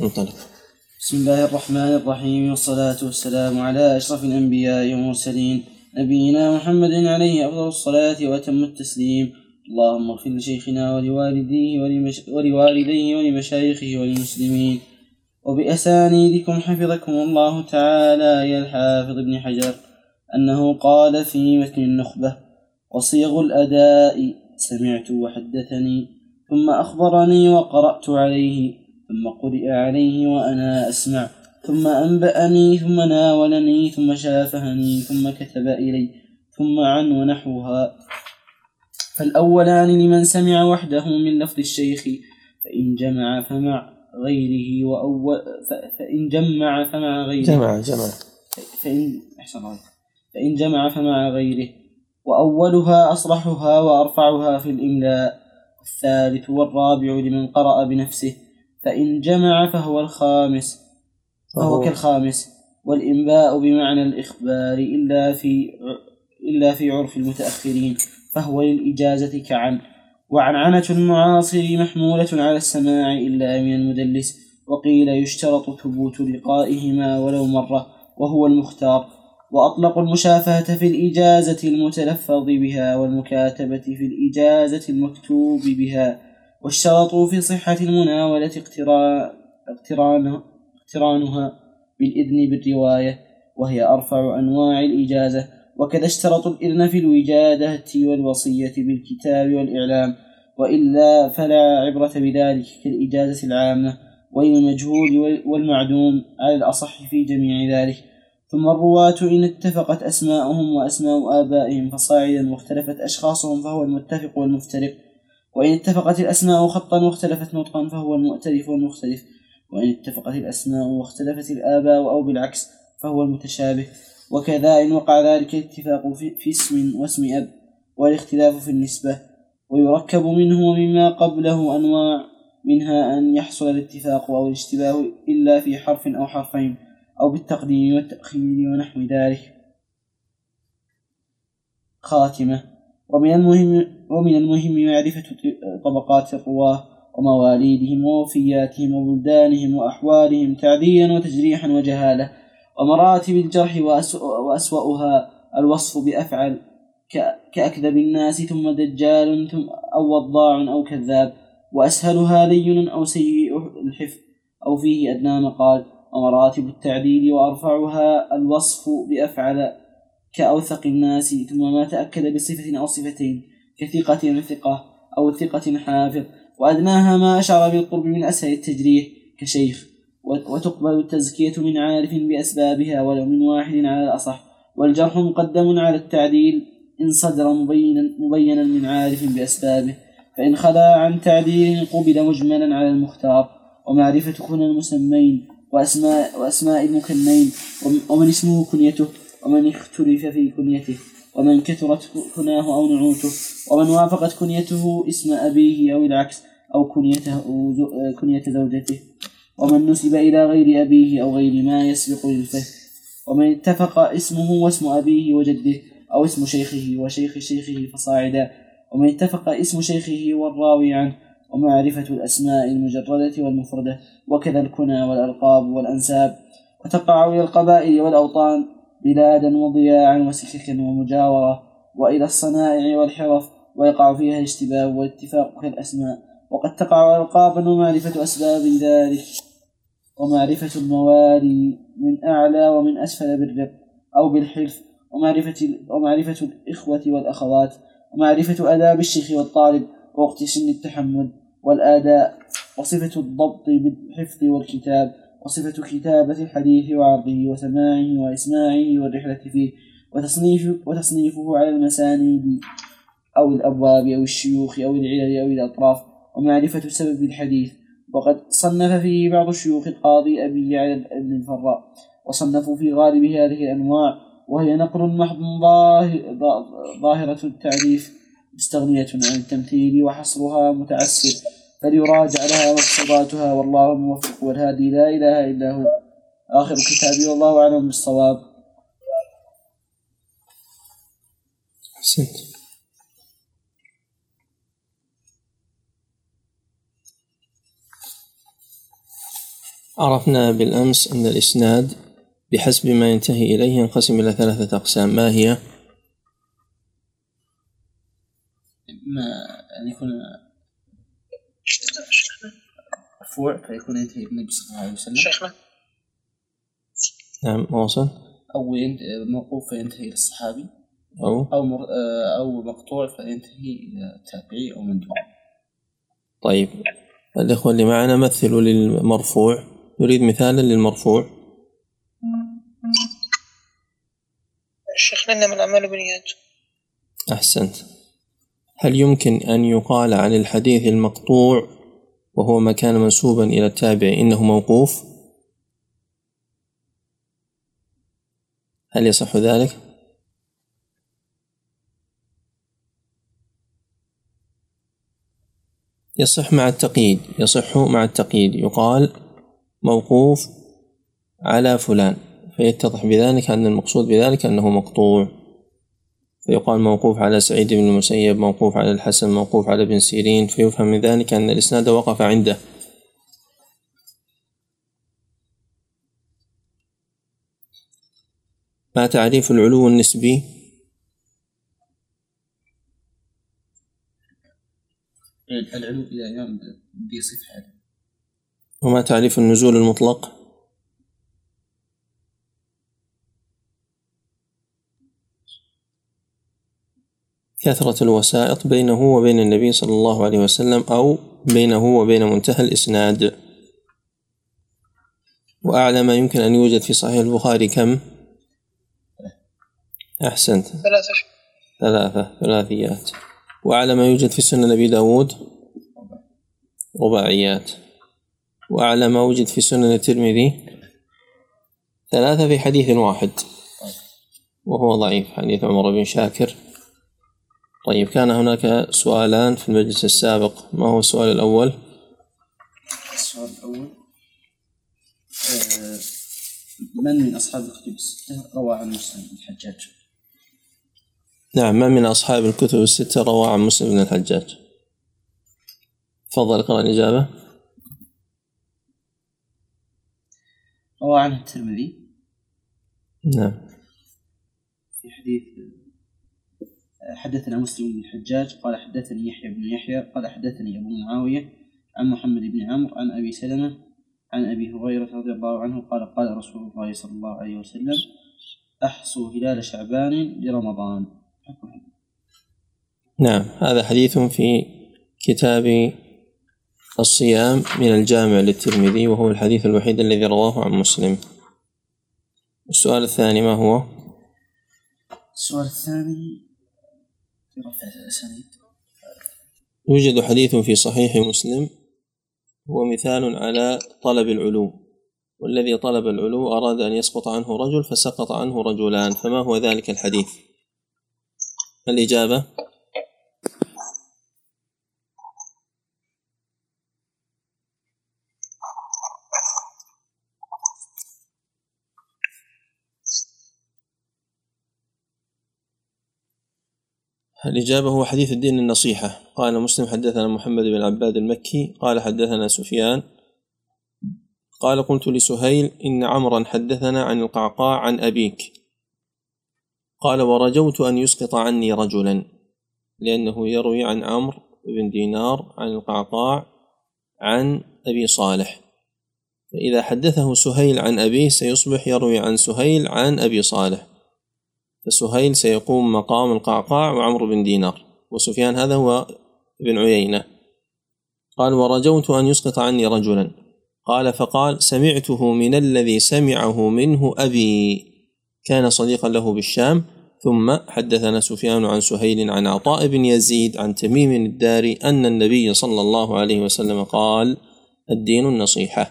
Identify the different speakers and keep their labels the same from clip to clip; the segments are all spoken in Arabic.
Speaker 1: انطلق.
Speaker 2: بسم الله الرحمن الرحيم والصلاة والسلام على أشرف الأنبياء والمرسلين. نبينا محمد عليه أفضل الصلاة وأتم التسليم. اللهم اغفر لشيخنا ولوالديه. ولوالديه ولمشايخه وللمسلمين. وبأسانيدكم حفظكم الله تعالى يا الحافظ ابن حجر أنه قال في متن النخبة وصيغ الأداء سمعت وحدثني ثم أخبرني وقرأت عليه. ثم قرئ عليه وأنا أسمع. ثم أنبأني ثم ناولني ثم شافهني ثم كتب إلي ثم عن ونحوها. فالأولان لمن سمع وحده من لفظ الشيخ فإن جمع فمع غيره وأول فإن جمع فمع غيره.
Speaker 1: جمع جمع.
Speaker 2: فإن أحسن الله فإن جمع فمع غيره. وأولها أصرحها وأرفعها في الإملاء. الثالث والرابع لمن قرأ بنفسه. فإن جمع فهو الخامس فهو كالخامس. والإنباء بمعنى الإخبار إلا في إلا في عرف المتأخرين فهو للإجازة كعن. وعنعنة المعاصر محمولة على السماع إلا من المدلس وقيل يشترط ثبوت لقائهما ولو مرة وهو المختار. وأطلقوا المشافهة في الإجازة المتلفظ بها والمكاتبة في الإجازة المكتوب بها. واشترطوا في صحة المناولة اقتران اقترانها بالإذن بالرواية وهي أرفع أنواع الإجازة. وكذا اشترطوا الإذن في الوجادة والوصية بالكتاب والإعلام. وإلا فلا عبرة بذلك كالإجازة العامة وللمجهول والمعدوم على الأصح في جميع ذلك. ثم الرواة إن اتفقت أسماؤهم وأسماء آبائهم فصاعدا واختلفت أشخاصهم فهو المتفق والمفترق. وإن اتفقت الأسماء خطا واختلفت نطقا فهو المؤتلف والمختلف. وإن اتفقت الأسماء واختلفت الآباء أو بالعكس فهو المتشابه. وكذا إن وقع ذلك الاتفاق في اسم واسم أب والاختلاف في النسبة. ويركب منه ومما قبله أنواع منها أن يحصل الاتفاق أو الاشتباه إلا في حرف أو حرفين أو بالتقديم والتأخير ونحو ذلك. خاتمة. ومن المهم ومن المهم معرفة طبقات الرواة ومواليدهم ووفياتهم وبلدانهم وأحوالهم تعديلا وتجريحا وجهالة ومراتب الجرح وأسوأها الوصف بأفعل كأكذب الناس ثم دجال ثم أو وضاع أو كذاب. وأسهلها لين أو سيء الحفظ أو فيه أدنى مقال. ومراتب التعديل وأرفعها الوصف بأفعل كأوثق الناس ثم ما تأكد بصفة أو صفتين. كثقة ثقة أو ثقة حافظ وأدناها ما أشعر بالقرب من أسهل التجريح كشيخ وتقبل التزكية من عارف بأسبابها ولو من واحد على الأصح والجرح مقدم على التعديل إن صدر مبينا, مبينا من عارف بأسبابه فإن خلا عن تعديل قبل مجملا على المختار ومعرفة كن المسمين وأسماء, وأسماء المكنين ومن اسمه كنيته ومن اختلف في كنيته. ومن كثرت كناه أو نعوته ومن وافقت كنيته اسم أبيه أو العكس أو كنيته كنية زوجته. ومن نسب إلى غير أبيه أو غير ما يسبق للفهم ومن اتفق اسمه واسم أبيه وجده أو اسم شيخه وشيخ شيخه فصاعدا. ومن اتفق اسم شيخه والراوي عنه. ومعرفة الأسماء المجردة والمفردة. وكذا الكنى والألقاب والأنساب. وتقع إلى القبائل والأوطان. بلادا وضياعا وسككا ومجاورة وإلى الصنائع والحرف ويقع فيها الاشتباه والاتفاق كالأسماء وقد تقع ألقابا ومعرفة أسباب ذلك ومعرفة الموالي من أعلى ومن أسفل بالرق أو بالحلف ومعرفة ومعرفة الإخوة والأخوات ومعرفة آداب الشيخ والطالب ووقت سن التحمل والآداء وصفة الضبط بالحفظ والكتاب. وصفة كتابة الحديث وعرضه وسماعه وإسماعه والرحلة فيه وتصنيف وتصنيفه على المسانيد أو الأبواب أو الشيوخ أو العلل أو الأطراف ومعرفة سبب الحديث. وقد صنف فيه بعض الشيوخ القاضي أبي على ابن الفراء وصنفوا في غالب هذه الأنواع وهي نقل محض ظاهرة التعريف مستغنية عن التمثيل وحصرها متعسر فليراجع لها مقصوداتها والله الموفق والهادي لا إله إلا هو. آخر كتابي والله أعلم بالصواب.
Speaker 1: أحسنت. عرفنا بالأمس أن الإسناد بحسب ما ينتهي إليه ينقسم إلى ثلاثة أقسام. ما هي؟
Speaker 2: ما أن يكون مرفوع فيكون ينتهي النبي صلى الله عليه وسلم شيخنا.
Speaker 1: نعم واصل
Speaker 2: أو موقوف فينتهي إلى الصحابي
Speaker 1: أو.
Speaker 2: أو مر... أو مقطوع فينتهي إلى التابعي أو من دون
Speaker 1: طيب الإخوة اللي معنا مثلوا للمرفوع. نريد مثالا للمرفوع.
Speaker 3: شيخنا إنما الأعمال بالنيات.
Speaker 1: أحسنت. هل يمكن أن يقال عن الحديث المقطوع وهو ما كان منسوبا إلى التابع إنه موقوف؟ هل يصح ذلك؟ يصح مع التقييد يصح مع التقييد. يقال موقوف على فلان فيتضح بذلك أن المقصود بذلك أنه مقطوع. فيقال موقوف على سعيد بن المسيب موقوف على الحسن موقوف على ابن سيرين فيفهم من ذلك أن الإسناد وقف عنده. ما تعريف العلو النسبي؟
Speaker 2: العلو بصفة
Speaker 1: وما تعريف النزول المطلق؟ كثرة الوسائط بينه وبين النبي صلى الله عليه وسلم أو بينه وبين منتهى الإسناد. وأعلى ما يمكن أن يوجد في صحيح البخاري كم؟ أحسنت.
Speaker 3: ثلاثة.
Speaker 1: ثلاثة ثلاثيات. وأعلى ما يوجد في سنن أبي داود؟ رباعيات. وأعلى ما وجد في سنن الترمذي؟ ثلاثة في حديث واحد. وهو ضعيف حديث عمر بن شاكر. طيب كان هناك سؤالان في المجلس السابق ما هو السؤال الأول؟
Speaker 2: السؤال الأول آه، من من أصحاب الكتب الستة روى عن مسلم بن الحجاج؟
Speaker 1: نعم من من أصحاب الكتب الستة روى عن مسلم بن الحجاج؟ تفضل اقرأ الإجابة
Speaker 2: روى عنه الترمذي
Speaker 1: نعم
Speaker 2: في حديث حدثنا مسلم بن الحجاج قال حدثني يحيى بن يحيى قال حدثني أبو معاوية عن محمد بن عمرو عن أبي سلمة عن أبي هريرة رضي الله عنه قال قال رسول الله صلى الله عليه وسلم أحصوا هلال شعبان لرمضان
Speaker 1: نعم هذا حديث في كتاب الصيام من الجامع للترمذي وهو الحديث الوحيد الذي رواه عن مسلم السؤال الثاني ما هو؟
Speaker 2: السؤال الثاني
Speaker 1: يوجد حديث في صحيح مسلم هو مثال على طلب العلو. والذي طلب العلو أراد أن يسقط عنه رجل فسقط عنه رجلان فما هو ذلك الحديث؟ الإجابة الإجابة هو حديث الدين النصيحة. قال مسلم حدثنا محمد بن عباد المكي. قال حدثنا سفيان. قال قلت لسهيل إن عمرا حدثنا عن القعقاع عن أبيك. قال ورجوت أن يسقط عني رجلا لأنه يروي عن عمرو بن دينار عن القعقاع عن أبي صالح. فإذا حدثه سهيل عن أبيه سيصبح يروي عن سهيل عن أبي صالح. فسهيل سيقوم مقام القعقاع وعمرو بن دينار. وسفيان هذا هو ابن عيينة. قال ورجوت أن يسقط عني رجلا. قال فقال سمعته من الذي سمعه منه أبي. كان صديقا له بالشام. ثم حدثنا سفيان عن سهيل عن عطاء بن يزيد عن تميم الداري أن النبي صلى الله عليه وسلم قال الدين النصيحة.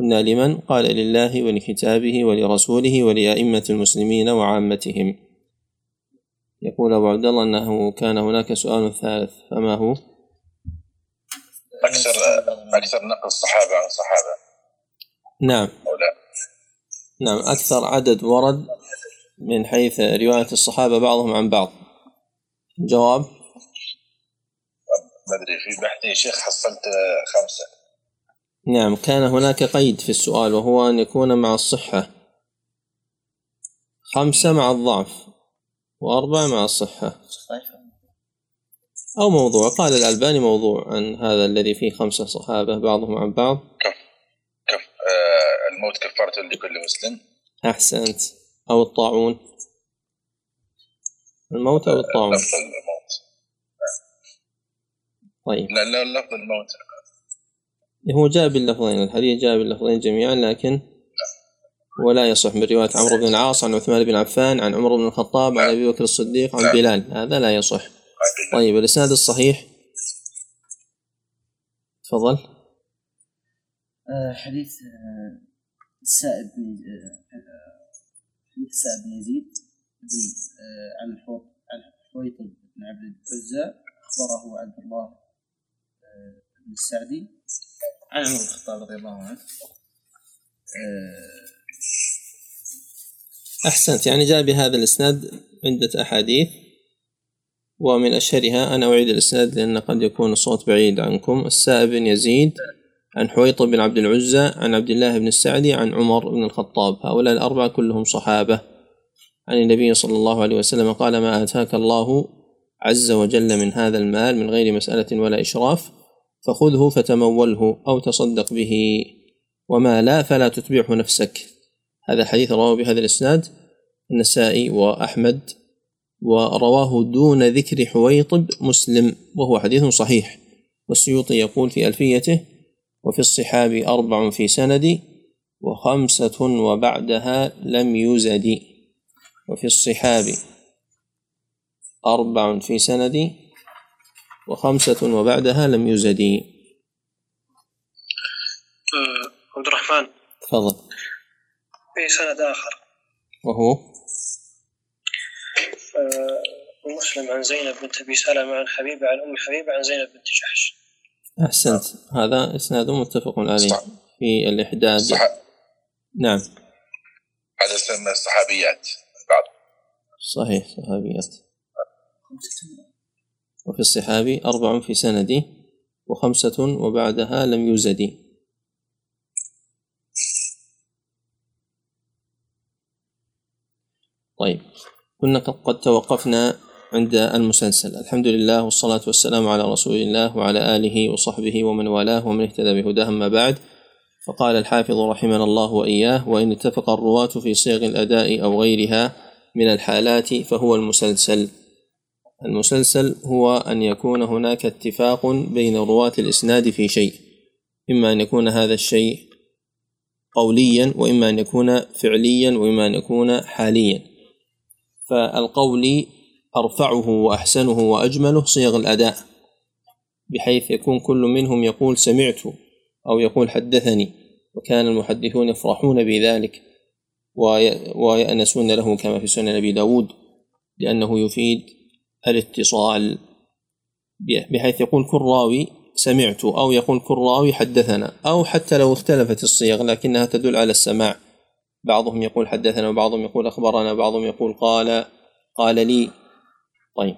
Speaker 1: قلنا لمن قال لله ولكتابه ولرسوله ولأئمة المسلمين وعامتهم. يقول أبو عبد الله أنه كان هناك سؤال ثالث فما هو؟
Speaker 4: أكثر أكثر نقل الصحابة عن الصحابة.
Speaker 1: نعم.
Speaker 4: أو لا.
Speaker 1: نعم أكثر عدد ورد من حيث رواية الصحابة بعضهم عن بعض. جواب؟
Speaker 4: ما أدري في بحثي شيخ حصلت خمسة.
Speaker 1: نعم كان هناك قيد في السؤال وهو أن يكون مع الصحة. خمسة مع الضعف وأربعة مع الصحة. أو موضوع قال الألباني موضوع عن هذا الذي فيه خمسة صحابة بعضهم عن بعض.
Speaker 4: كف آه الموت كفارة لكل مسلم.
Speaker 1: أحسنت. أو الطاعون. الموت أو الطاعون.
Speaker 4: لفظ الموت.
Speaker 1: طيب.
Speaker 4: لا لا لفظ الموت.
Speaker 1: هو جاء باللفظين الحديث جاء باللفظين جميعا لكن ولا يصح من رواية عمرو بن العاص عن عثمان بن عفان عن عمر بن الخطاب عن أبي بكر الصديق عن بلال. هذا لا يصح. طيب الإسناد الصحيح؟ تفضل.
Speaker 2: آه، حديث آه، السائب بن آه، حديث السائب بن يزيد آه، عن الحوط عن حويطب بن عبد العزى أخبره عبد الله آه، السعدي. عن عمر بن الخطاب رضي الله عنه. آه،
Speaker 1: أحسنت. يعني جاء بهذا الإسناد عدة أحاديث ومن أشهرها أنا أعيد الإسناد لأن قد يكون الصوت بعيد عنكم. السائب بن يزيد عن حويطب بن عبد العزى عن عبد الله بن السعدي عن عمر بن الخطاب. هؤلاء الأربعة كلهم صحابة. عن النبي صلى الله عليه وسلم قال ما آتاك الله عز وجل من هذا المال من غير مسألة ولا إشراف؟ فخذه فتموله أو تصدق به. وما لا فلا تتبعه نفسك. هذا حديث رواه بهذا الإسناد النسائي وأحمد ورواه دون ذكر حويطب مسلم وهو حديث صحيح. والسيوطي يقول في ألفيته وفي الصحاب أربع في سندي وخمسة وبعدها لم يزد. وفي الصحاب أربع في سندي وخمسة وبعدها لم يزد
Speaker 3: آه، عبد الرحمن.
Speaker 1: تفضل.
Speaker 3: في سند آخر.
Speaker 1: وهو؟
Speaker 3: آه، مسلم عن زينب بنت أبي سلمة عن حبيبة عن أم حبيبة عن زينب بنت جحش.
Speaker 1: أحسنت. هذا إسناد متفق عليه.
Speaker 4: صح.
Speaker 1: في الإحداد
Speaker 4: صح.
Speaker 1: نعم.
Speaker 4: هذا يسمى الصحابيات. بعض.
Speaker 1: صحيح صحابيات. وفي الصحاب أربع في سندي وخمسة وبعدها لم يزد طيب كنا قد توقفنا عند المسلسل. الحمد لله والصلاة والسلام على رسول الله وعلى آله وصحبه ومن والاه ومن اهتدى بهداه أما بعد. فقال الحافظ رحمنا الله وإياه وإن اتفق الرواة في صيغ الأداء أو غيرها من الحالات فهو المسلسل. المسلسل هو أن يكون هناك اتفاق بين رواة الإسناد في شيء إما أن يكون هذا الشيء قوليا وإما أن يكون فعليا وإما أن يكون حاليا. فالقولي أرفعه وأحسنه وأجمله صيغ الأداء بحيث يكون كل منهم يقول سمعت أو يقول حدثني وكان المحدثون يفرحون بذلك وي- ويأنسون له كما في سنن أبي داود لأنه يفيد الاتصال بحيث يقول كل راوي سمعت أو يقول كل راوي حدثنا أو حتى لو اختلفت الصيغ لكنها تدل على السماع. بعضهم يقول حدثنا وبعضهم يقول أخبرنا بعضهم يقول قال قال لي. طيب.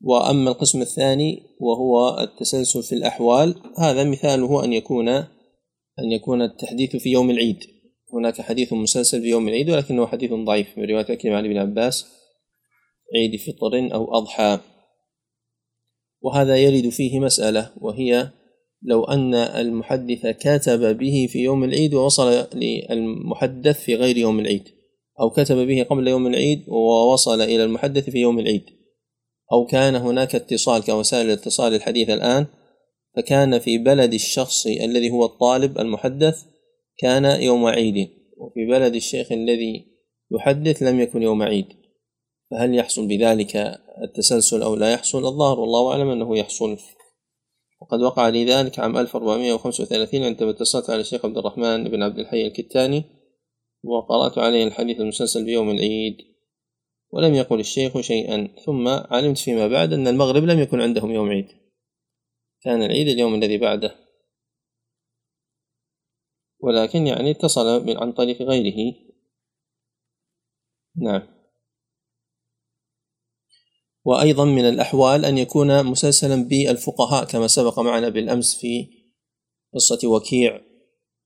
Speaker 1: وأما القسم الثاني وهو التسلسل في الأحوال هذا مثاله أن يكون أن يكون التحديث في يوم العيد. هناك حديث مسلسل في يوم العيد ولكنه حديث ضعيف من رواية عن ابن عباس. عيد فطر أو أضحى. وهذا يرد فيه مسألة وهي لو أن المحدث كتب به في يوم العيد ووصل للمحدث في غير يوم العيد أو كتب به قبل يوم العيد ووصل إلى المحدث في يوم العيد أو كان هناك اتصال كوسائل الاتصال الحديث الآن فكان في بلد الشخص الذي هو الطالب المحدث كان يوم عيد وفي بلد الشيخ الذي يحدث لم يكن يوم عيد. فهل يحصل بذلك التسلسل أو لا يحصل الظاهر والله أعلم أنه يحصل وقد وقع لي ذلك عام 1435 عندما اتصلت على الشيخ عبد الرحمن بن عبد الحي الكتاني وقرأت عليه الحديث المسلسل بيوم العيد ولم يقل الشيخ شيئا. ثم علمت فيما بعد أن المغرب لم يكن عندهم يوم عيد. كان العيد اليوم الذي بعده. ولكن يعني اتصل عن طريق غيره. نعم. وأيضا من الأحوال أن يكون مسلسلا بالفقهاء كما سبق معنا بالأمس في قصة وكيع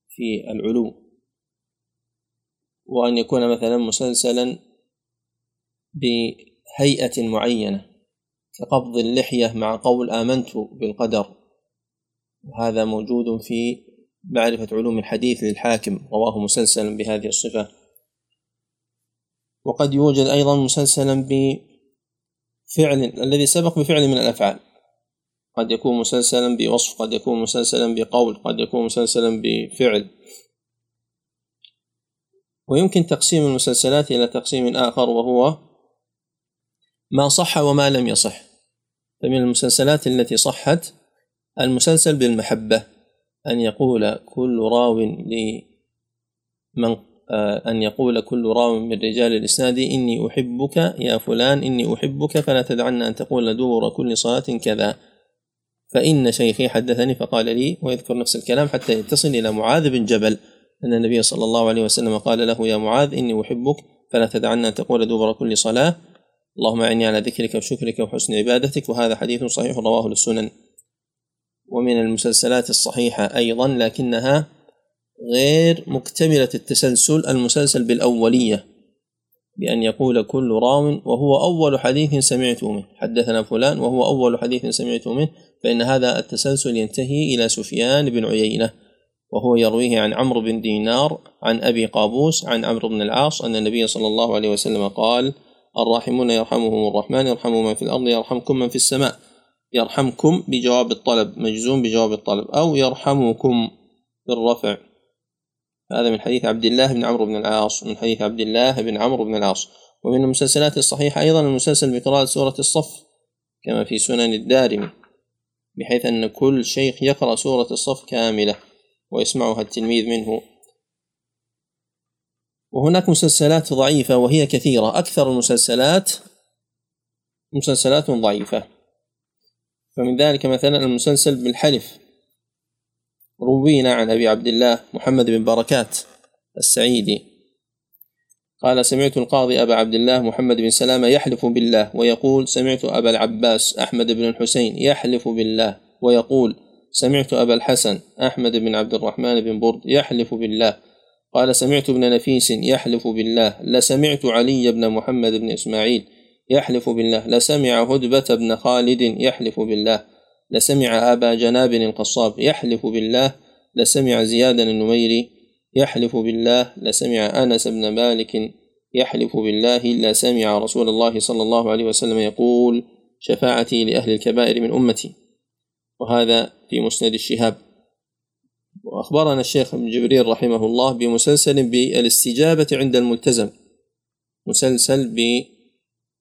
Speaker 1: في العلو وأن يكون مثلا مسلسلا بهيئة معينة كقبض اللحية مع قول آمنت بالقدر. وهذا موجود في معرفة علوم الحديث للحاكم رواه مسلسلا بهذه الصفة. وقد يوجد أيضا مسلسلا بفعل الذي سبق بفعل من الأفعال. قد يكون مسلسلا بوصف قد يكون مسلسلا بقول قد يكون مسلسلا بفعل. ويمكن تقسيم المسلسلات إلى تقسيم آخر وهو ما صح وما لم يصح. فمن المسلسلات التي صحت المسلسل بالمحبة أن يقول كل راو لمن أن يقول كل راو من رجال الإسناد إني أحبك يا فلان إني أحبك فلا تدعنا أن تقول دور كل صلاة كذا. فإن شيخي حدثني فقال لي ويذكر نفس الكلام حتى يتصل إلى معاذ بن جبل أن النبي صلى الله عليه وسلم قال له يا معاذ إني أحبك فلا تدعنا أن تقول دبر كل صلاة. اللهم أعني على ذكرك وشكرك وحسن عبادتك وهذا حديث صحيح رواه للسنن. ومن المسلسلات الصحيحة أيضا لكنها غير مكتملة التسلسل المسلسل بالأولية بأن يقول كل راو وهو أول حديث سمعته منه. حدثنا فلان وهو أول حديث سمعته منه فإن هذا التسلسل ينتهي إلى سفيان بن عيينة وهو يرويه عن عمرو بن دينار عن أبي قابوس عن عمرو بن العاص أن النبي صلى الله عليه وسلم قال الراحمون يرحمهم الرحمن يرحم من في الأرض يرحمكم من في السماء. يرحمكم بجواب الطلب مجزوم بجواب الطلب أو يرحمكم بالرفع. هذا من حديث عبد الله بن عمرو بن العاص من حديث عبد الله بن عمرو بن العاص. ومن المسلسلات الصحيحة أيضا المسلسل بقراءة سورة الصف كما في سنن الدارمي بحيث أن كل شيخ يقرأ سورة الصف كاملة ويسمعها التلميذ منه. وهناك مسلسلات ضعيفة وهي كثيرة. أكثر المسلسلات مسلسلات ضعيفة. فمن ذلك مثلا المسلسل بالحلف. روينا عن أبي عبد الله محمد بن بركات السعيدي. قال سمعت القاضي أبا عبد الله محمد بن سلامة يحلف بالله ويقول سمعت أبا العباس أحمد بن الحسين يحلف بالله ويقول سمعت أبا الحسن أحمد بن عبد الرحمن بن برد يحلف بالله. قال سمعت ابن نفيس يحلف بالله. لسمعت علي بن محمد بن إسماعيل يحلف بالله. لسمع هدبة بن خالد يحلف بالله. لسمع أبا جناب القصاب يحلف بالله لسمع زيادا النميري يحلف بالله لسمع أنس بن مالك يحلف بالله لسمع رسول الله صلى الله عليه وسلم يقول شفاعتي لأهل الكبائر من أمتي وهذا في مسند الشهاب. وأخبرنا الشيخ ابن جبريل رحمه الله بمسلسل بالاستجابة عند الملتزم. مسلسل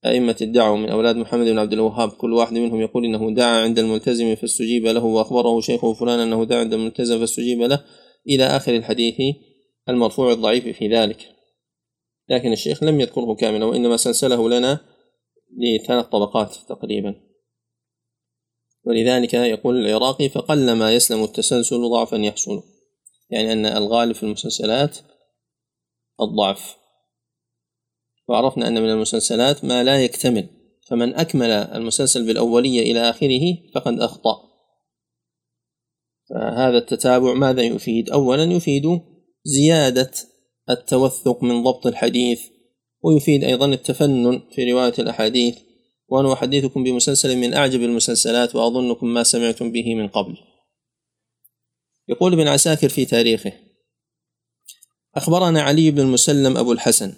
Speaker 1: بأئمة الدعوة من أولاد محمد بن عبد الوهاب كل واحد منهم يقول إنه دعا عند الملتزم فاستجيب له وأخبره شيخه فلان أنه دعا عند الملتزم فاستجيب له إلى آخر الحديث المرفوع الضعيف في ذلك. لكن الشيخ لم يذكره كاملا وإنما سلسله لنا لثلاث طبقات تقريبا. ولذلك يقول العراقي فقلما يسلم التسلسل ضعفا يحصل. يعني أن الغالب في المسلسلات الضعف. وعرفنا أن من المسلسلات ما لا يكتمل. فمن أكمل المسلسل بالأولية إلى آخره فقد أخطأ. فهذا التتابع ماذا يفيد؟ أولا يفيد زيادة التوثق من ضبط الحديث ويفيد أيضا التفنن في رواية الأحاديث. وأنا أحدثكم بمسلسل من أعجب المسلسلات وأظنكم ما سمعتم به من قبل. يقول ابن عساكر في تاريخه أخبرنا علي بن المسلم أبو الحسن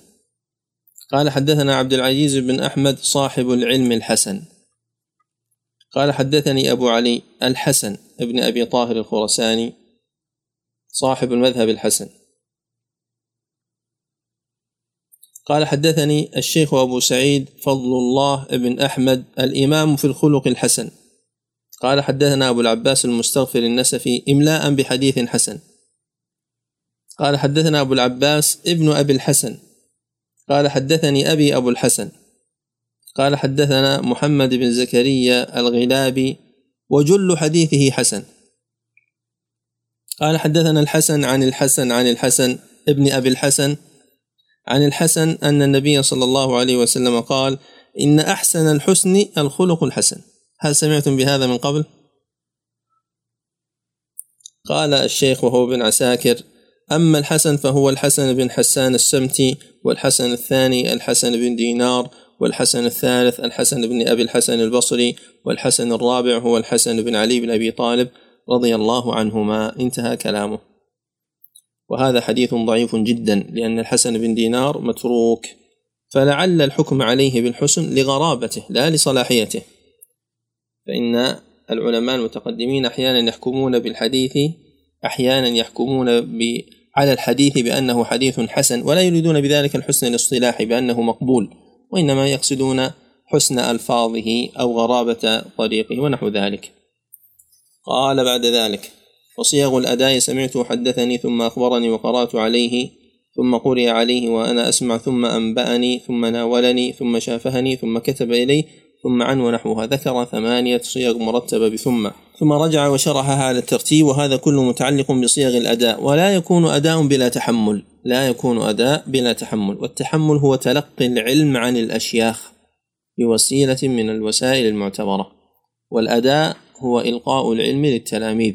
Speaker 1: قال حدثنا عبد العزيز بن أحمد صاحب العلم الحسن. قال حدثني أبو علي الحسن ابن أبي طاهر الخرساني صاحب المذهب الحسن. قال حدثني الشيخ أبو سعيد فضل الله بن أحمد الإمام في الخلق الحسن. قال حدثنا أبو العباس المستغفر النسفي إملاء بحديث حسن. قال حدثنا أبو العباس ابن أبي الحسن قال حدثني أبي أبو الحسن. قال حدثنا محمد بن زكريا الغلابي وجل حديثه حسن. قال حدثنا الحسن عن الحسن عن الحسن ابن أبي الحسن عن الحسن أن النبي صلى الله عليه وسلم قال إن أحسن الحسن الخلق الحسن. هل سمعتم بهذا من قبل؟ قال الشيخ وهو بن عساكر أما الحسن فهو الحسن بن حسان السمتي والحسن الثاني الحسن بن دينار والحسن الثالث الحسن بن أبي الحسن البصري والحسن الرابع هو الحسن بن علي بن أبي طالب رضي الله عنهما. انتهى كلامه. وهذا حديث ضعيف جدا لأن الحسن بن دينار متروك. فلعل الحكم عليه بالحسن لغرابته لا لصلاحيته. فإن العلماء المتقدمين أحيانا يحكمون بالحديث أحيانا يحكمون على الحديث بأنه حديث حسن ولا يريدون بذلك الحسن الاصطلاحي بأنه مقبول وإنما يقصدون حسن ألفاظه أو غرابة طريقه ونحو ذلك. قال بعد ذلك وصيغ الأداء سمعت حدثني ثم أخبرني وقرأت عليه ثم قرئ عليه وأنا أسمع ثم أنبأني ثم ناولني ثم شافهني ثم كتب إلي ثم عن ونحوها ذكر ثمانية صيغ مرتبة بثم. ثم رجع وشرحها على الترتيب وهذا كله متعلق بصيغ الأداء. ولا يكون أداء بلا تحمل. لا يكون أداء بلا تحمل. والتحمل هو تلقي العلم عن الأشياخ بوسيلة من الوسائل المعتبرة. والأداء هو إلقاء العلم للتلاميذ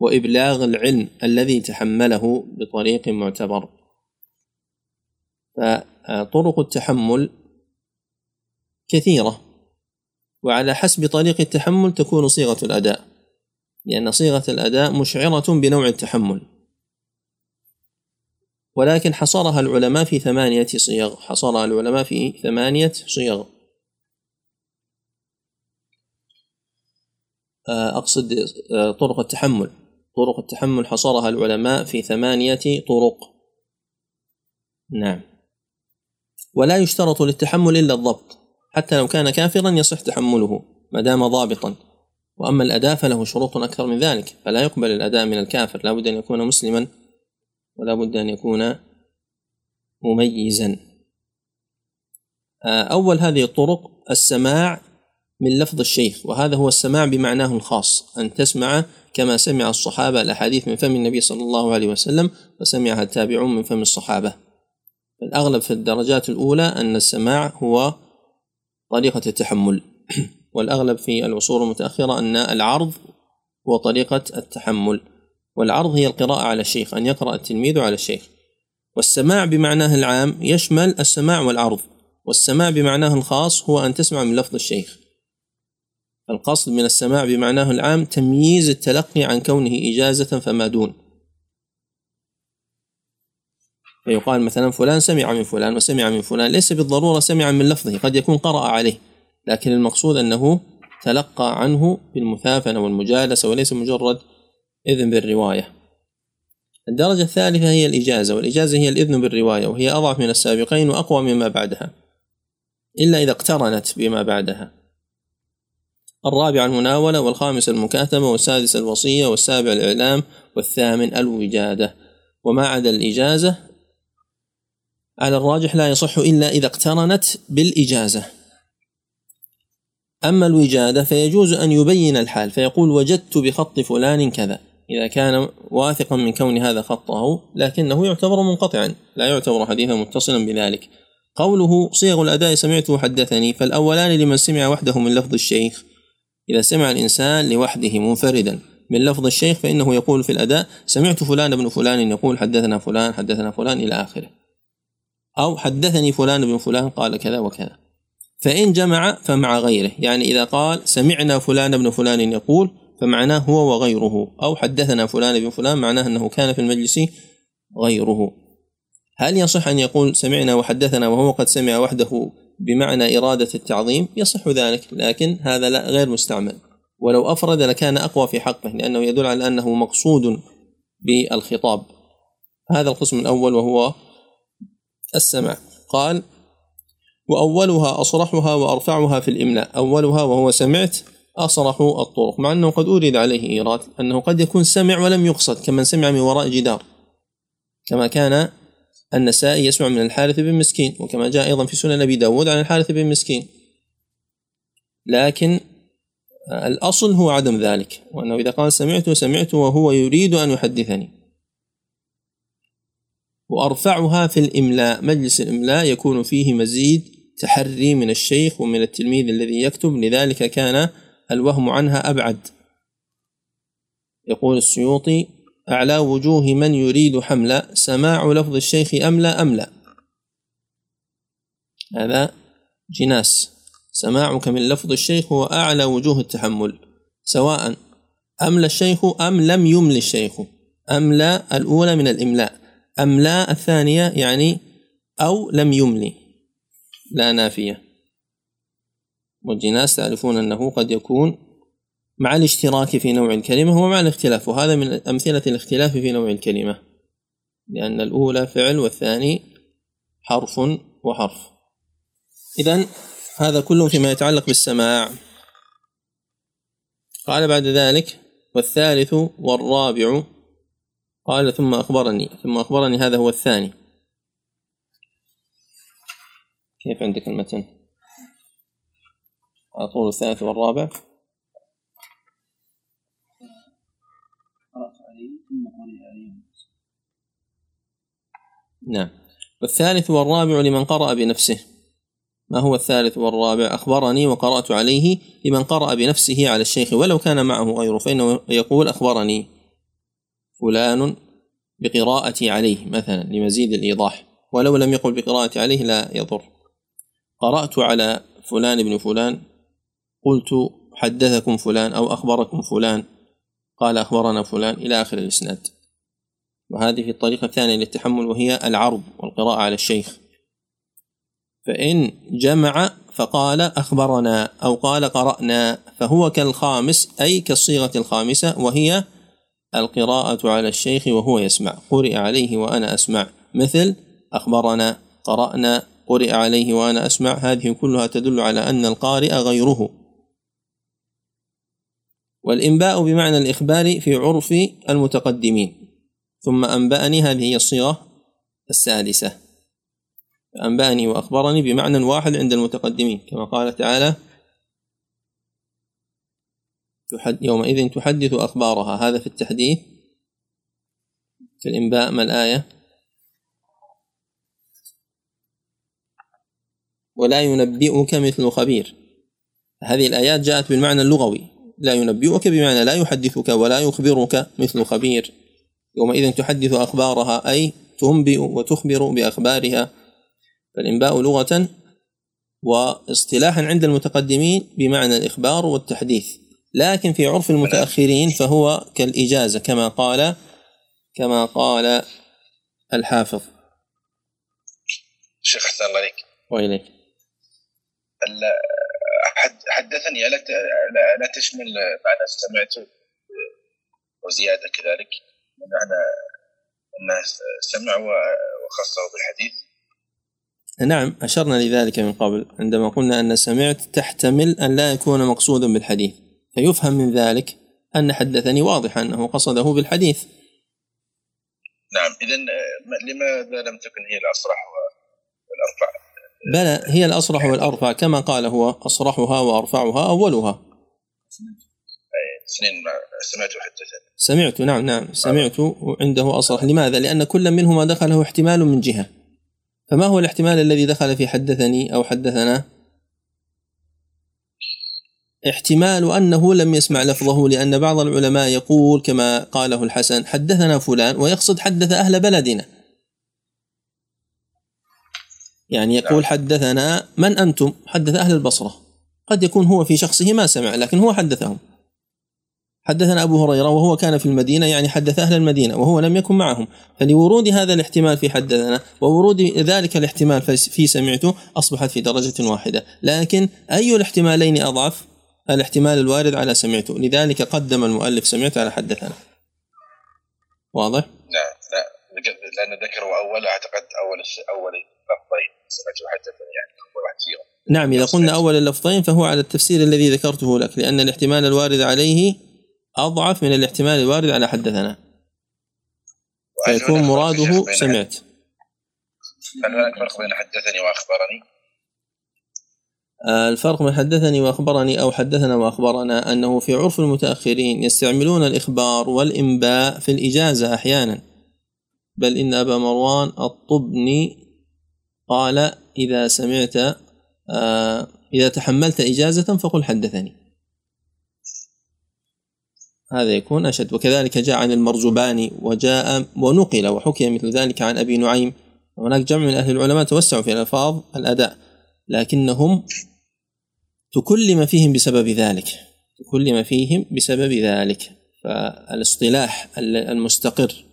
Speaker 1: وإبلاغ العلم الذي تحمله بطريق معتبر. فطرق التحمل كثيرة. وعلى حسب طريق التحمل تكون صيغة الأداء لأن صيغة الأداء مشعرة بنوع التحمل. ولكن حصرها العلماء في ثمانية صيغ حصرها العلماء في ثمانية صيغ. آه، أقصد آه، طرق التحمل. طرق التحمل حصرها العلماء في ثمانية طرق. نعم. ولا يشترط للتحمل إلا الضبط. حتى لو كان كافرا يصح تحمله ما دام ضابطا. وأما الأداء فله شروط أكثر من ذلك فلا يقبل الأداء من الكافر. لا بد أن يكون مسلما ولا بد أن يكون مميزا. آه، أول هذه الطرق السماع من لفظ الشيخ وهذا هو السماع بمعناه الخاص أن تسمع كما سمع الصحابة الأحاديث من فم النبي صلى الله عليه وسلم وسمعها التابعون من فم الصحابة. الأغلب في الدرجات الأولى أن السماع هو طريقة التحمل. والأغلب في العصور المتأخرة أن العرض هو طريقة التحمل والعرض هي القراءة على الشيخ أن يقرأ التلميذ على الشيخ. والسماع بمعناه العام يشمل السماع والعرض والسماع بمعناه الخاص هو أن تسمع من لفظ الشيخ. القصد من السماع بمعناه العام تمييز التلقي عن كونه إجازة فما دون. فيقال مثلا فلان سمع من فلان وسمع من فلان ليس بالضرورة سمع من لفظه قد يكون قرأ عليه لكن المقصود أنه تلقى عنه بالمثافنة والمجالسة وليس مجرد إذن بالرواية. الدرجة الثالثة هي الإجازة والإجازة هي الإذن بالرواية وهي أضعف من السابقين وأقوى مما بعدها إلا إذا اقترنت بما بعدها. الرابع المناولة والخامس المكاتبة والسادس الوصية والسابع الإعلام والثامن الوجادة. وما عدا الإجازة على الراجح لا يصح إلا إذا اقترنت بالإجازة. أما الوجادة فيجوز أن يبين الحال فيقول وجدت بخط فلان كذا. إذا كان واثقا من كون هذا خطه لكنه يعتبر منقطعا لا يعتبر حديثا متصلا بذلك. قوله صيغ الأداء سمعته حدثني فالأولان لمن سمع وحده من لفظ الشيخ. إذا سمع الإنسان لوحده منفردا من لفظ الشيخ فإنه يقول في الأداء سمعت فلان بن فلان يقول حدثنا فلان حدثنا فلان إلى آخره. أو حدثني فلان بن فلان قال كذا وكذا. فإن جمع فمع غيره يعني إذا قال سمعنا فلان بن فلان يقول فمعناه هو وغيره أو حدثنا فلان بن فلان معناه أنه كان في المجلس غيره. هل يصح أن يقول سمعنا وحدثنا وهو قد سمع وحده بمعنى إرادة التعظيم؟ يصح ذلك لكن هذا لا غير مستعمل. ولو أفرد لكان أقوى في حقه لأنه يدل على أنه مقصود بالخطاب. هذا القسم الأول وهو السمع قال وأولها أصرحها وأرفعها في الإملاء. أولها وهو سمعت أصرح الطرق مع أنه قد أورد عليه إيراد أنه قد يكون سمع ولم يقصد كمن سمع من وراء جدار. كما كان النسائي يسمع من الحارث بن مسكين وكما جاء أيضا في سنن أبي داود عن الحارث بن مسكين. لكن الأصل هو عدم ذلك وأنه إذا قال سمعت سمعت وهو يريد أن يحدثني. وأرفعها في الإملاء. مجلس الإملاء يكون فيه مزيد تحري من الشيخ ومن التلميذ الذي يكتب لذلك كان الوهم عنها أبعد. يقول السيوطي أعلى وجوه من يريد حمل سماع لفظ الشيخ أملى أملى هذا جناس. سماعك من لفظ الشيخ هو أعلى وجوه التحمل سواء أملى الشيخ أم لم يمل الشيخ أملى الأولى من الإملاء. أملا الثانية يعني أو لم يملي. لا نافية. والجناس تعرفون أنه قد يكون مع الاشتراك في نوع الكلمة ومع الاختلاف وهذا من أمثلة الاختلاف في نوع الكلمة. لأن الأولى فعل والثاني حرف وحرف. إذا هذا كله فيما يتعلق بالسماع. قال بعد ذلك والثالث والرابع قال ثم أخبرني ثم أخبرني هذا هو الثاني. كيف عندك المتن؟ على طول الثالث والرابع. نعم. والثالث والرابع لمن قرأ بنفسه. ما هو الثالث والرابع؟ أخبرني وقرأت عليه لمن قرأ بنفسه على الشيخ ولو كان معه غيره فإنه يقول أخبرني. فلان بقراءتي عليه مثلا لمزيد الإيضاح. ولو لم يقل بقراءتي عليه لا يضر. قرأت على فلان بن فلان قلت حدثكم فلان أو أخبركم فلان. قال أخبرنا فلان إلى آخر الإسناد. وهذه الطريقة الثانية للتحمل وهي العرض والقراءة على الشيخ. فإن جمع فقال أخبرنا أو قال قرأنا فهو كالخامس أي كالصيغة الخامسة وهي القراءة على الشيخ وهو يسمع. قرئ عليه وأنا أسمع. مثل أخبرنا قرأنا قرئ عليه وأنا أسمع. هذه كلها تدل على أن القارئ غيره. والإنباء بمعنى الإخبار في عرف المتقدمين. ثم أنبأني هذه هي الصيغة السادسة. أنبأني وأخبرني بمعنى واحد عند المتقدمين. كما قال تعالى يومئذ تحدث أخبارها. هذا في التحديث في الإنباء ما الآية؟ ولا ينبئك مثل خبير. هذه الآيات جاءت بالمعنى اللغوي. لا ينبئك بمعنى لا يحدثك ولا يخبرك مثل خبير. يومئذ تحدث أخبارها أي تنبئ وتخبر بأخبارها. فالإنباء لغة واصطلاحا عند المتقدمين بمعنى الإخبار والتحديث. لكن في عرف المتأخرين فهو كالإجازة كما قال كما قال الحافظ.
Speaker 4: شيخ أحسن الله عليك.
Speaker 1: وإليك.
Speaker 4: حدثني لا لا تشمل معنى سمعت وزيادة كذلك؟ معنى أنه سمع وخصه بالحديث.
Speaker 1: نعم أشرنا لذلك من قبل عندما قلنا أن سمعت تحتمل أن لا يكون مقصودا بالحديث. فيفهم من ذلك أن حدثني واضح أنه قصده بالحديث.
Speaker 4: نعم إذا لماذا لم تكن هي الأصرح والأرفع؟
Speaker 1: بلى هي الأصرح والأرفع كما قال هو أصرحها وأرفعها أولها.
Speaker 4: سنين سمعت حدثني
Speaker 1: سمعت نعم نعم سمعت عنده أصرح لماذا؟ لأن كل منهما دخله احتمال من جهة. فما هو الاحتمال الذي دخل في حدثني أو حدثنا؟ احتمال أنه لم يسمع لفظه لأن بعض العلماء يقول كما قاله الحسن حدثنا فلان ويقصد حدث أهل بلدنا. يعني يقول نعم. حدثنا من أنتم؟ حدث أهل البصرة. قد يكون هو في شخصه ما سمع لكن هو حدثهم. حدثنا أبو هريرة وهو كان في المدينة يعني حدث أهل المدينة وهو لم يكن معهم. فلورود هذا الاحتمال في حدثنا وورود ذلك الاحتمال في سمعته أصبحت في درجة واحدة. لكن أي الاحتمالين أضعف الاحتمال الوارد على سمعته. لذلك قدم المؤلف سمعت على حدثنا واضح؟
Speaker 4: نعم لا. لأن ذكروا أول أعتقد أول أول لفظين سمعت حدثني يعني أول واحد فيهم.
Speaker 1: نعم إذا قلنا أول اللفظين فهو على التفسير الذي ذكرته لك لأن الاحتمال الوارد عليه أضعف من الاحتمال الوارد على حدثنا فيكون مراده سمعت.
Speaker 4: هل هناك فرق بين حدثني وأخبرني؟
Speaker 1: آه، الفرق بين حدثني وأخبرني أو حدثنا وأخبرنا أنه في عرف المتأخرين يستعملون الإخبار والإنباء في الإجازة أحيانا. بل إن أبا مروان الطبني قال إذا سمعت آه، إذا تحملت إجازة فقل حدثني. هذا يكون أشد. وكذلك جاء عن المرزباني وجاء ونقل وحكي مثل ذلك عن أبي نعيم. هناك جمع من أهل العلماء توسعوا في ألفاظ الأداء لكنهم تكلم فيهم بسبب ذلك. تكلم فيهم بسبب ذلك. فالاصطلاح المستقر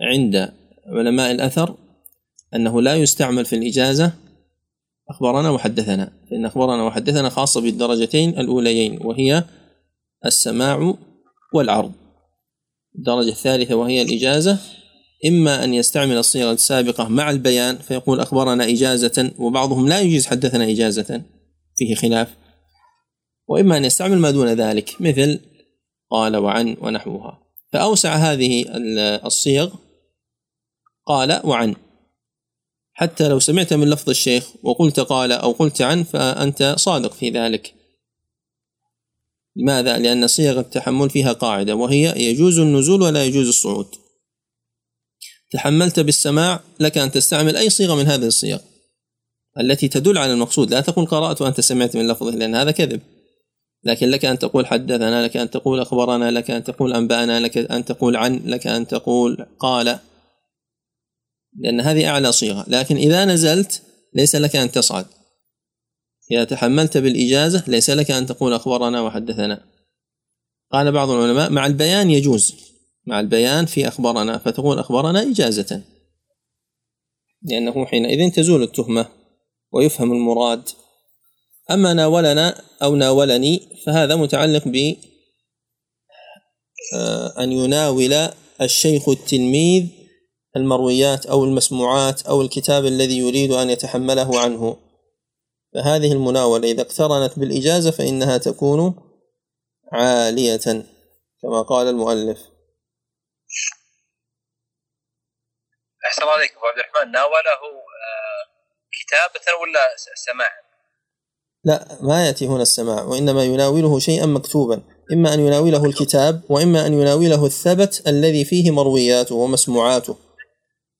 Speaker 1: عند علماء الأثر أنه لا يستعمل في الإجازة أخبرنا وحدثنا. فإن أخبرنا وحدثنا خاصة بالدرجتين الأوليين وهي السماع والعرض. الدرجة الثالثة وهي الإجازة. إما أن يستعمل الصيغة السابقة مع البيان فيقول أخبرنا إجازة وبعضهم لا يجيز حدثنا إجازة. فيه خلاف. وإما أن يستعمل ما دون ذلك مثل قال وعن ونحوها. فأوسع هذه الصيغ قال وعن. حتى لو سمعت من لفظ الشيخ وقلت قال أو قلت عن فأنت صادق في ذلك. لماذا؟ لأن صيغ التحمل فيها قاعدة وهي يجوز النزول ولا يجوز الصعود. تحملت بالسماع لك أن تستعمل أي صيغة من هذه الصيغ. التي تدل على المقصود لا تقول قرأت وأنت سمعت من لفظه لأن هذا كذب. لكن لك أن تقول حدثنا لك أن تقول أخبرنا لك أن تقول أنبأنا لك أن تقول عن لك أن تقول قال. لأن هذه أعلى صيغة. لكن إذا نزلت ليس لك أن تصعد. إذا تحملت بالإجازة ليس لك أن تقول أخبرنا وحدثنا. قال بعض العلماء مع البيان يجوز. مع البيان في أخبرنا فتقول أخبرنا إجازة. لأنه حينئذ تزول التهمة ويفهم المراد. أما ناولنا أو ناولني فهذا متعلق ب آه، أن يناول الشيخ التلميذ المرويات أو المسموعات أو الكتاب الذي يريد أن يتحمله عنه. فهذه المناولة إذا اقترنت بالإجازة فإنها تكون عالية كما قال المؤلف.
Speaker 5: أحسن الله عليكم عبد الرحمن. ناوله آه، كتابة ولا سماعا؟
Speaker 1: لا ما يأتي هنا السماع وإنما يناوله شيئا مكتوبا إما أن يناوله الكتاب وإما أن يناوله الثبت الذي فيه مروياته ومسموعاته.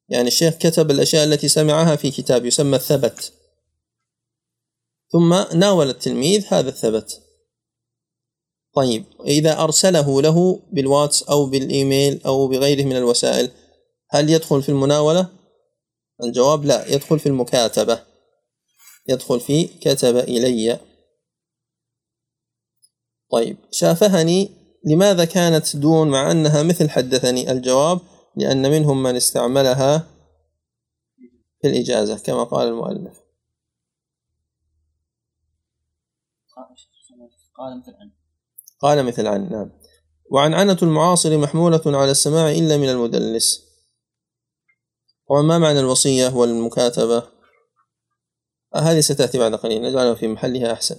Speaker 1: يعني الشيخ كتب الأشياء التي سمعها في كتاب يسمى الثبت. ثم ناول التلميذ هذا الثبت. طيب إذا أرسله له بالواتس أو بالإيميل أو بغيره من الوسائل هل يدخل في المناولة؟ الجواب لا يدخل في المكاتبة. يدخل في كتب إلي. طيب شافهني لماذا كانت دون مع أنها مثل حدثني الجواب لأن منهم من استعملها في الإجازة كما قال المؤلف.
Speaker 2: قال مثل عن
Speaker 1: قال مثل عن نعم. وعن عنة المعاصر محمولة على السماع إلا من المدلس. وما معنى الوصية والمكاتبة؟ هذه ستأتي بعد قليل نجعلها في محلها أحسن.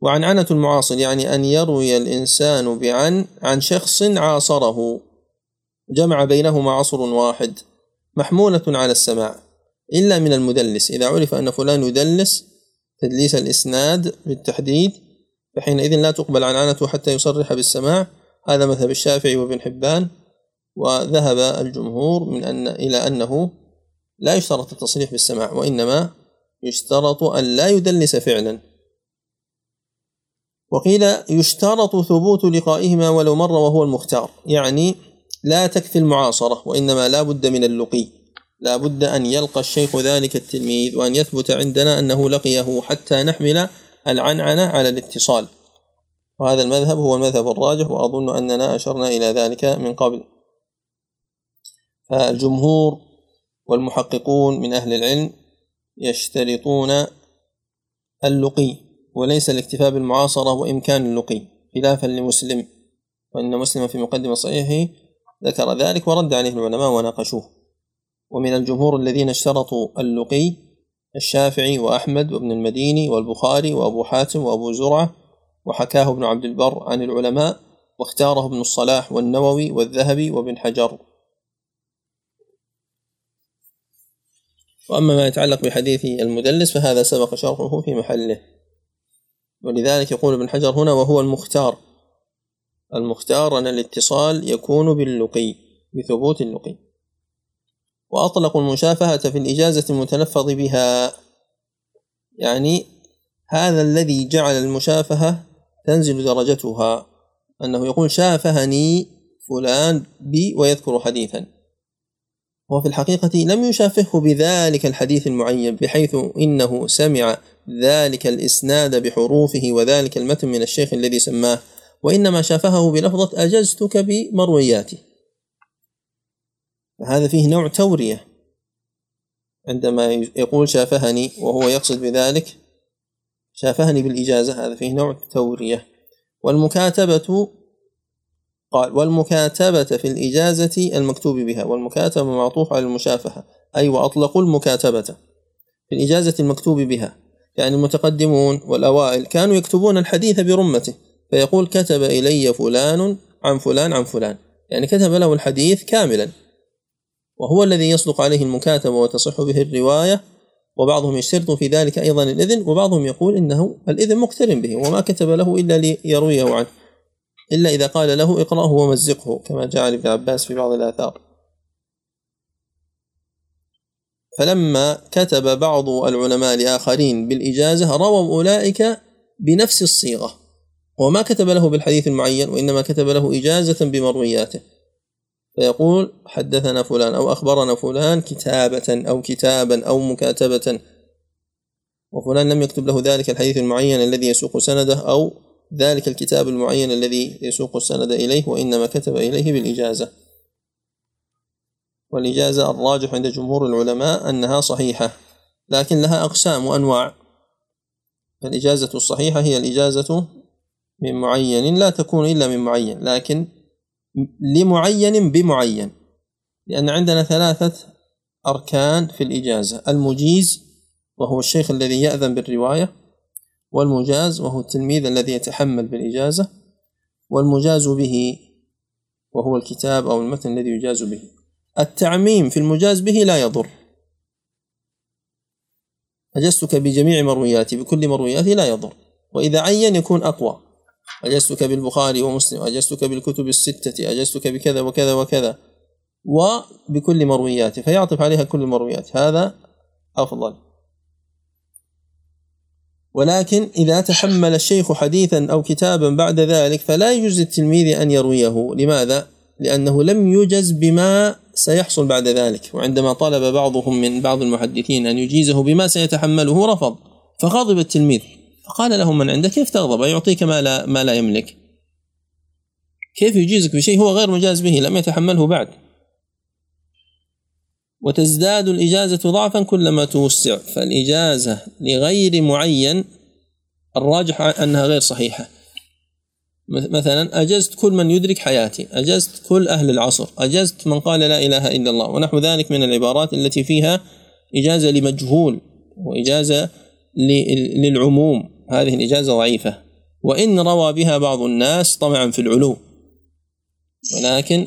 Speaker 1: وعن عنة المعاصر يعني أن يروي الإنسان بعن عن شخص عاصره. جمع بينهما عصر واحد محمولة على السماع إلا من المدلس. إذا عرف أن فلان يدلس تدليس الإسناد بالتحديد فحينئذ لا تقبل عن عنته حتى يصرح بالسماع. هذا مذهب الشافعي وابن حبان. وذهب الجمهور من أن إلى أنه لا يشترط التصريح بالسماع وإنما يشترط أن لا يدلس فعلا. وقيل يشترط ثبوت لقائهما ولو مر وهو المختار. يعني لا تكفي المعاصرة وإنما لا بد من اللقي. لا بد أن يلقى الشيخ ذلك التلميذ وأن يثبت عندنا أنه لقيه حتى نحمل العنعنة على الاتصال. وهذا المذهب هو المذهب الراجح وأظن أننا أشرنا إلى ذلك من قبل. فالجمهور والمحققون من أهل العلم يشترطون اللقي وليس الاكتفاء بالمعاصرة وإمكان اللقي خلافا لمسلم وإن مسلم في مقدمة صحيحه ذكر ذلك ورد عليه العلماء وناقشوه. ومن الجمهور الذين اشترطوا اللقي الشافعي وأحمد وابن المديني والبخاري وأبو حاتم وأبو زرعة وحكاه ابن عبد البر عن العلماء واختاره ابن الصلاح والنووي والذهبي وابن حجر. وأما ما يتعلق بحديث المدلس فهذا سبق شرحه في محله. ولذلك يقول ابن حجر هنا وهو المختار. المختار أن الاتصال يكون باللقي بثبوت اللقي. وأطلقوا المشافهة في الإجازة المتلفظ بها. يعني هذا الذي جعل المشافهة تنزل درجتها. أنه يقول شافهني فلان بي ويذكر حديثا. وفي الحقيقة لم يشافهه بذلك الحديث المعين بحيث إنه سمع ذلك الإسناد بحروفه وذلك المتن من الشيخ الذي سماه وإنما شافهه بلفظة أجزتك بمروياتي. هذا فيه نوع تورية. عندما يقول شافهني وهو يقصد بذلك شافهني بالإجازة هذا فيه نوع تورية. والمكاتبة قال والمكاتبة في الإجازة المكتوب بها والمكاتبة معطوف على المشافهة أي وأطلقوا المكاتبة في الإجازة المكتوب بها. يعني المتقدمون والأوائل كانوا يكتبون الحديث برمته فيقول كتب إلي فلان عن فلان عن فلان. يعني كتب له الحديث كاملا. وهو الذي يصدق عليه المكاتبة وتصح به الرواية. وبعضهم يشترط في ذلك أيضا الإذن وبعضهم يقول إنه الإذن مقترن به وما كتب له إلا ليرويه عنه. إلا إذا قال له اقرأه ومزقه كما جاء لابن عباس في بعض الآثار. فلما كتب بعض العلماء لآخرين بالإجازة رووا أولئك بنفس الصيغة. وما كتب له بالحديث المعين وإنما كتب له إجازة بمروياته. فيقول حدثنا فلان أو أخبرنا فلان كتابة أو كتابا أو مكاتبة. وفلان لم يكتب له ذلك الحديث المعين الذي يسوق سنده أو ذلك الكتاب المعين الذي يسوق السند إليه وإنما كتب إليه بالإجازة. والإجازة الراجح عند جمهور العلماء أنها صحيحة لكن لها أقسام وأنواع. الإجازة الصحيحة هي الإجازة من معين لا تكون إلا من معين لكن لمعين بمعين لأن عندنا ثلاثة أركان في الإجازة. المجيز وهو الشيخ الذي يأذن بالرواية والمجاز وهو التلميذ الذي يتحمل بالإجازة والمجاز به وهو الكتاب أو المتن الذي يجاز به. التعميم في المجاز به لا يضر. أجزتك بجميع مروياتي بكل مروياتي لا يضر. وإذا عين يكون أقوى. أجزتك بالبخاري ومسلم أجزتك بالكتب الستة أجزتك بكذا وكذا وكذا. وبكل مروياتي فيعطف عليها كل المرويات. هذا أفضل. ولكن إذا تحمل الشيخ حديثا أو كتابا بعد ذلك فلا يجوز للتلميذ أن يرويه. لماذا؟ لأنه لم يجز بما سيحصل بعد ذلك. وعندما طلب بعضهم من بعض المحدثين أن يجيزه بما سيتحمله رفض. فغضب التلميذ. فقال له من عندك؟ كيف تغضب؟ يعطيك ما لا, ما لا يملك. كيف يجيزك بشيء؟ هو غير مجاز به لم يتحمله بعد. وتزداد الإجازة ضعفا كلما توسع فالإجازة لغير معين الراجح أنها غير صحيحة. مثلا أجزت كل من يدرك حياتي أجزت كل أهل العصر أجزت من قال لا إله إلا الله ونحو ذلك من العبارات التي فيها إجازة لمجهول وإجازة للعموم. هذه الإجازة ضعيفة. وإن روى بها بعض الناس طمعا في العلو. ولكن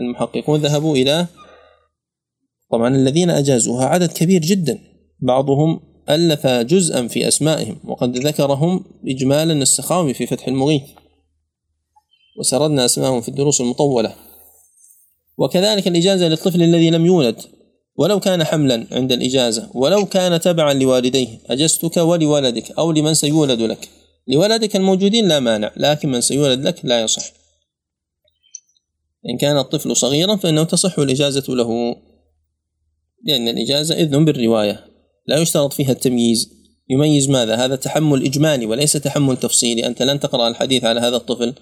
Speaker 1: المحققون ذهبوا إلى طبعا الذين أجازوها عدد كبير جدا. بعضهم ألف جزءا في أسمائهم وقد ذكرهم إجمالا السخاوي في فتح المغيث. وسردنا أسمائهم في الدروس المطولة. وكذلك الإجازة للطفل الذي لم يولد. ولو كان حملا عند الإجازة ولو كان تبعا لوالديه. أجزتك ولولدك أو لمن سيولد لك. لولدك الموجودين لا مانع لكن من سيولد لك لا يصح. إن كان الطفل صغيرا فإنه تصح الإجازة له. لأن الإجازة إذن بالرواية. لا يشترط فيها التمييز. يميز ماذا؟ هذا تحمل إجمالي وليس تحمل تفصيلي. أنت لن تقرأ الحديث على هذا الطفل.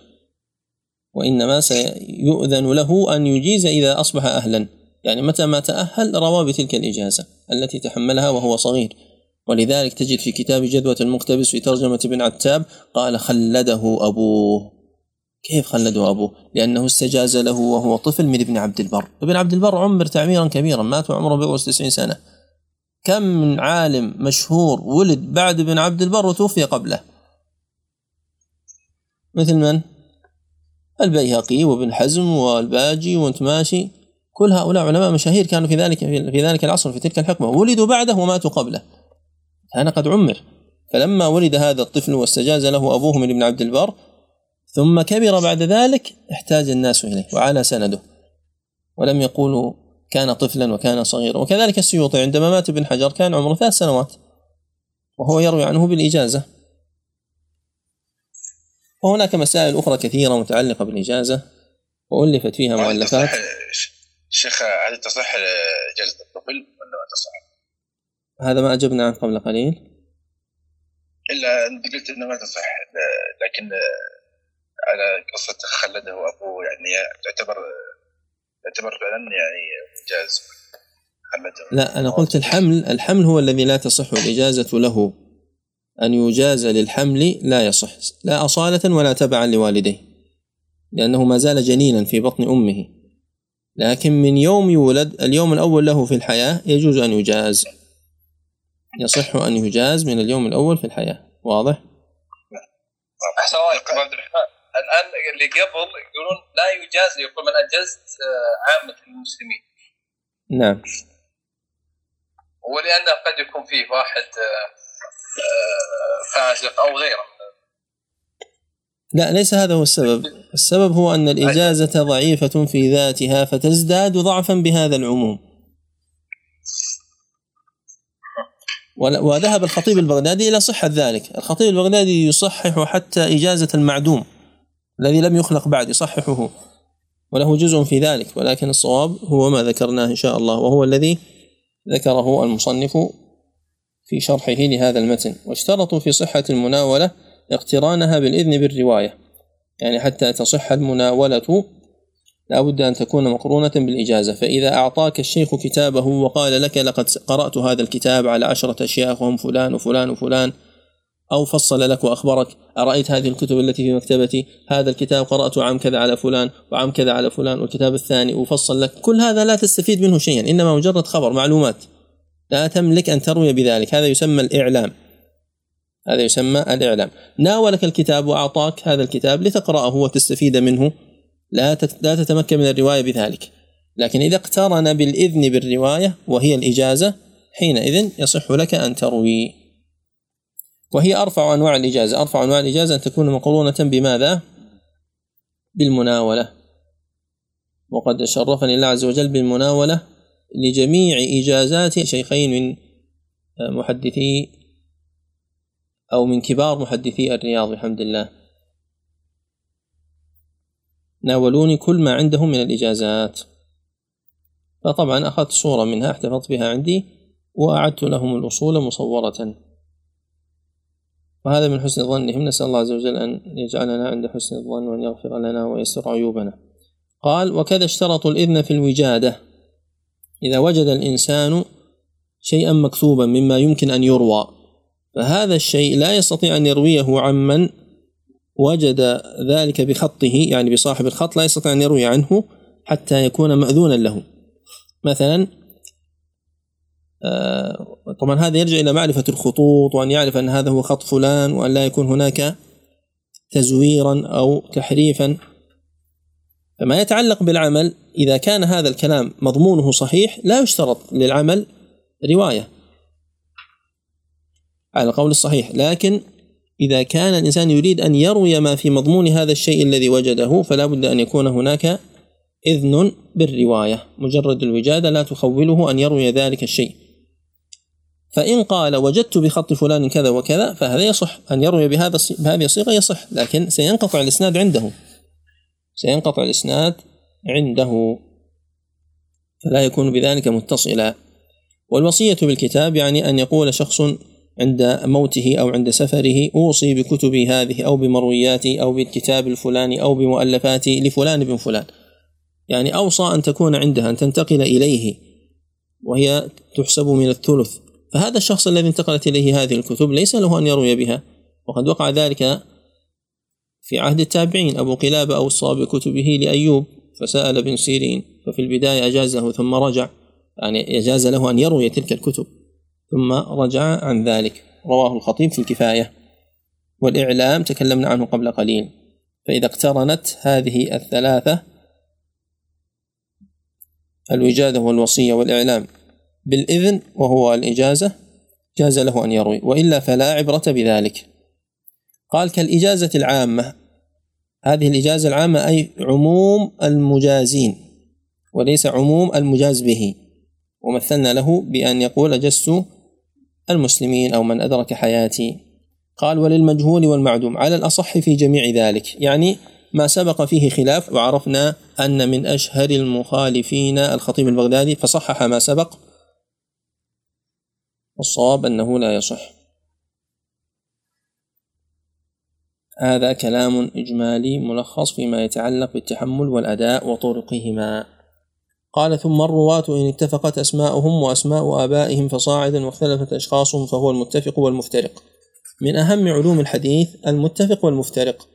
Speaker 1: وإنما سيؤذن له أن يجيز إذا أصبح أهلا. يعني متى ما تأهل روى بتلك الإجازة التي تحملها وهو صغير. ولذلك تجد في كتاب جدوة المقتبس في ترجمة ابن عتاب قال خلده أبوه. كيف خلده أبوه؟ لأنه استجاز له وهو طفل من ابن عبد البر. ابن عبد البر عمر تعميرا كبيرا مات وعمره بغض 90 سنة. كم من عالم مشهور ولد بعد ابن عبد البر وتوفي قبله؟ مثل من؟ البيهقي وابن حزم والباجي وانت ماشي. كل هؤلاء علماء مشاهير كانوا في ذلك في ذلك العصر في تلك الحقبة. ولدوا بعده وماتوا قبله. كان قد عمر. فلما ولد هذا الطفل واستجاز له أبوه من ابن عبد البر ثم كبر بعد ذلك احتاج الناس إليه وعلى سنده. ولم يقولوا كان طفلا وكان صغيرا. وكذلك السيوطي عندما مات ابن حجر كان عمره ثلاث سنوات وهو يروي عنه بالإجازة. وهناك مسائل أخرى كثيرة متعلقة بالإجازة وألفت فيها مؤلفات.
Speaker 4: شيخ هل تصح إجازة الطفل؟ ولا ما تصح؟
Speaker 1: هذا ما أجبنا عنه قبل قليل.
Speaker 4: إلا انت قلت إنه ما تصح لكن على قصة خلده ابوه يعني تعتبر تعتبر فعلا يعني انجاز خلده
Speaker 1: لا أنا قلت الحمل الحمل هو الذي لا تصح الإجازة له. أن يجاز للحمل لا يصح لا أصالة ولا تبعا لوالديه لأنه ما زال جنينا في بطن أمه. لكن من يوم يولد اليوم الأول له في الحياة يجوز أن يجاز. يصح أن يجاز من اليوم الأول في الحياة. واضح؟
Speaker 5: أحسن الله عبد الرحمن الآن اللي قبل يقولون لا يجاز يقول من اجزت آه، عامة المسلمين.
Speaker 1: نعم.
Speaker 5: ولأنه قد يكون فيه واحد آه، آه، فاسق أو غيره.
Speaker 1: لا ليس هذا هو السبب. السبب هو أن الإجازة ضعيفة في ذاتها فتزداد ضعفا بهذا العموم. وذهب الخطيب البغدادي إلى صحة ذلك. الخطيب البغدادي يصحح حتى إجازة المعدوم. الذي لم يخلق بعد يصححه. وله جزء في ذلك ولكن الصواب هو ما ذكرناه إن شاء الله وهو الذي ذكره المصنف في شرحه لهذا المتن. واشترطوا في صحة المناولة اقترانها بالإذن بالرواية. يعني حتى تصح المناولة لا بد أن تكون مقرونة بالإجازة. فإذا أعطاك الشيخ كتابه وقال لك لقد قرأت هذا الكتاب على عشرة أشياخ وهم فلان وفلان وفلان أو فصل لك وأخبرك أرأيت هذه الكتب التي في مكتبتي؟ هذا الكتاب قرأته عام كذا على فلان وعام كذا على فلان والكتاب الثاني وفصل لك. كل هذا لا تستفيد منه شيئا إنما مجرد خبر معلومات. لا تملك أن تروي بذلك. هذا يسمى الإعلام. هذا يسمى الإعلام. ناولك الكتاب وأعطاك هذا الكتاب لتقرأه وتستفيد منه. لا لا تتمكن من الرواية بذلك. لكن إذا اقترن بالإذن بالرواية وهي الإجازة حينئذ يصح لك أن تروي. وهي أرفع أنواع الإجازة. أرفع أنواع الإجازة أن تكون مقرونة بماذا؟ بالمناولة. وقد شرفني الله عز وجل بالمناولة لجميع إجازات شيخين من محدثي أو من كبار محدثي الرياض بحمد الله ناولوني كل ما عندهم من الإجازات. فطبعا أخذت صورة منها احتفظت بها عندي وأعدت لهم الأصول مصورة. وهذا من حسن ظنهم. نسأل الله عز وجل أن يجعلنا عند حسن الظن وأن يغفر لنا ويستر عيوبنا. قال وكذا اشترطوا الإذن في الوجادة. إذا وجد الإنسان شيئا مكتوبا مما يمكن أن يروى فهذا الشيء لا يستطيع أن يرويه عمن وجد ذلك بخطه يعني بصاحب الخط لا يستطيع أن يروي عنه حتى يكون مأذونا له. مثلا طبعا هذا يرجع إلى معرفة الخطوط وأن يعرف أن هذا هو خط فلان وأن لا يكون هناك تزويرا أو تحريفا. فما يتعلق بالعمل إذا كان هذا الكلام مضمونه صحيح لا يشترط للعمل رواية. على القول الصحيح. لكن إذا كان الإنسان يريد أن يروي ما في مضمون هذا الشيء الذي وجده فلا بد أن يكون هناك إذن بالرواية. مجرد الوجادة لا تخوله أن يروي ذلك الشيء. فإن قال وجدت بخط فلان كذا وكذا فهذا يصح. أن يروي بهذا بهذه الصيغة يصح لكن سينقطع الإسناد عنده. سينقطع الإسناد عنده. فلا يكون بذلك متصلا. والوصية بالكتاب يعني أن يقول شخص عند موته أو عند سفره أوصي بكتبي هذه أو بمروياتي أو بالكتاب الفلاني أو بمؤلفاتي لفلان بن فلان. يعني أوصى أن تكون عندها أن تنتقل إليه. وهي تحسب من الثلث. فهذا الشخص الذي انتقلت إليه هذه الكتب ليس له أن يروي بها. وقد وقع ذلك في عهد التابعين أبو قلابة أوصى بكتبه لأيوب فسأل ابن سيرين ففي البداية أجازه ثم رجع يعني يجاز له أن يروي تلك الكتب ثم رجع عن ذلك. رواه الخطيب في الكفاية. والإعلام تكلمنا عنه قبل قليل. فإذا اقترنت هذه الثلاثة الوجادة والوصية والإعلام. بالإذن وهو الإجازة جاز له أن يروي وإلا فلا عبرة بذلك. قال كالإجازة العامة. هذه الإجازة العامة أي عموم المجازين وليس عموم المجاز به. ومثلنا له بأن يقول أجزت المسلمين أو من أدرك حياتي. قال وللمجهول والمعدوم. على الأصح في جميع ذلك يعني ما سبق فيه خلاف وعرفنا أن من أشهر المخالفين الخطيب البغدادي فصحح ما سبق والصواب أنه لا يصح. هذا كلام إجمالي ملخص فيما يتعلق بالتحمل والأداء وطرقهما. قال ثم الرواة إن اتفقت أسماؤهم وأسماء آبائهم فصاعدا واختلفت أشخاصهم فهو المتفق والمفترق. من أهم علوم الحديث المتفق والمفترق.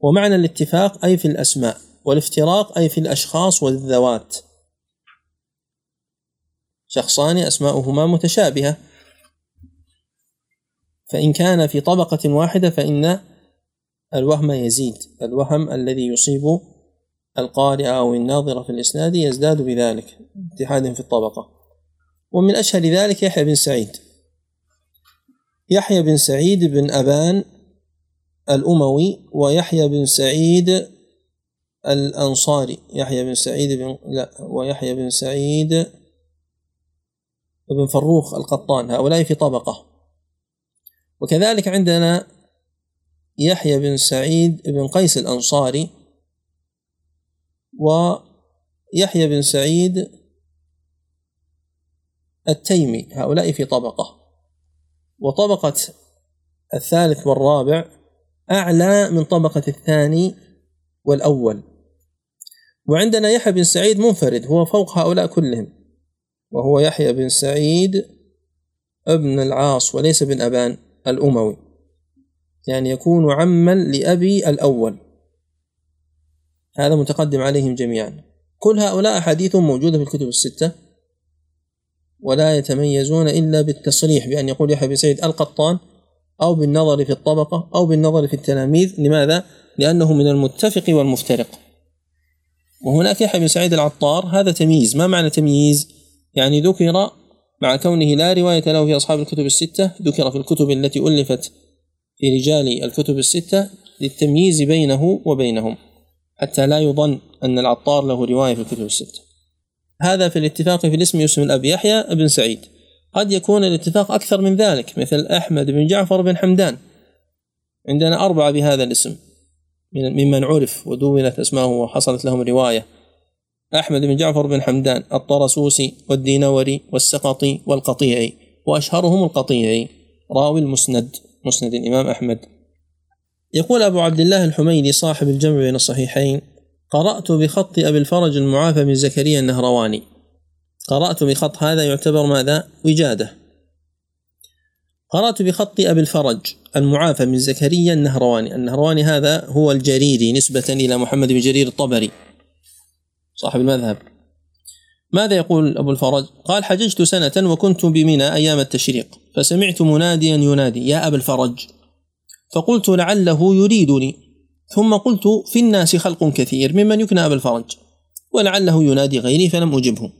Speaker 1: ومعنى الاتفاق أي في الأسماء والافتراق أي في الأشخاص والذوات. شخصان أسماؤهما متشابهة. فإن كان في طبقة واحدة فإن الوهم يزيد الوهم الذي يصيب القارئ أو الناظر في الإسناد يزداد بذلك اتحاد في الطبقة. ومن أشهر ذلك يحيى بن سعيد. يحيى بن سعيد بن أبان الأموي ويحيى بن سعيد الأنصاري. يحيى بن سعيد بن لا ويحيى بن سعيد بن فروخ القطان. هؤلاء في طبقة. وكذلك عندنا يحيى بن سعيد بن قيس الأنصاري ويحيى بن سعيد التيمي هؤلاء في طبقة. وطبقة الثالث والرابع أعلى من طبقة الثاني والأول. وعندنا يحيى بن سعيد منفرد هو فوق هؤلاء كلهم. وهو يحيى بن سعيد ابن العاص وليس بن أبان. الأموي. يعني يكون عما لأبي الأول. هذا متقدم عليهم جميعا. كل هؤلاء أحاديث موجودة في الكتب الستة ولا يتميزون إلا بالتصريح بأن يقول يحيى بن سعيد القطان أو بالنظر في الطبقة أو بالنظر في التلاميذ. لماذا؟ لأنه من المتفق والمفترق. وهناك يحيى بن سعيد العطار هذا تمييز. ما معنى تمييز؟ يعني ذكر مع كونه لا رواية له في أصحاب الكتب الستة ذكر في الكتب التي ألفت في رجال الكتب الستة للتمييز بينه وبينهم حتى لا يظن أن العطار له رواية في الكتب الستة. هذا في الاتفاق في الاسم يسمى الأب يحيى بن سعيد. قد يكون الاتفاق أكثر من ذلك مثل أحمد بن جعفر بن حمدان. عندنا أربعة بهذا الاسم ممن عرف ودونت أسماءه وحصلت لهم رواية. أحمد بن جعفر بن حمدان الطرسوسي والدينوري والسقطي والقطيعي وأشهرهم القطيعي. راوي المسند مسند الإمام أحمد. يقول أبو عبد الله الحميدي صاحب الجمع بين الصحيحين قرأت بخط أبي الفرج المعافى من زكريا النهرواني. قرأت بخط هذا يعتبر ماذا؟ وجادة. قرأت بخط أبي الفرج المعافى من زكريا النهرواني. النهرواني هذا هو الجريري نسبة إلى محمد بن جرير الطبري. صاحب المذهب. ماذا يقول أبو الفرج؟ قال حججت سنة وكنت بمنى أيام التشريق فسمعت مناديا ينادي يا أبا الفرج! فقلت لعله يريدني. ثم قلت في الناس خلق كثير ممن يكنى أبا الفرج ولعله ينادي غيري فلم أجبه.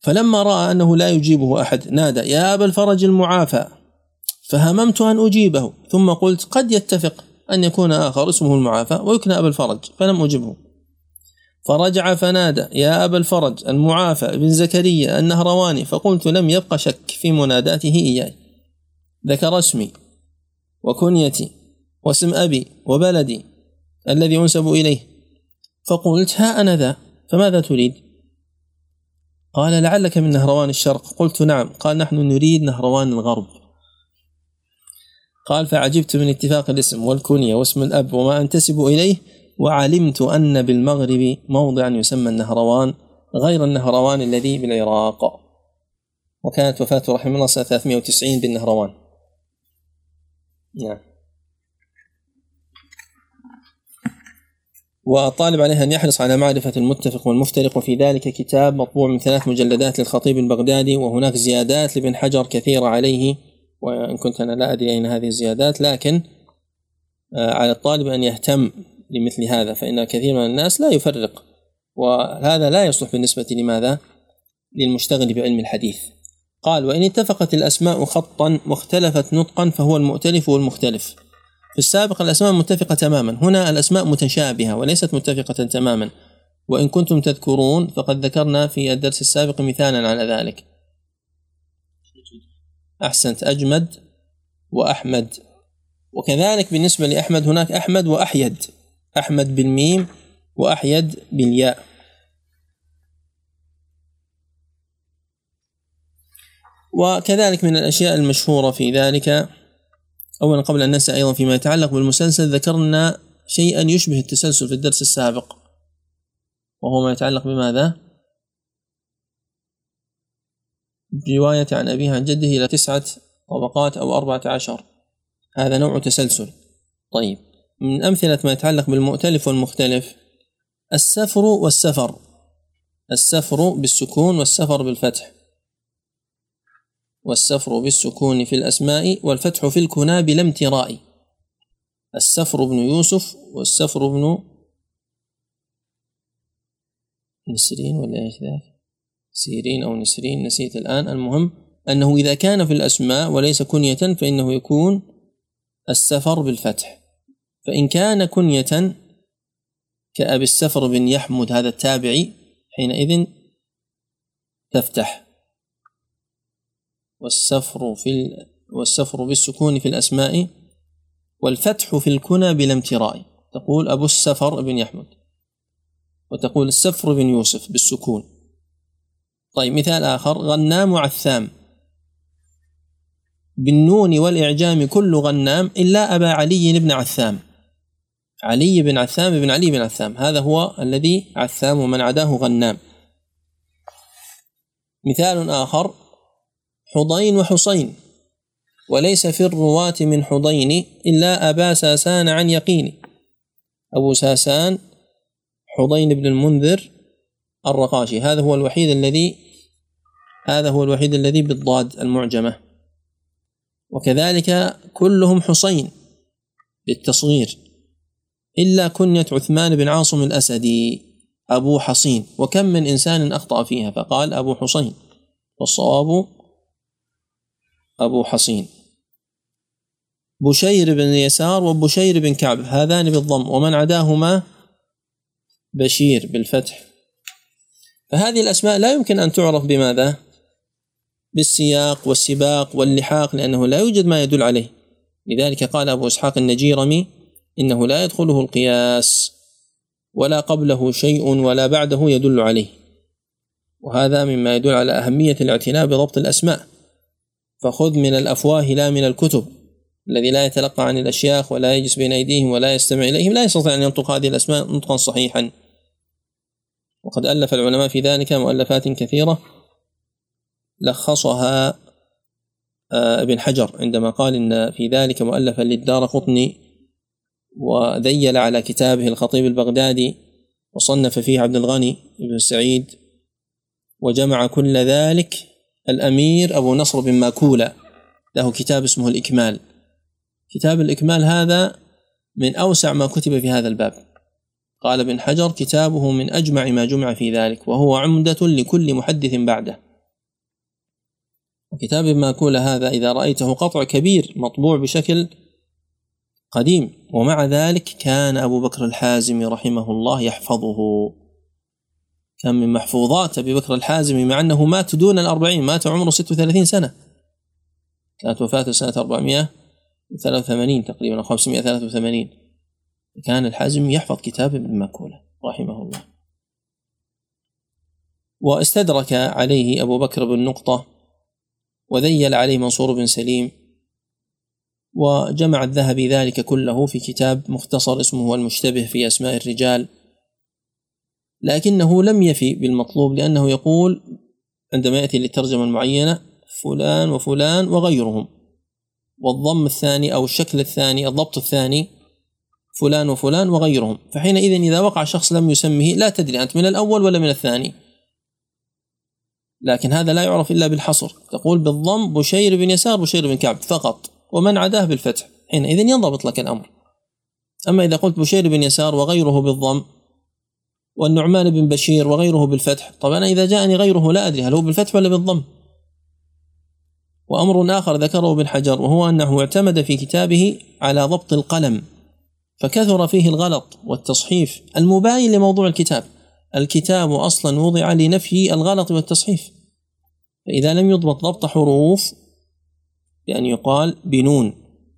Speaker 1: فلما رأى أنه لا يجيبه أحد نادى يا أبا الفرج المعافى! فهممت أن أجيبه ثم قلت قد يتفق أن يكون آخر اسمه المعافى ويكنى أبا الفرج فلم أجبه. فرجع فنادى يا أبا الفرج المعافى بن زكريا النهرواني فقلت لم يبق شك في مناداته إياي. ذكر اسمي وكنيتي واسم أبي وبلدي الذي أنسب إليه. فقلت ها أنا ذا فماذا تريد؟ قال لعلك من نهروان الشرق. قلت نعم. قال نحن نريد نهروان الغرب. قال فعجبت من اتفاق الاسم والكنية واسم الأب وما أنتسب إليه وعلمت أن بالمغرب موضعا يسمى النهروان غير النهروان الذي بالعراق. وكانت وفاته رحمه الله سنة 390 بالنهروان. نعم. والطالب عليه أن يحرص على معرفة المتفق والمفترق وفي ذلك كتاب مطبوع من ثلاث مجلدات للخطيب البغدادي وهناك زيادات لابن حجر كثيرة عليه. وإن كنت أنا لا أدري أين هذه الزيادات لكن آه، على الطالب أن يهتم لمثل هذا فإن كثير من الناس لا يفرق. وهذا لا يصلح بالنسبة لماذا؟ للمشتغل بعلم الحديث. قال وإن اتفقت الأسماء خطا واختلفت نطقا فهو المؤتلف والمختلف. في السابق الأسماء متفقة تماما. هنا الأسماء متشابهة وليست متفقة تماما. وإن كنتم تذكرون فقد ذكرنا في الدرس السابق مثالا على ذلك. أحسنت. أجمد وأحمد. وكذلك بالنسبة لأحمد هناك أحمد وأحيد. أحمد بالميم وأحيد بالياء. وكذلك من الأشياء المشهورة في ذلك أولا قبل أن ننسى أيضا فيما يتعلق بالمسلسل ذكرنا شيئا يشبه التسلسل في الدرس السابق. وهو ما يتعلق بماذا؟ رواية عن أبيه عن جده إلى تسعة طبقات أو أربعة عشر. هذا نوع تسلسل. طيب. من أمثلة ما يتعلق بالمؤتلف والمختلف. السفر والسفر. السفر بالسكون والسفر بالفتح. والسفر بالسكون في الأسماء والفتح في الكنى بلا امتراء. السفر بن يوسف والسفر بن نسرين ولا إيش ذاك؟ سيرين أو نسرين نسيت الآن. المهم أنه إذا كان في الأسماء وليس كنية فإنه يكون السفر بالفتح. فإن كان كنية كأبي السفر بن يحمد هذا التابعي حينئذ تفتح. والسفر في والسفر بالسكون في الأسماء والفتح في الكنى بلا امتراء. تقول أبو السفر بن يحمد. وتقول السفر بن يوسف بالسكون. طيب مثال آخر. غنام عثام. بالنون والإعجام كل غنام إلا أبا علي بن عثام. علي بن عثام بن علي بن عثام. هذا هو الذي عثام ومن عداه غنام. مثال آخر حضين وحصين. وليس في الرواة من حضين إلا أبا ساسان عن يقين. أبو ساسان حضين بن المنذر الرقاشي. هذا هو الوحيد الذي هذا هو الوحيد الذي بالضاد المعجمة. وكذلك كلهم حصين بالتصغير. إلا كنية عثمان بن عاصم الأسدي أبو حصين. وكم من إنسان أخطأ فيها؟ فقال أبو حصين. والصواب أبو حصين. بشير بن يسار وبشير بن كعب هذان بالضم ومن عداهما بشير بالفتح. فهذه الأسماء لا يمكن أن تعرف بماذا؟ بالسياق والسباق واللحاق لأنه لا يوجد ما يدل عليه. لذلك قال أبو إسحاق النجيرمي إنه لا يدخله القياس ولا قبله شيء ولا بعده يدل عليه. وهذا مما يدل على أهمية الاعتناء بضبط الأسماء. فخذ من الأفواه لا من الكتب. الذي لا يتلقى عن الأشياخ ولا يجلس بين أيديهم ولا يستمع إليهم لا يستطيع أن ينطق هذه الأسماء نطقا صحيحا. وقد ألف العلماء في ذلك مؤلفات كثيرة. لخصها آه، ابن حجر عندما قال إن في ذلك مؤلفا للدار قطني. وذيل على كتابه الخطيب البغدادي وصنف فيه عبد الغني بن سعيد وجمع كل ذلك الأمير أبو نصر بن ماكولة له كتاب اسمه الإكمال. كتاب الإكمال هذا من أوسع ما كتب في هذا الباب. قال ابن حجر كتابه من أجمع ما جمع في ذلك وهو عمدة لكل محدث بعده. وكتاب ماكولة هذا إذا رأيته قطع كبير مطبوع بشكل قديم. ومع ذلك كان أبو بكر الحازمي رحمه الله يحفظه. كان من محفوظات أبي بكر الحازمي مع أنه مات دون الأربعين مات عمره 36 سنة. كانت وفاته سنة 483 تقريبا أو 583 كان الحازمي يحفظ كتاب ابن ماكولة رحمه الله. واستدرك عليه أبو بكر بن نقطة وذيل عليه منصور بن سليم وجمع الذهبي ذلك كله في كتاب مختصر اسمه المشتبه في أسماء الرجال لكنه لم يفي بالمطلوب لأنه يقول عندما يأتي للترجمة المعينة فلان وفلان وغيرهم والضم الثاني أو الشكل الثاني الضبط الثاني فلان وفلان وغيرهم فحينئذ إذا وقع شخص لم يسمه لا تدري أنت من الأول ولا من الثاني. لكن هذا لا يعرف إلا بالحصر تقول بالضم بشير بن يسار بشير بن كعب فقط. ومن عداه بالفتح. حينئذ ينضبط لك الأمر. أما إذا قلت بشير بن يسار وغيره بالضم والنعمان بن بشير وغيره بالفتح طبعا إذا جاءني غيره لا أدري هل هو بالفتح ولا بالضم. وأمر آخر ذكره ابن حجر وهو أنه اعتمد في كتابه على ضبط القلم فكثر فيه الغلط والتصحيف المباين لموضوع الكتاب. الكتاب أصلا وضع لنفي الغلط والتصحيف. فإذا لم يضبط ضبط حروف بأن يقال بنون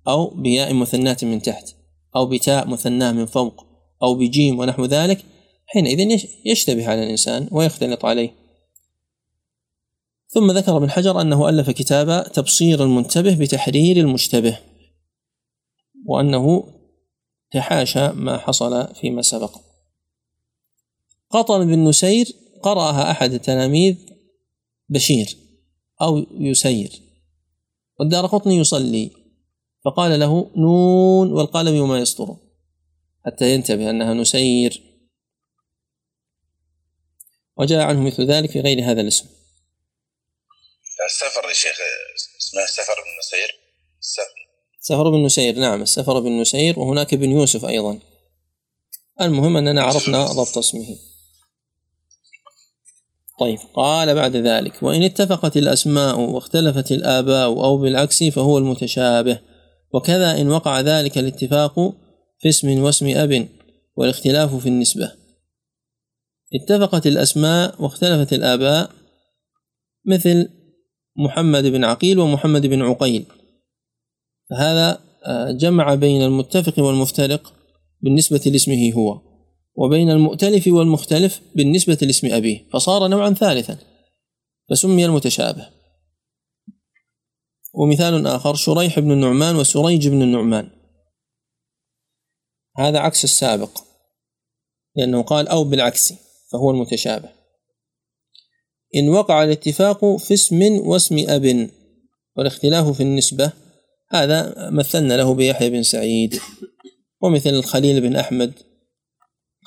Speaker 1: أو بياء مثناة من تحت أو بتاء مثناة من فوق أو بجيم ونحو ذلك. حينئذ يشتبه على الإنسان ويختلط عليه. ثم ذكر ابن حجر أنه ألف كتاب تبصير المنتبه بتحرير المشتبه وأنه تحاشى ما حصل فيما سبق. قطن بن نسير قرأها أحد التلاميذ بشير أو يسير. والدار قطني يصلي. فقال له نون والقلم وما يسطر. حتى ينتبه أنها نسير. وجاء عنه مثل ذلك في غير هذا الاسم.
Speaker 4: السفر يا شيخ اسمه سفر بن نسير؟ السفر
Speaker 1: سفر بن نسير نعم السفر بن نسير وهناك بن يوسف أيضا. المهم أننا عرفنا ضبط اسمه. طيب قال بعد ذلك وإن اتفقت الأسماء واختلفت الآباء أو بالعكس فهو المتشابه وكذا إن وقع ذلك الاتفاق في اسم واسم أب والاختلاف في النسبة. اتفقت الأسماء واختلفت الآباء مثل محمد بن عقيل ومحمد بن عقيل. فهذا آه، جمع بين المتفق والمفترق بالنسبة لاسمه هو. وبين المؤتلف والمختلف بالنسبة لاسم أبيه فصار نوعا ثالثا فسمي المتشابه. ومثال آخر شريح بن النعمان وسريج بن النعمان. هذا عكس السابق لأنه قال أو بالعكس فهو المتشابه. إن وقع الاتفاق في اسم واسم أب والاختلاف في النسبة هذا مثلنا له بيحيى بن سعيد ومثل الخليل بن أحمد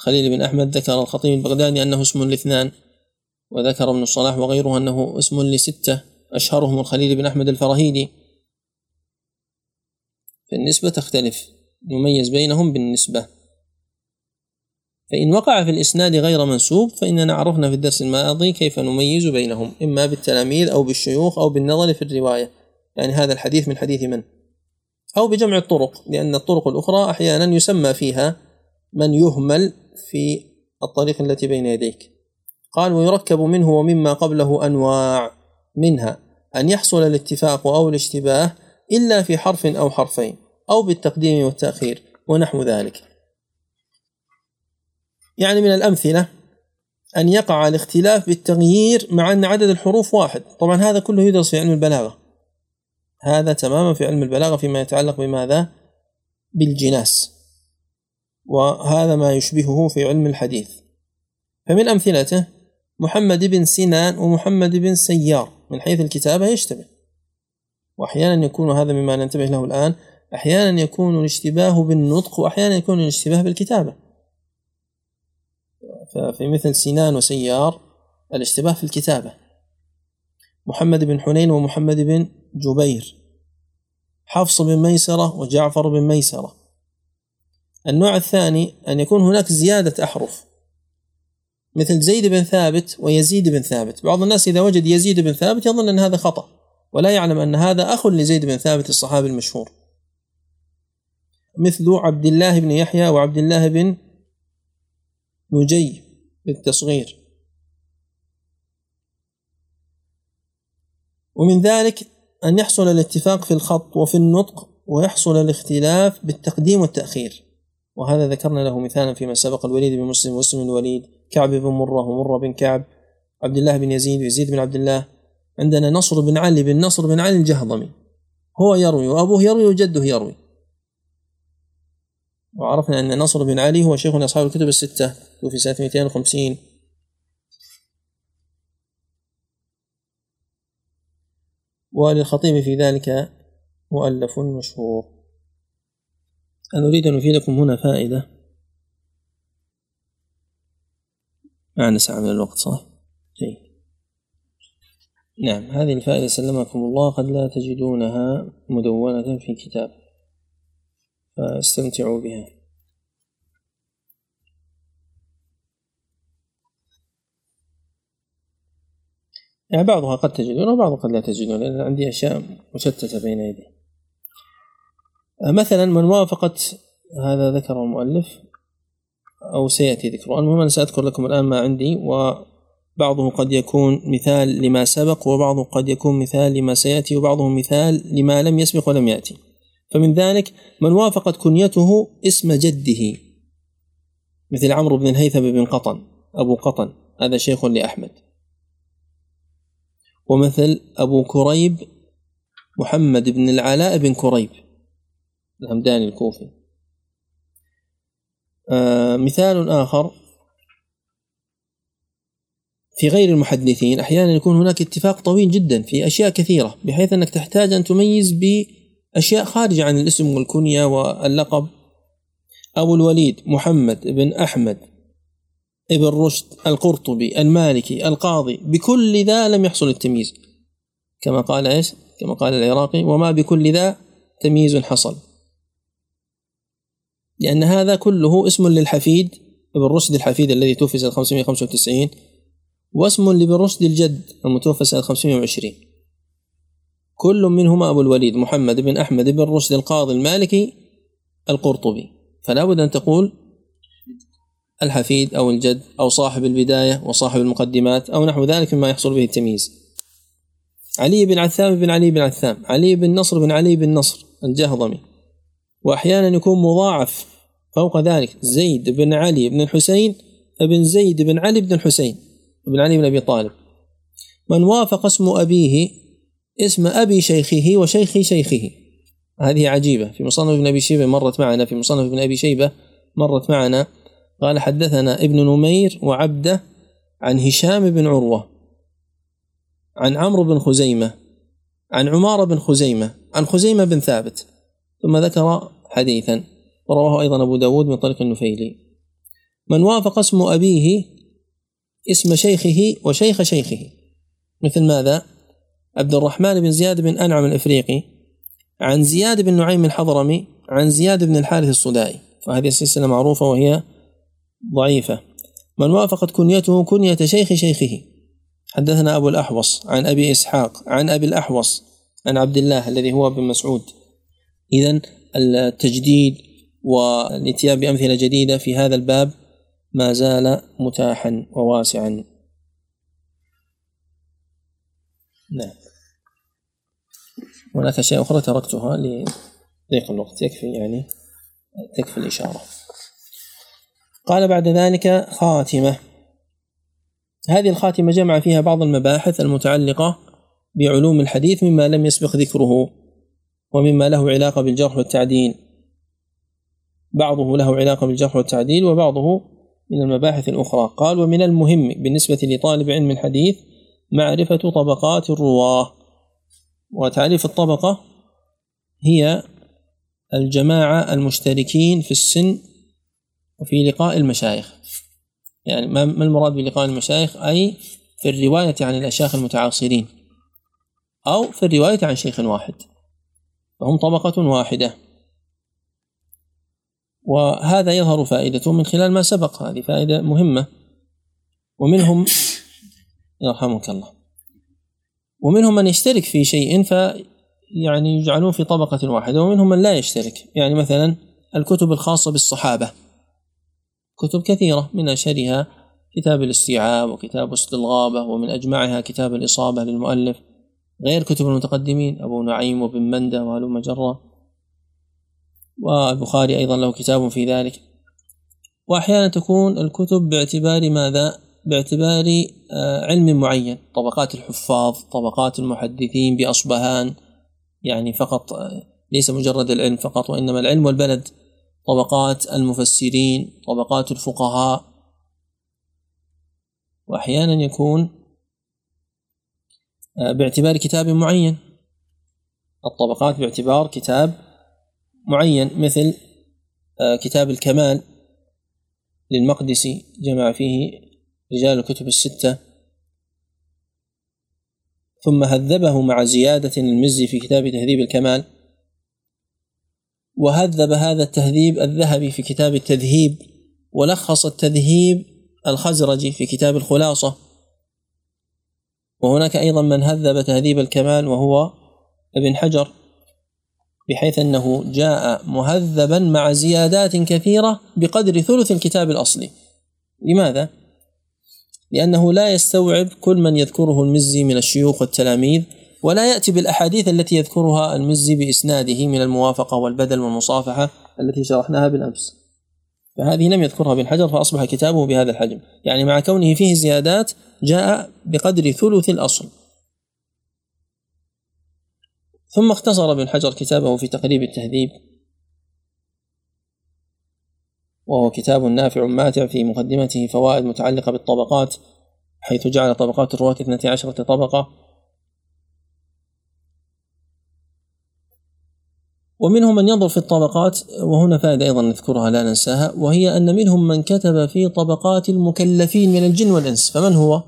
Speaker 1: خليل بن أحمد ذكر الخطيب البغدادي أنه اسم لإثنان وذكر ابن الصلاح وغيره أنه اسم لستة أشهرهم الخليل بن أحمد الفراهيدي. فالنسبة تختلف يميز بينهم بالنسبة. فإن وقع في الإسناد غير منسوب فإننا عرفنا في الدرس الماضي كيف نميز بينهم إما بالتلاميذ أو بالشيوخ أو بالنظر في الرواية. يعني هذا الحديث من حديث من؟ أو بجمع الطرق لأن الطرق الأخرى أحيانا يسمى فيها من يهمل في الطريق التي بين يديك. قال ويركب منه ومما قبله أنواع منها أن يحصل الاتفاق أو الاشتباه إلا في حرف أو حرفين أو بالتقديم والتأخير ونحو ذلك. يعني من الأمثلة أن يقع الاختلاف بالتغيير مع أن عدد الحروف واحد. طبعا هذا كله يدرس في علم البلاغة. هذا تماما في علم البلاغة فيما يتعلق بماذا؟ بالجناس. وهذا ما يشبهه في علم الحديث. فمن أمثلته محمد بن سنان ومحمد بن سيار من حيث الكتابة يشتبه. وأحيانا يكون هذا مما ننتبه له الآن أحيانا يكون الاشتباه بالنطق وأحيانا يكون الاشتباه بالكتابة. ففي مثل سنان وسيار الاشتباه في الكتابة. محمد بن حنين ومحمد بن جبير. حفص بن ميسرة وجعفر بن ميسرة. النوع الثاني أن يكون هناك زيادة أحرف. مثل زيد بن ثابت ويزيد بن ثابت. بعض الناس إذا وجد يزيد بن ثابت يظن أن هذا خطأ ولا يعلم أن هذا أخ لزيد بن ثابت الصحابي المشهور. مثل عبد الله بن يحيى وعبد الله بن نجي بالتصغير. ومن ذلك أن يحصل الاتفاق في الخط وفي النطق ويحصل الاختلاف بالتقديم والتأخير. وهذا ذكرنا له مثالا فيما سبق الوليد بن مسلم واسم الوليد كعب بن مرة ومرة بن كعب عبد الله بن يزيد ويزيد بن عبد الله. عندنا نصر بن علي بن نصر بن علي الجهضمي. هو يروي وأبوه يروي وجده يروي. وعرفنا أن نصر بن علي هو شيخ من أصحاب الكتب الستة توفي سنة 250 وللخطيب في ذلك مؤلف مشهور. أنا أريد أن أفيدكم هنا فائدة. معنا ساعة من الوقت صح؟ جيد. نعم هذه الفائدة سلمكم الله قد لا تجدونها مدونة في كتاب. فاستمتعوا بها. يعني بعضها قد تجدون وبعضها قد لا تجدون لأن عندي أشياء مشتتة بين يدي. مثلا من وافقت هذا ذكر المؤلف أو سيأتي ذكره. المهم أنا سأذكر لكم الآن ما عندي وبعضه قد يكون مثال لما سبق وبعضه قد يكون مثال لما سيأتي وبعضه مثال لما لم يسبق ولم يأتي. فمن ذلك من وافقت كنيته اسم جده مثل عمرو بن الهيثم بن قطن أبو قطن هذا شيخ لأحمد. ومثل أبو كريب محمد بن العلاء بن كريب. الهمداني الكوفي. آه مثال آخر. في غير المحدثين أحيانا يكون هناك اتفاق طويل جدا في أشياء كثيرة بحيث أنك تحتاج أن تميز بأشياء خارجة عن الاسم والكنية واللقب. أبو الوليد محمد بن أحمد ابن رشد القرطبي المالكي القاضي بكل ذا لم يحصل التمييز. كما قال إيش؟ كما قال العراقي وما بكل ذا تمييز حصل. لأن هذا كله اسم للحفيد ابن رشد الحفيد الذي توفي سنة 595 واسم لابن رشد الجد المتوفى سنة 520 كل منهما أبو الوليد محمد بن أحمد بن رشد القاضي المالكي القرطبي. فلا بد أن تقول الحفيد أو الجد أو صاحب البداية وصاحب المقدمات أو نحو ذلك مما يحصل به التمييز. علي بن عثام بن علي بن عثام علي بن نصر بن علي بن نصر الجهضمي. وأحيانا يكون مضاعف فوق ذلك زيد بن علي بن الحسين بن زيد بن علي بن الحسين بن علي بن أبي طالب. من وافق اسم أبيه اسم أبي شيخه وشيخ شيخه. هذه عجيبة. في مصنف ابن أبي شيبة مرت معنا في مصنف ابن أبي شيبة مرت معنا. قال حدثنا ابن نمير وعبده عن هشام بن عروة عن عمرو بن خزيمة عن عمارة بن خزيمة عن خزيمة بن ثابت. ثم ذكر حديثا. ورواه أيضا أبو داود من طريق النفيلي. من وافق اسم أبيه اسم شيخه وشيخ شيخه. مثل ماذا؟ عبد الرحمن بن زياد بن أنعم الإفريقي عن زياد بن نعيم الحضرمي عن زياد بن الحارث الصدائي. فهذه السلسلة معروفة وهي ضعيفة. من وافقت كنيته كنية شيخ شيخه. حدثنا أبو الأحوص عن أبي إسحاق عن أبي الأحوص عن عبد الله الذي هو ابن مسعود. إذا التجديد والاتيان بأمثلة جديدة في هذا الباب ما زال متاحا وواسعا. نعم. هناك أشياء أخرى تركتها لضيق الوقت. يكفي يعني تكفي الإشارة. قال بعد ذلك خاتمة. هذه الخاتمة جمع فيها بعض المباحث المتعلقة بعلوم الحديث مما لم يسبق ذكره ومما له علاقة بالجرح والتعديل بعضه له علاقة بالجرح والتعديل وبعضه من المباحث الأخرى. قال ومن المهم بالنسبة لطالب علم الحديث معرفة طبقات الرواة. وتعريف الطبقة هي الجماعة المشتركين في السن وفي لقاء المشايخ. يعني ما المراد بلقاء المشايخ؟ أي في الرواية عن الأشياخ المتعاصرين أو في الرواية عن شيخ واحد. فهم طبقة واحدة. وهذا يظهر فائدته من خلال ما سبق. هذه فائدة مهمة. ومنهم يرحمك الله. ومنهم من يشترك في شيء ف يعني يجعلون في طبقة واحدة ومنهم من لا يشترك. يعني مثلا الكتب الخاصة بالصحابة. كتب كثيرة من أشهرها كتاب الاستيعاب وكتاب أسد الغابة ومن أجمعها كتاب الإصابة للمؤلف. غير كتب المتقدمين أبو نعيم وابن مندة وهلم جرة والبخاري أيضا له كتاب في ذلك. وأحيانا تكون الكتب باعتبار ماذا؟ باعتبار آه، علم معين. طبقات الحفاظ طبقات المحدثين بأصبهان. يعني فقط آه، ليس مجرد العلم فقط وإنما العلم والبلد. طبقات المفسرين طبقات الفقهاء. وأحيانا يكون آه، باعتبار كتاب معين. الطبقات باعتبار كتاب معين مثل آه، كتاب الكمال للمقدسي جمع فيه رجال الكتب الستة. ثم هذبه مع زيادة المزي في كتاب تهذيب الكمال. وهذب هذا التهذيب الذهبي في كتاب التذهيب ولخص التذهيب الخزرجي في كتاب الخلاصة. وهناك أيضا من هذب تهذيب الكمال وهو ابن حجر. بحيث أنه جاء مهذبا مع زيادات كثيرة بقدر ثلث الكتاب الأصلي. لماذا؟ لأنه لا يستوعب كل من يذكره المزي من الشيوخ والتلاميذ ولا يأتي بالأحاديث التي يذكرها المزي بإسناده من الموافقة والبدل والمصافحة التي شرحناها بالأمس. فهذه لم يذكرها ابن حجر فأصبح كتابه بهذا الحجم. يعني مع كونه فيه زيادات جاء بقدر ثلث الأصل. ثم اختصر ابن حجر كتابه في تقريب التهذيب. وهو كتاب نافع ماتع في مقدمته فوائد متعلقة بالطبقات حيث جعل طبقات الرواة اثنتي عشرة طبقة. ومنهم من ينظر في الطبقات وهنا فائدة أيضا نذكرها لا ننساها وهي أن منهم من كتب في طبقات المكلفين من الجن والإنس. فمن هو؟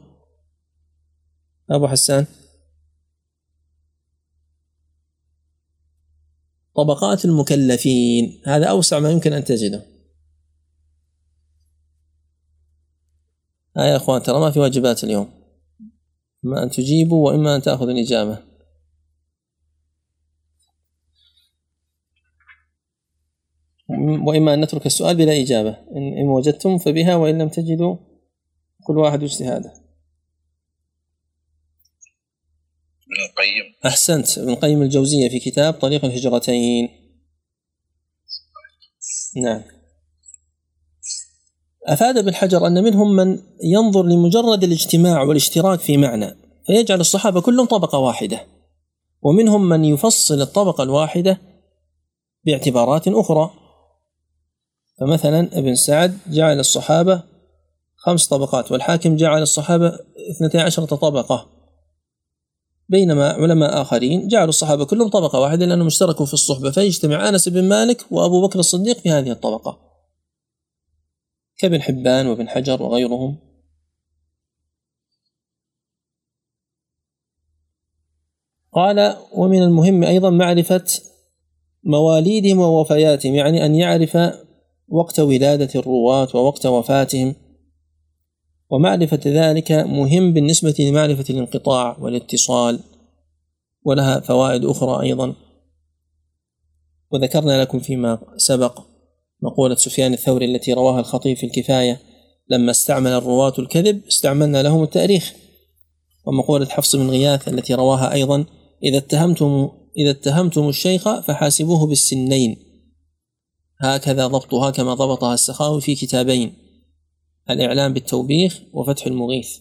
Speaker 1: أبو حسان. طبقات المكلفين. هذا أوسع ما يمكن أن تجده. ها يا أخوان ترى ما في واجبات اليوم. إما أن تجيبوا وإما أن تأخذوا الإجابة. وإما أن نترك السؤال بلا إجابة. إن وجدتم فبها وإن لم تجدوا كل واحد اجتهاده.
Speaker 4: ابن القيم.
Speaker 1: أحسنت. ابن القيم الجوزية في كتاب طريق الهجرتين. نعم. أفاد ابن حجر أن منهم من ينظر لمجرد الاجتماع والاشتراك في معنى فيجعل الصحابة كلهم طبقة واحدة ومنهم من يفصل الطبقة الواحدة باعتبارات أخرى. فمثلا ابن سعد جعل الصحابة خمس طبقات والحاكم جعل الصحابة اثنتي عشرة طبقة. بينما علماء آخرين جعلوا الصحابة كلهم طبقة واحدة لأنهم اشتركوا في الصحبة. فيجتمع أنس بن مالك وأبو بكر الصديق في هذه الطبقة. كابن حبان وابن حجر وغيرهم. قال ومن المهم أيضا معرفة مواليدهم ووفياتهم يعني أن يعرف وقت ولادة الرواة ووقت وفاتهم. ومعرفة ذلك مهم بالنسبة لمعرفة الانقطاع والاتصال ولها فوائد أخرى أيضا. وذكرنا لكم فيما سبق مقولة سفيان الثوري التي رواها الخطيب في الكفاية لما استعمل الرواة الكذب استعملنا لهم التأريخ. ومقولة حفص بن غياث التي رواها أيضا إذا اتهمتم إذا اتهمتم الشيخ فحاسبوه بالسنين. هكذا ضبطها كما ضبطها السخاوي في كتابين. الإعلام بالتوبيخ وفتح المغيث.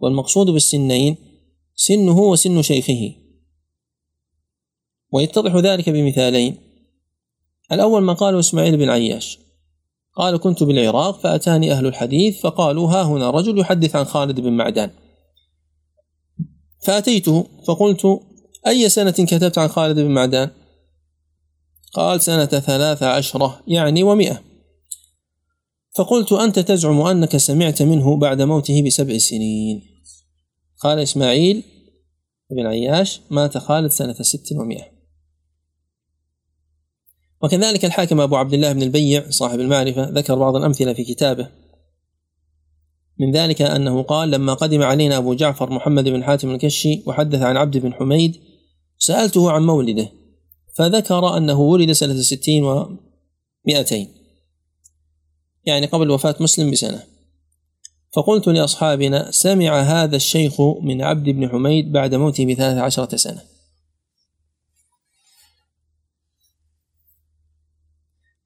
Speaker 1: والمقصود بالسنين سنه وسن شيخه. ويتضح ذلك بمثالين. الأول ما قاله إسماعيل بن عياش قال كنت بالعراق فأتاني أهل الحديث فقالوا ها هنا رجل يحدث عن خالد بن معدان فأتيته فقلت أي سنة كتبت عن خالد بن معدان؟ قال سنة ثلاث عشرة يعني ومئة فقلت أنت تزعم أنك سمعت منه بعد موته بسبع سنين. قال إسماعيل بن عياش مات خالد سنة ست ومئة. وكذلك الحاكم أبو عبد الله بن البيع صاحب المعرفة ذكر بعض الأمثلة في كتابه. من ذلك أنه قال لما قدم علينا أبو جعفر محمد بن حاتم الكشي وحدث عن عبد بن حميد سألته عن مولده فذكر أنه ولد سنة ستين ومئتين. يعني قبل وفاة مسلم بسنة. فقلت لأصحابنا سمع هذا الشيخ من عبد بن حميد بعد موته بثلاث عشرة سنة.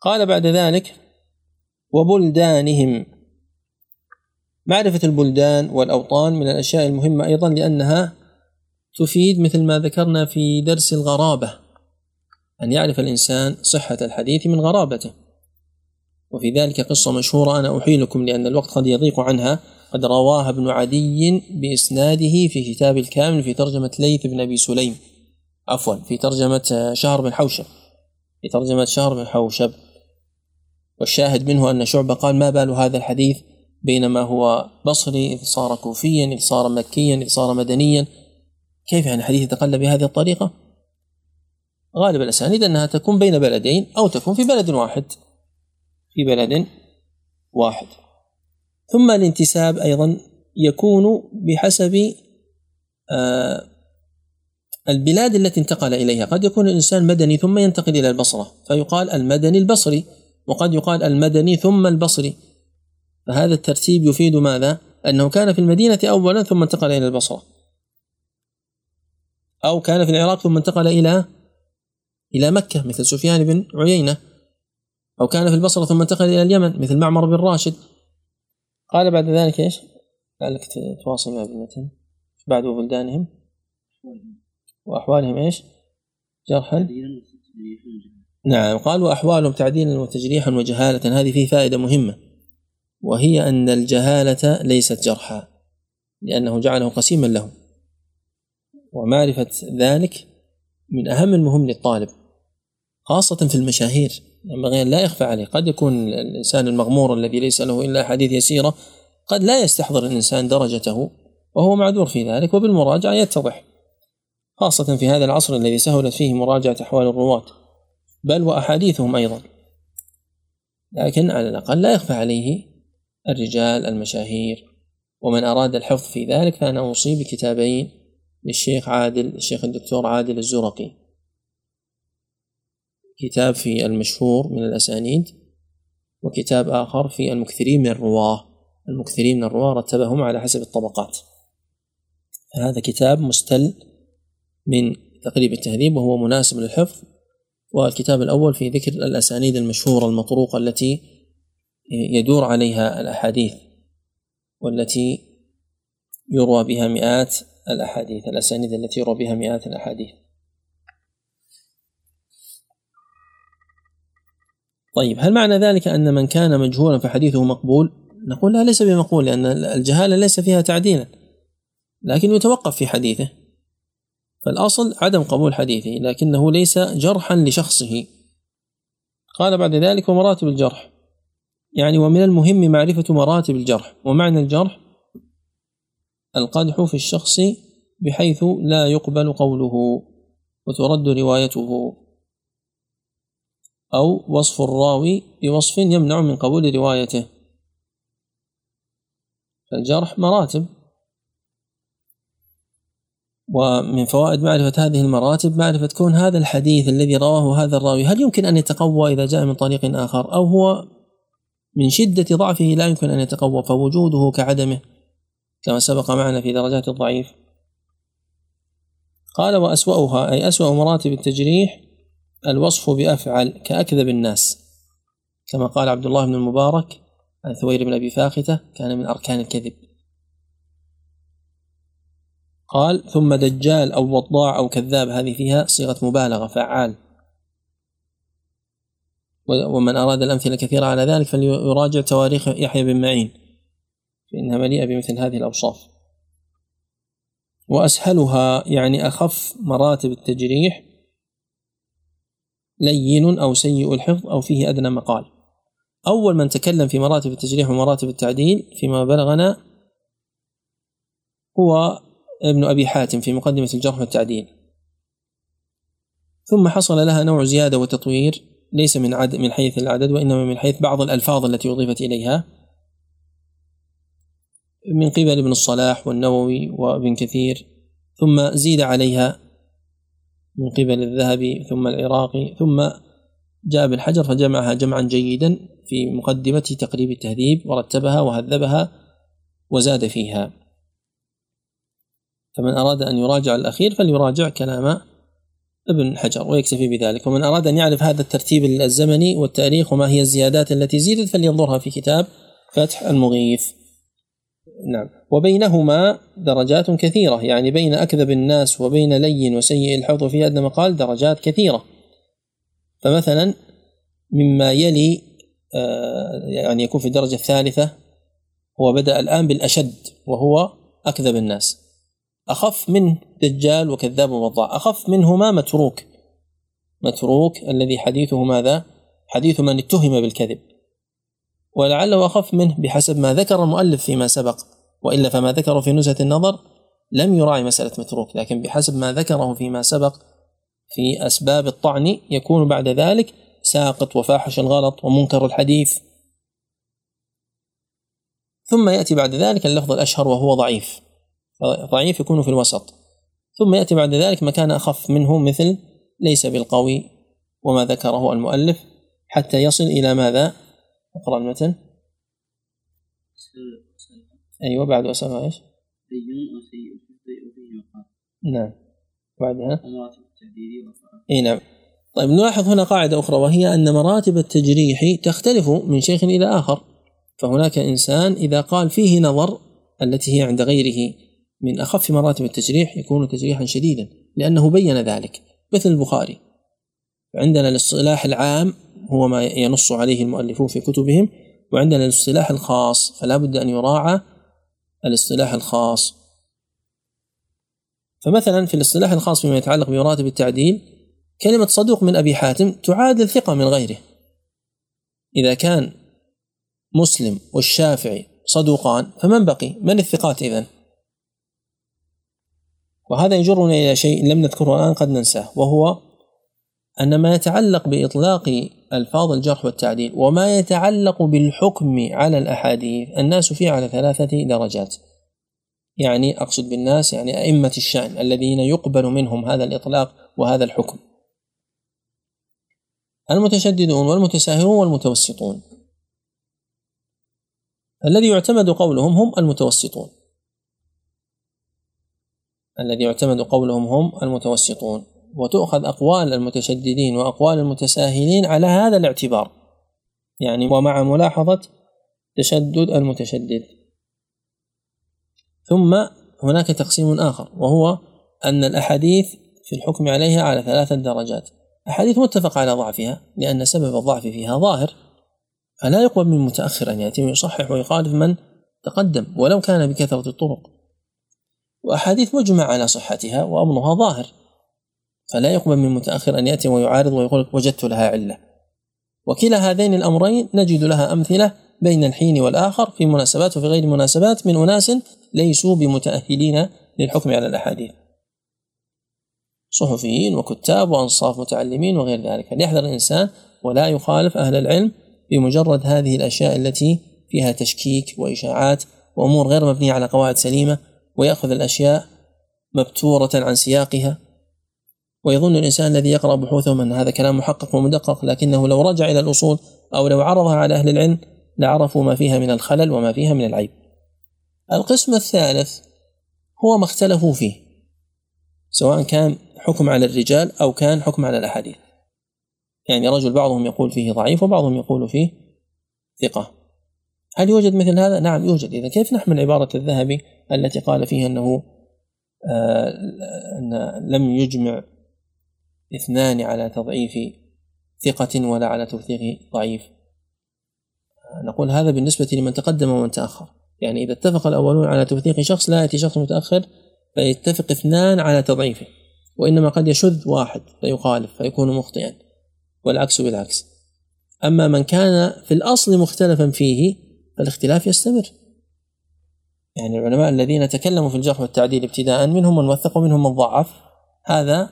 Speaker 1: قال بعد ذلك وبلدانهم. معرفة البلدان والأوطان من الأشياء المهمة أيضا لأنها تفيد مثل ما ذكرنا في درس الغرابة أن يعرف الإنسان صحة الحديث من غرابته. وفي ذلك قصة مشهورة أنا أحيلكم لأن الوقت قد يضيق عنها. قد رواها ابن عدي بإسناده في كتاب الكامل في ترجمة ليث بن أبي سليم. عفوا في ترجمة شهر بن حوشب. في ترجمة شهر بن حوشب. والشاهد منه أن شعبة قال ما بال هذا الحديث؟ بينما هو بصري إذ صار كوفيا إذ صار مكيا إذ صار مدنيا. كيف يعني الحديث يتقلب بهذه الطريقة؟ غالب الأسانيد أنها تكون بين بلدين أو تكون في بلد واحد. في بلد واحد. ثم الانتساب أيضا يكون بحسب آه البلاد التي انتقل إليها. قد يكون الإنسان مدني ثم ينتقل إلى البصرة فيقال المدني البصري وقد يقال المدني ثم البصري. فهذا الترتيب يفيد ماذا؟ أنه كان في المدينة أولا ثم انتقل إلى البصرة. أو كان في العراق ثم انتقل إلى إلى مكة مثل سفيان بن عيينة. أو كان في البصرة ثم انتقل إلى اليمن مثل معمر بن راشد. قال بعد ذلك إيش؟ لعلك تواصل مع ابن بعد بلدانهم وأحوالهم إيش؟ جرحا. نعم قال وأحوالهم تعديلا وتجريحا وجهالة. هذه فيه فائدة مهمة. وهي أن الجهالة ليست جرحا لأنه جعله قسيما له ومعرفة ذلك من أهم المهم للطالب خاصة في المشاهير. ينبغي أن لا يخفى عليه. قد يكون الإنسان المغمور الذي ليس له إلا حديث يسيرة قد لا يستحضر الإنسان درجته وهو معذور في ذلك وبالمراجعة يتضح خاصة في هذا العصر الذي سهلت فيه مراجعة أحوال الرواة بل وأحاديثهم أيضا. لكن على الأقل لا يخفى عليه الرجال المشاهير ومن أراد الحفظ في ذلك فأنا أوصي بكتابين للشيخ عادل الشيخ الدكتور عادل الزرقي. كتاب في المشهور من الأسانيد وكتاب آخر في المكثرين من الرواة. المكثرين من الرواة رتبهم على حسب الطبقات. هذا كتاب مستل من تقريب التهذيب وهو مناسب للحفظ. والكتاب الأول في ذكر الأسانيد المشهورة المطروقة التي يدور عليها الأحاديث والتي يروى بها مئات الأحاديث الأسانيد التي يروى بها مئات الأحاديث. طيب هل معنى ذلك أن من كان مجهولا فحديثه مقبول؟ نقول لا ليس بمقبول لأن الجهالة ليس فيها تعديلا لكن يتوقف في حديثه. فالأصل عدم قبول حديثه لكنه ليس جرحا لشخصه. قال بعد ذلك ومراتب الجرح. يعني ومن المهم معرفة مراتب الجرح. ومعنى الجرح؟ القدح في الشخص بحيث لا يقبل قوله وترد روايته. أو وصف الراوي بوصف يمنع من قبول روايته. فالجرح مراتب. ومن فوائد معرفة هذه المراتب معرفة كون هذا الحديث الذي رواه هذا الراوي هل يمكن أن يتقوى إذا جاء من طريق آخر؟ أو هو من شدة ضعفه لا يمكن أن يتقوى فوجوده كعدمه كما سبق معنا في درجات الضعيف. قال وأسوأها أي أسوأ مراتب التجريح الوصف بأفعل كأكذب الناس. كما قال عبد الله بن المبارك عن ثوير بن أبي فاختة كان من أركان الكذب. قال ثم دجال أو وضاع أو كذاب هذه فيها صيغة مبالغة فعال. ومن أراد الأمثلة كثيرة على ذلك فليراجع تواريخ يحيى بن معين فإنها مليئة بمثل هذه الأوصاف. وأسهلها يعني أخف مراتب التجريح لين أو سيء الحفظ أو فيه أدنى مقال. أول من تكلم في مراتب التجريح ومراتب التعديل فيما بلغنا هو ابن أبي حاتم في مقدمة الجرح والتعديل. ثم حصل لها نوع زيادة وتطوير ليس من عدد من حيث العدد وإنما من حيث بعض الألفاظ التي أضيفت إليها. من قبل ابن الصلاح والنووي وابن كثير ثم زيد عليها من قبل الذهبي ثم العراقي ثم جاء بالحجر فجمعها جمعا جيدا في مقدمة تقريب التهذيب ورتبها وهذبها وزاد فيها. فمن أراد أن يراجع الأخير فليراجع كلام ابن حجر ويكتفي بذلك. ومن أراد أن يعرف هذا الترتيب الزمني والتاريخ وما هي الزيادات التي زيدت فلينظرها في كتاب فتح المغيث. نعم. وبينهما درجات كثيرة. يعني بين أكذب الناس وبين لين وسيء الحفظ في أدنى مقال درجات كثيرة. فمثلا مما يلي يعني يكون في الدرجة الثالثة هو بدأ الآن بالأشد وهو أكذب الناس. أخف منه دجال وكذاب ووضاع. أخف منهما متروك. متروك الذي حديثه ماذا؟ حديث من اتهم بالكذب. ولعله أخف منه بحسب ما ذكر المؤلف فيما سبق. وإلا فما ذكره في نزهة النظر لم يراعي مسألة متروك لكن بحسب ما ذكره فيما سبق في أسباب الطعن يكون بعد ذلك ساقط وفاحش الغلط ومنكر الحديث. ثم يأتي بعد ذلك اللفظ الأشهر وهو ضعيف. ضعيف يكون في الوسط. ثم يأتي بعد ذلك مكان أخف منه مثل ليس بالقوي وما ذكره المؤلف حتى يصل إلى ماذا؟ أقرأ المتن. أيوة بعد وسلم إيش؟ نعم. بعدها
Speaker 2: المراتب التعديلية والرفعة.
Speaker 1: إي نعم. طيب نلاحظ هنا قاعدة أخرى وهي أن مراتب التجريح تختلف من شيخ إلى آخر. فهناك إنسان إذا قال فيه نظر التي هي عند غيره من أخف مراتب التجريح يكون تجريحا شديدا لأنه بين ذلك مثل البخاري. عندنا الاصطلاح العام هو ما ينص عليه المؤلفون في كتبهم وعندنا الاصطلاح الخاص فلا بد أن يراعى الاصطلاح الخاص فمثلا في الاصطلاح الخاص فيما يتعلق بمراتب التعديل كلمة صدوق من أبي حاتم تعادل ثقة من غيره إذا كان مسلم والشافعي صدوقان فمن بقي؟ من الثقات إذن؟ وهذا يجرنا إلى شيء لم نذكره الآن قد ننساه وهو أن ما يتعلق بإطلاق ألفاظ الجرح والتعديل وما يتعلق بالحكم على الأحاديث الناس فيه على ثلاثة درجات. يعني أقصد بالناس يعني أئمة الشأن الذين يقبل منهم هذا الإطلاق وهذا الحكم. المتشددون والمتساهلون والمتوسطون. الذي يعتمد قولهم هم المتوسطون. الذي يعتمد قولهم هم المتوسطون. وتؤخذ أقوال المتشددين وأقوال المتساهلين على هذا الاعتبار. يعني ومع ملاحظة تشدد المتشدد. ثم هناك تقسيم آخر وهو أن الأحاديث في الحكم عليها على ثلاثة درجات. أحاديث متفق على ضعفها لأن سبب الضعف فيها ظاهر. فلا يقبل من متأخر أن يأتي ويصحح ويخالف من تقدم ولو كان بكثرة الطرق. وأحاديث مجمع على صحتها وأمرها ظاهر. فلا يقبل من متأخر أن يأتي ويعارض ويقول وجدت لها علة. وكلا هذين الأمرين نجد لها أمثلة بين الحين والآخر في مناسبات وفي غير مناسبات من أناس ليسوا بمتأهلين للحكم على الأحاديث. صحفيين وكتاب وأنصاف متعلمين وغير ذلك. فليحذر الإنسان ولا يخالف أهل العلم بمجرد هذه الأشياء التي فيها تشكيك وإشاعات وأمور غير مبنية على قواعد سليمة ويأخذ الأشياء مبتورة عن سياقها. ويظن الإنسان الذي يقرأ بحوثهم أن هذا كلام محقق ومدقق لكنه لو رجع إلى الأصول أو لو عرضها على أهل العلم لعرفوا ما فيها من الخلل وما فيها من العيب. القسم الثالث هو ما اختلفوا فيه سواء كان حكم على الرجال أو كان حكم على الأحاديث. يعني رجل بعضهم يقول فيه ضعيف وبعضهم يقول فيه ثقة. هل يوجد مثل هذا؟ نعم يوجد. إذا كيف نحمل عبارة الذهبي التي قال فيها أنه آه أن لم يجمع اثنان على تضعيف ثقة ولا على توثيق ضعيف. نقول هذا بالنسبة لمن تقدم ومن تأخر. يعني إذا اتفق الأولون على توثيق شخص لا يأتي شخص متأخر فيتفق اثنان على تضعيفه وإنما قد يشذ واحد فيخالف فيكون مخطئا والعكس بالعكس. أما من كان في الأصل مختلفا فيه فالاختلاف يستمر. يعني العلماء الذين تكلموا في الجرح والتعديل ابتداء منهم من وثق ومنهم من ضعف هذا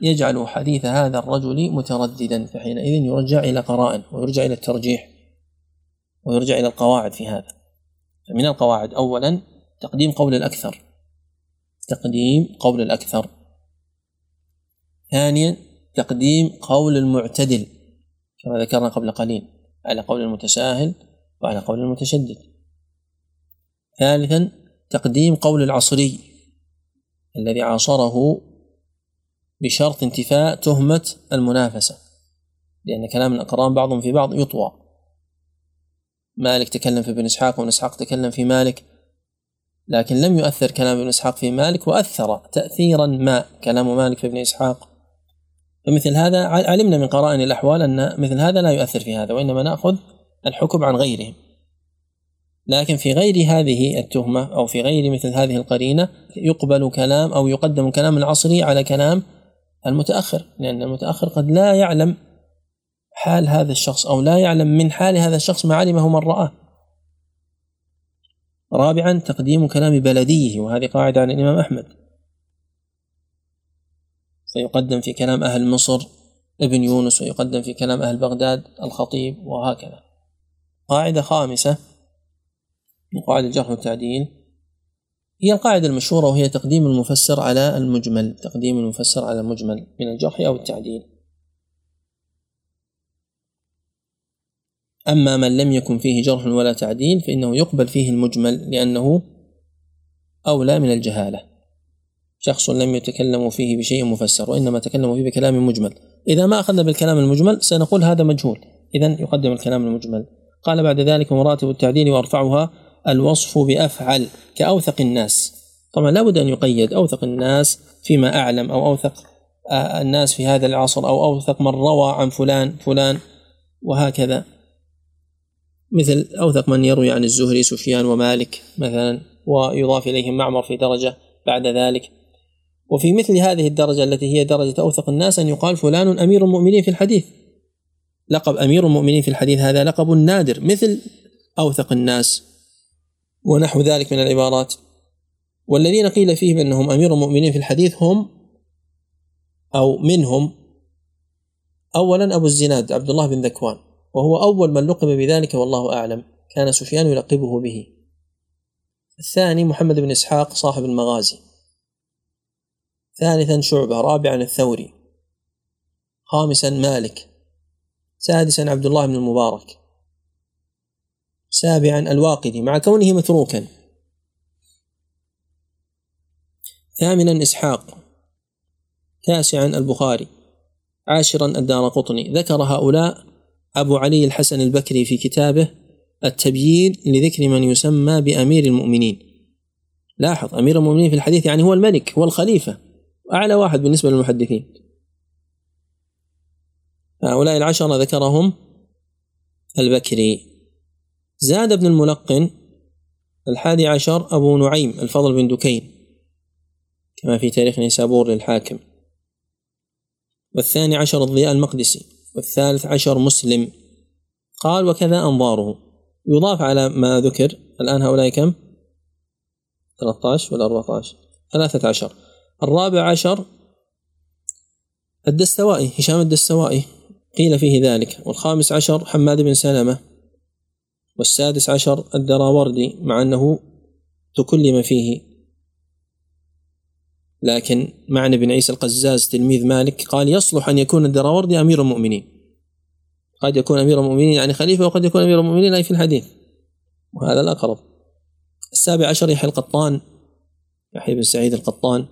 Speaker 1: يجعل حديث هذا الرجل مترددا فحينئذ يرجع إلى قرائن ويرجع إلى الترجيح ويرجع إلى القواعد في هذا. فمن القواعد أولا تقديم قول الأكثر. تقديم قول الأكثر. ثانيا تقديم قول المعتدل كما ذكرنا قبل قليل على قول المتساهل وعلى قول المتشدد. ثالثا تقديم قول العصري الذي عاصره بشرط انتفاء تهمة المنافسة لأن كلام الأقران بعضهم في بعض يطوى. مالك تكلم في ابن إسحاق وابن إسحاق تكلم في مالك لكن لم يؤثر كلام ابن إسحاق في مالك وأثر تأثيرا ما كلام مالك في ابن إسحاق. فمثل هذا علمنا من قرائن الأحوال أن مثل هذا لا يؤثر في هذا وإنما نأخذ الحكم عن غيرهم. لكن في غير هذه التهمة أو في غير مثل هذه القرينة يقبل كلام أو يقدم كلام العصري على كلام المتأخر لأن المتأخر قد لا يعلم حال هذا الشخص أو لا يعلم من حال هذا الشخص ما علمه من رآه. رابعا تقديم كلام بلديه وهذه قاعدة عن الإمام أحمد. فيقدم في كلام أهل مصر ابن يونس ويقدم في كلام أهل بغداد الخطيب وهكذا. قاعدة خامسة من قواعد الجرح والتعديل. هي القاعدة المشهورة وهي تقديم المفسر على المجمل تقديم المفسر على المجمل من الجرح أو التعديل. أما من لم يكن فيه جرح ولا تعديل فإنه يقبل فيه المجمل لأنه أولى من الجهالة. شخص لم يتكلموا فيه بشيء مفسر وإنما تكلموا فيه بكلام مجمل. إذا ما أخذنا بالكلام المجمل سنقول هذا مجهول. إذا يقدم الكلام المجمل. قال بعد ذلك مراتب التعديل وأرفعها الوصف بأفعل كأوثق الناس. طبعا لابد أن يقيد أوثق الناس فيما أعلم أو أوثق آه، الناس في هذا العصر أو أوثق من روى عن فلان فلان وهكذا. مثل أوثق من يروي عن الزهري سفيان ومالك مثلا ويضاف إليهم معمر في درجة بعد ذلك. وفي مثل هذه الدرجة التي هي درجة أوثق الناس أن يقال فلان أمير المؤمنين في الحديث. لقب أمير المؤمنين في الحديث هذا لقب نادر مثل أوثق الناس. ونحو ذلك من العبارات. والذين قيل فيهم أنهم أمير المؤمنين في الحديث هم أو منهم أولا أبو الزناد عبد الله بن ذكوان وهو أول من لقب بذلك والله أعلم كان سفيان يلقبه به. الثاني محمد بن إسحاق صاحب المغازي. ثالثا شعبة رابعا الثوري. خامسا مالك. سادسا عبد الله بن المبارك. سابعا الواقدي مع كونه متروكا. ثامنا إسحاق. تاسعا البخاري. عاشرا الدار قطني. ذكر هؤلاء أبو علي الحسن البكري في كتابه التبيين لذكر من يسمى بأمير المؤمنين. لاحظ أمير المؤمنين في الحديث يعني هو الملك هو الخليفة أعلى واحد بالنسبة للمحدثين. هؤلاء العشرة ذكرهم البكري. زاد ابن الملقن الحادي عشر أبو نعيم الفضل بن دكين كما في تاريخ نيسابور للحاكم. والثاني عشر الضياء المقدسي والثالث عشر مسلم. قال وكذا أنظاره. يضاف على ما ذكر الآن هؤلاء كم؟ 13 ولا 14 ثلاثة عشر. الرابع عشر الدستوائي هشام الدستوائي. قيل فيه ذلك. والخامس عشر حماد بن سلمة. والسادس عشر الدراوردي مع أنه تكلم فيه. لكن معنى بن عيسى القزاز تلميذ مالك قال يصلح أن يكون الدراوردي أمير المؤمنين. قد يكون أمير المؤمنين يعني خليفة وقد يكون أمير المؤمنين أي في الحديث. وهذا الأقرب السابع عشر يحيى القطان يحيى بن سعيد القطان.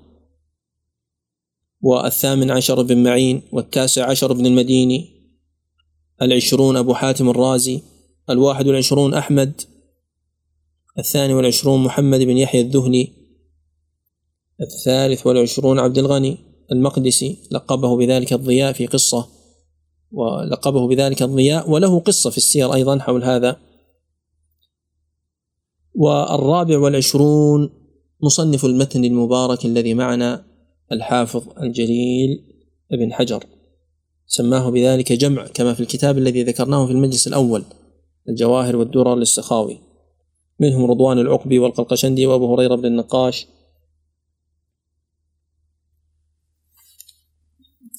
Speaker 1: والثامن عشر بن معين والتاسع عشر بن المديني. العشرون أبو حاتم الرازي. الواحد والعشرون أحمد الثاني والعشرون محمد بن يحيى الذهلي الثالث والعشرون عبد الغني المقدسي لقبه بذلك الضياء في قصة ولقبه بذلك الضياء وله قصة في السير أيضا حول هذا. والرابع والعشرون مصنف المتن المبارك الذي معنا الحافظ الجليل ابن حجر سماه بذلك جمع كما في الكتاب الذي ذكرناه في المجلس الأول. الجواهر والدرر للسخاوي منهم رضوان العقبي والقلقشندي وأبو هريرة بن النقاش.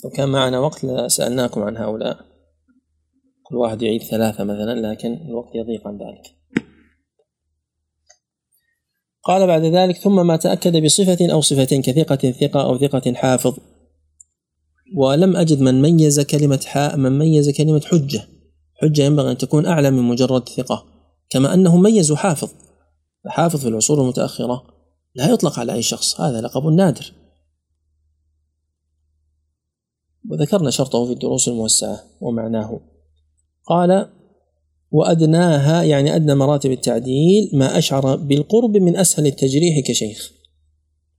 Speaker 1: لو كان معنا وقت لسألناكم عن هؤلاء. كل واحد يعيد ثلاثة مثلا لكن الوقت يضيق عن ذلك. قال بعد ذلك ثم ما تأكد بصفة أو صفتين كثقة ثقة أو ثقة حافظ ولم أجد من ميز كلمة حاء من ميز كلمة حجة. حجة ينبغي أن تكون أعلى من مجرد ثقة كما أنهم ميزوا حافظ حافظ في العصور المتأخرة لا يطلق على أي شخص هذا لقب نادر. وذكرنا شرطه في الدروس الموسعة ومعناه. قال وأدناها يعني أدنى مراتب التعديل ما أشعر بالقرب من أسهل التجريح كشيخ.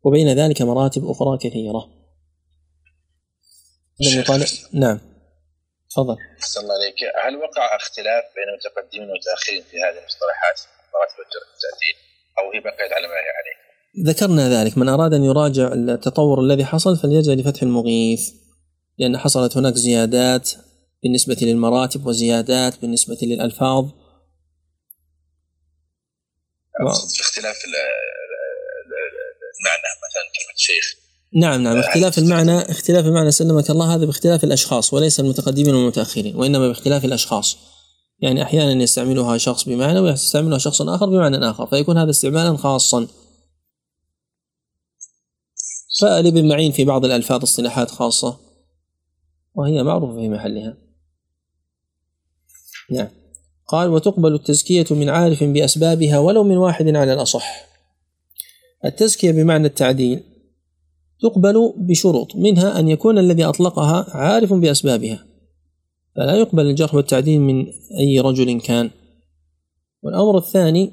Speaker 1: وبين ذلك مراتب أخرى كثيرة. نعم. تفضل.
Speaker 4: أحسن الله عليك هل وقع اختلاف بين المتقدمين والمتاخرين في هذه المصطلحات؟ مراتب التعديل أو هي بقيت على ما هي عليه؟
Speaker 1: ذكرنا ذلك. من أراد أن يراجع التطور الذي حصل فليرجع لفتح المغيث لأن حصلت هناك زيادات بالنسبة للمراتب وزيادات بالنسبة للألفاظ.
Speaker 4: أقصد في اختلاف المعنى مثلا كلمة شيخ.
Speaker 1: نعم نعم. اختلاف المعنى اختلاف المعنى سلمك الله هذا باختلاف الأشخاص وليس المتقدمين والمتأخرين وإنما باختلاف الأشخاص. يعني أحيانا يستعملها شخص بمعنى ويستعملها شخص آخر بمعنى آخر فيكون هذا استعمالا خاصا. فلابن معين في بعض الألفاظ اصطلاحات خاصة وهي معروفة في محلها. نعم. قال وتقبل التزكية من عارف بأسبابها ولو من واحد على الأصح. التزكية بمعنى التعديل تقبل بشروط منها أن يكون الذي أطلقها عارف بأسبابها. فلا يقبل الجرح والتعديل من أي رجل كان. والأمر الثاني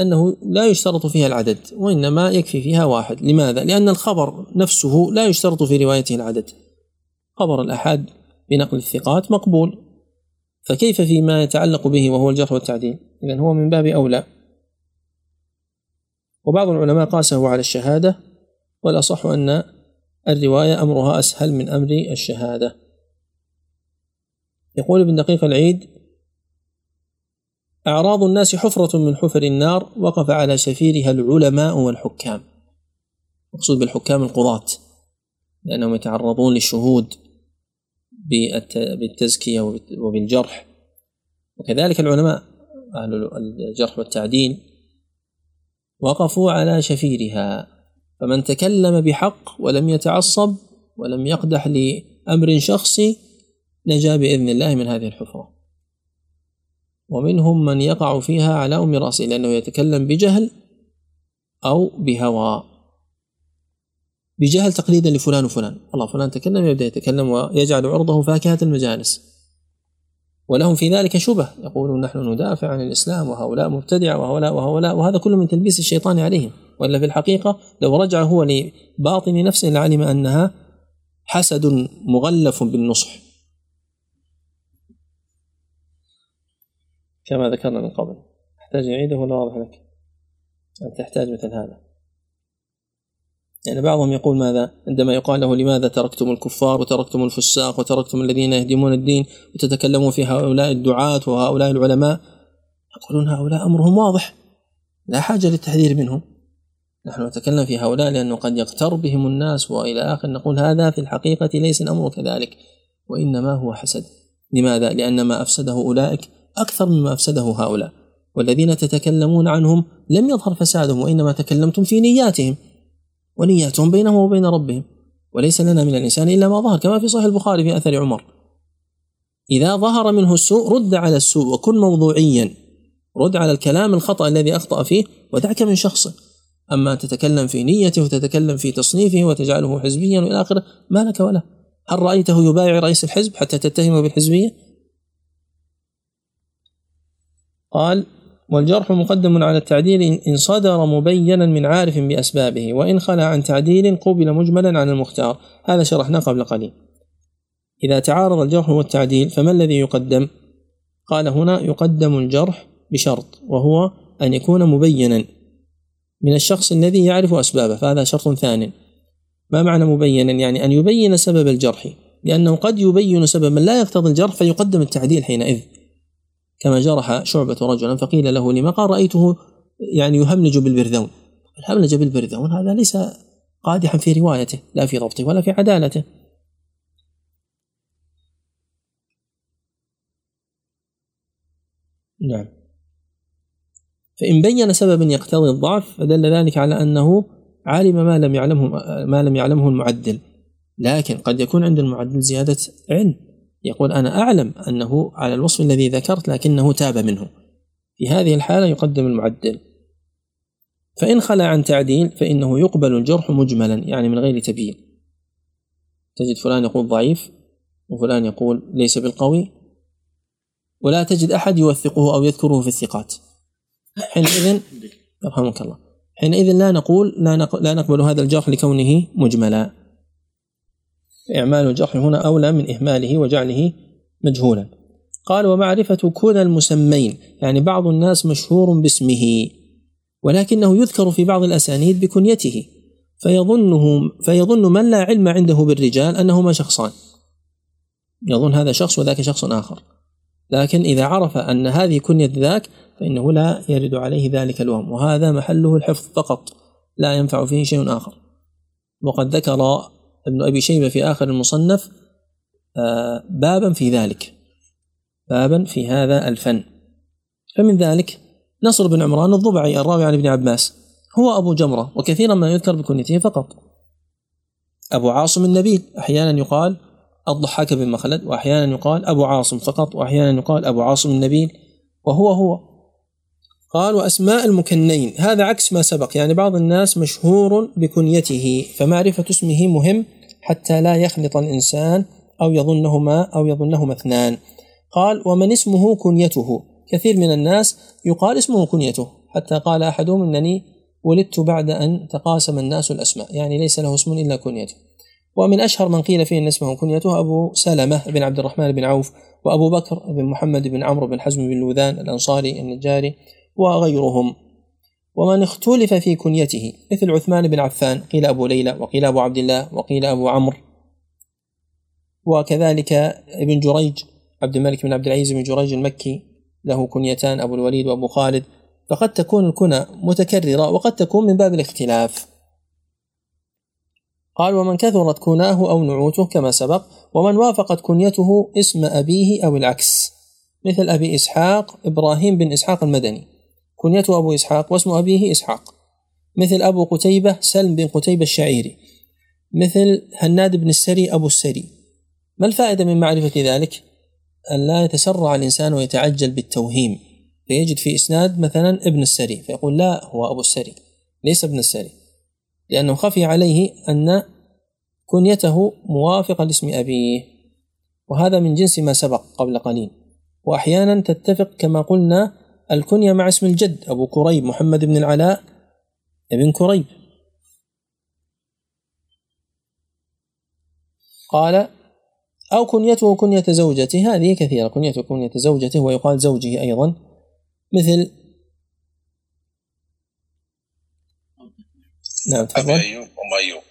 Speaker 1: أنه لا يشترط فيها العدد وإنما يكفي فيها واحد. لماذا؟ لأن الخبر نفسه لا يشترط في روايته العدد. خبر الأحاد بنقل الثقات مقبول. فكيف فيما يتعلق به وهو الجرح والتعديل إذا هو من باب أولى. وبعض العلماء قاسه على الشهادة والأصح أن الرواية أمرها أسهل من أمر الشهادة. يقول ابن دقيق العيد أعراض الناس حفرة من حفر النار وقف على شفيرها العلماء والحكام. مقصود بالحكام القضاة لأنهم يتعرضون للشهود بالتزكية وبالجرح. وكذلك العلماء أهل الجرح والتعديل وقفوا على شفيرها فمن تكلم بحق ولم يتعصب ولم يقدح لأمر شخصي نجا بإذن الله من هذه الحفرة. ومنهم من يقع فيها على أم رأسه لأنه يتكلم بجهل أو بهوى. بجهل تقليدا لفلان وفلان. الله فلان تكلم يبدأ يتكلم ويجعل عرضه فاكهة المجالس. ولهم في ذلك شبه. يقولون نحن ندافع عن الإسلام وهؤلاء مبتدعة وهؤلاء وهؤلاء وهذا كله من تلبيس الشيطان عليهم. وإلا في الحقيقة لو رجع هو لباطن نفسه لعلم أنها حسد مغلف بالنصح. كما ذكرنا من قبل تحتاج يعيده ولا واضح لك؟ أن تحتاج مثل هذا. يعني بعضهم يقول ماذا؟ عندما يقال له لماذا تركتم الكفار وتركتم الفساق وتركتم الذين يهدمون الدين وتتكلمون في هؤلاء الدعاة وهؤلاء العلماء؟ يقولون هؤلاء أمرهم واضح. لا حاجة للتحذير منهم. نحن نتكلم في هؤلاء لأنه قد يغتر بهم الناس وإلى آخر نقول هذا في الحقيقة ليس الأمر كذلك وإنما هو حسد. لماذا؟ لأن ما أفسده أولئك أكثر مما أفسده هؤلاء والذين تتكلمون عنهم لم يظهر فسادهم وإنما تكلمتم في نياتهم. ونياتهم بينهم وبين ربهم وليس لنا من الإنسان إلا ما ظهر كما في صحيح البخاري في أثر عمر. إذا ظهر منه السوء رد على السوء وكن موضوعيا. رد على الكلام الخطأ الذي أخطأ فيه ودعك من شخصه. أما تتكلم في نيته وتتكلم في تصنيفه وتجعله حزبيا وإلى آخره ما لك ولا. هل رأيته يبايع رئيس الحزب حتى تتهمه بالحزبية؟ قال والجرح مقدم على التعديل إن صدر مبينا من عارف بأسبابه وإن خلا عن تعديل قبل مجملا عن المختار. هذا شرحناه قبل قليل. إذا تعارض الجرح والتعديل فما الذي يقدم؟ قال هنا يقدم الجرح بشرط وهو أن يكون مبينا من الشخص الذي يعرف أسبابه فهذا شرط ثان ما معنى مبينا؟ يعني أن يبين سبب الجرح. لأنه قد يبين سببا لا يقتضي الجرح فيقدم التعديل حينئذ. كما جرح شعبة رجلا فقيل له لما قال رأيته يعني يهملج بالبرذون؟ الهملج بالبرذون هذا ليس قادحا في روايته لا في ضبطه ولا في عدالته. نعم. فإن بين سببا يقتضي الضعف فدل ذلك على أنه علم ما لم يعلمه ما لم يعلمه المعدل لكن قد يكون عند المعدل زيادة علم. يقول أنا أعلم أنه على الوصف الذي ذكرت لكنه تاب منه. في هذه الحالة يقدم المعدل. فإن خلا عن تعديل فإنه يقبل الجرح مجملا يعني من غير تبيين. تجد فلان يقول ضعيف وفلان يقول ليس بالقوي. ولا تجد أحد يوثقه أو يذكره في الثقات. حينئذ يرحمك الله. حينئذ لا نقول لا نقبل هذا الجرح لكونه مجملا. إعمال الجرح هنا أولى من إهماله وجعله مجهولا. قال ومعرفة كون المسمين. يعني بعض الناس مشهور باسمه ولكنه يذكر في بعض الأسانيد بكنيته. فيظنه فيظن من لا علم عنده بالرجال أنهما شخصان. يظن هذا شخص وذاك شخص آخر. لكن إذا عرف أن هذه كنية ذاك فإنه لا يرد عليه ذلك الوهم. وهذا محله الحفظ فقط لا ينفع فيه شيء آخر. وقد ذكر ابن أبي شيبة في آخر المصنف آه، بابا في ذلك بابا في هذا الفن. فمن ذلك نصر بن عمران الضبعي الراوي عن ابن عباس. هو أبو جمرة وكثيرا ما يذكر بكنيته فقط. أبو عاصم النبيل أحيانا يقال الضحاك بن مخلد وأحيانا يقال أبو عاصم فقط وأحيانا يقال أبو عاصم النبيل وهو هو. قال وأسماء المكنين. هذا عكس ما سبق يعني بعض الناس مشهور بكنيته فمعرفة اسمه مهم حتى لا يخلط الإنسان أو يظنهما أو يظنهما اثنان. قال ومن اسمه كنيته. كثير من الناس يقال اسمه كنيته حتى قال أحدهم إنني ولدت بعد أن تقاسم الناس الأسماء. يعني ليس له اسم إلا كنيته. ومن أشهر من قيل فيه أن اسمه كنيته أبو سلمة بن عبد الرحمن بن عوف وأبو بكر بن محمد بن عمرو بن حزم بن لوذان الأنصاري النجاري وغيرهم. ومن اختلف في كنيته مثل عثمان بن عفان قيل أبو ليلى وقيل أبو عبد الله وقيل أبو عمرو. وكذلك ابن جريج عبد الملك بن عبد العزيز بن جريج المكي له كنيتان أبو الوليد وأبو خالد. فقد تكون الكنى متكررة وقد تكون من باب الاختلاف. قال ومن كثرت كناه أو نعوته كما سبق ومن وافقت كنيته اسم أبيه أو العكس. مثل أبي إسحاق إبراهيم بن إسحاق المدني. كنيته أبو إسحاق واسم أبيه إسحاق. مثل أبو قتيبة سلم بن قتيبة الشعيري. مثل هناد بن السري أبو السري. ما الفائدة من معرفة ذلك؟ أن لا يتسرع الإنسان ويتعجل بالتوهيم. فيجد في إسناد مثلا ابن السري فيقول لا هو أبو السري ليس ابن السري. لأنه خفي عليه أن كنيته موافقة لاسم أبيه. وهذا من جنس ما سبق قبل قليل. وأحيانا تتفق كما قلنا الكنية مع اسم الجد أبو كريب محمد بن العلاء ابن كريب. قال أو كنيته كنية زوجته هذه كثيرة كنيته كنية زوجته ويقال زوجه أيضا مثل نعم تفضل.
Speaker 4: أبي أيوب أم أيوب.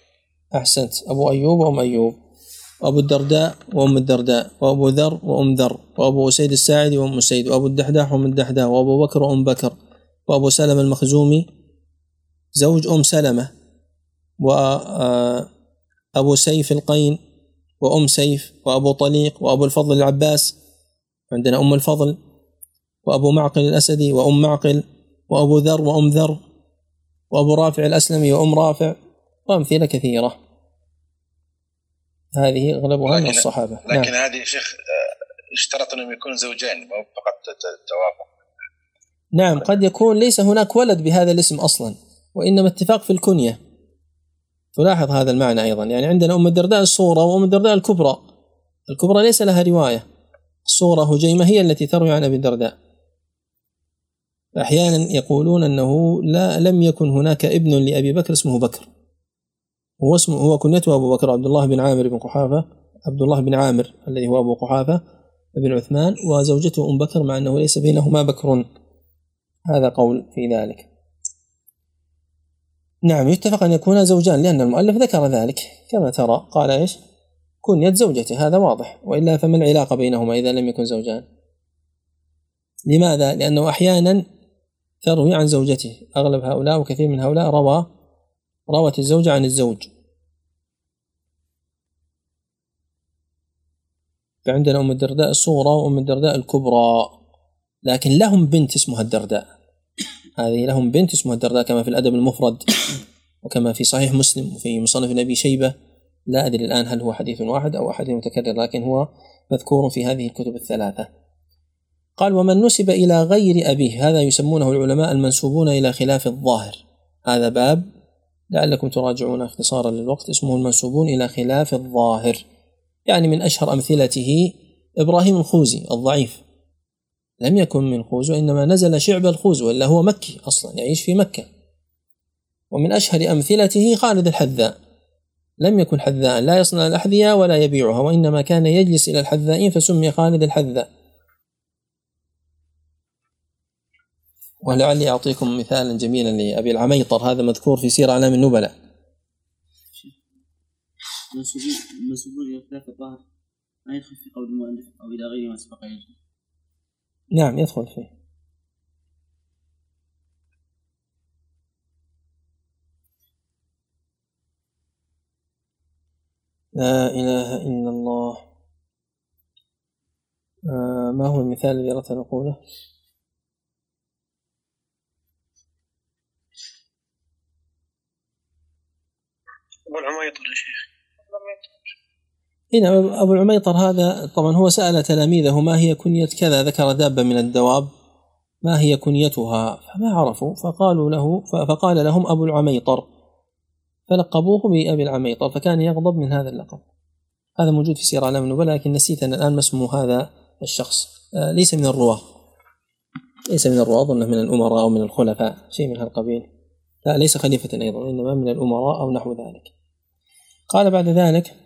Speaker 1: أحسنت أبو أيوب وأم أيوب. وأبو الدرداء وأم الدرداء وأبو ذر وأم ذر وأبو سيد الساعدي وأم سيد وأبو الدحداح وأم الدحداح وأبو بكر وأم بكر وأبو سلمة المخزومي زوج أم سلمة وأبو سيف القين وأم سيف وأبو طليق وأبو الفضل العباس عندنا أم الفضل وأبو معقل الأسدي وأم معقل وأبو ذر وأم ذر وأبو رافع الأسلمي وأم رافع. وأمثلة كثيرة. هذه أغلبها من الصحابة.
Speaker 4: لكن نعم. هذه شيخ اشترط أنهم يكون زوجين مو فقط توافق.
Speaker 1: نعم قد يكون ليس هناك ولد بهذا الاسم أصلا وإنما اتفاق في الكنية. تلاحظ هذا المعنى أيضا. يعني عندنا أم الدرداء الصورة وأم الدرداء الكبرى. الكبرى ليس لها رواية. الصورة هجيمة هي التي تروي عن أبي الدرداء. أحيانا يقولون أنه لا لم يكن هناك ابن لأبي بكر اسمه بكر. هو اسمه هو كنيته أبو بكر عبد الله بن عامر بن قحافة. عبد الله بن عامر الذي هو أبو قحافة بن عثمان وزوجته أم بكر مع أنه ليس بينهما بكر. هذا قول في ذلك. نعم يتفق أن يكون زوجان لأن المؤلف ذكر ذلك. كما ترى قال إيش؟ كنية زوجته هذا واضح. وإلا فما العلاقة بينهما إذا لم يكن زوجان؟ لماذا؟ لأنه أحيانا تروي عن زوجته. أغلب هؤلاء وكثير من هؤلاء روى روت الزوجة عن الزوج. فعندنا أم الدرداء الصغرى وأم الدرداء الكبرى. لكن لهم بنت اسمها الدرداء. هذه لهم بنت اسمها الدرداء كما في الأدب المفرد وكما في صحيح مسلم وفي مصنف أبي شيبة. لا أدري الآن هل هو حديث واحد أو أحد متكرر لكن هو مذكور في هذه الكتب الثلاثة. قال ومن نسب إلى غير أبيه هذا يسمونه العلماء المنسوبون إلى خلاف الظاهر. هذا باب لعلكم تراجعون اختصارا للوقت. اسمه المنسوبون إلى خلاف الظاهر. يعني من أشهر أمثلته إبراهيم الخوزي الضعيف. لم يكن من خوز وإنما نزل شعب الخوز وإلا هو مكي أصلا يعيش في مكة. ومن أشهر أمثلته خالد الحذاء. لم يكن حذاء لا يصنع الأحذية ولا يبيعها وإنما كان يجلس إلى الحذائين فسمي خالد الحذاء. ولعلي أعطيكم مثالا جميلا لأبي العميطر هذا مذكور في سير أعلام النبلاء.
Speaker 2: منسوبون إلى خلاف الظاهر. ما يدخل في قول المؤلف أو إلى غير ما سبق يجري
Speaker 1: نعم يدخل فيه. لا إله إلا الله. آه ما هو المثال الذي أردت أن أقوله؟
Speaker 3: أبو العميطر يا شيخ.
Speaker 1: هنا أبو العميطر هذا طبعا هو سأل تلاميذه ما هي كنية كذا ذكر دابة من الدواب ما هي كنيتها؟ فما عرفوا فقالوا له فقال لهم أبو العميطر فلقبوه بأبي العميطر فكان يغضب من هذا اللقب. هذا موجود في سير أعلام النبلاء لكن نسيت أن الآن ما اسم هذا الشخص. آه، ليس من الرواة. ليس من الرواة أظنه من الأمراء أو من الخلفاء شيء من هذا القبيل لا ليس خليفة أيضا إنما من الأمراء أو نحو ذلك. قال بعد ذلك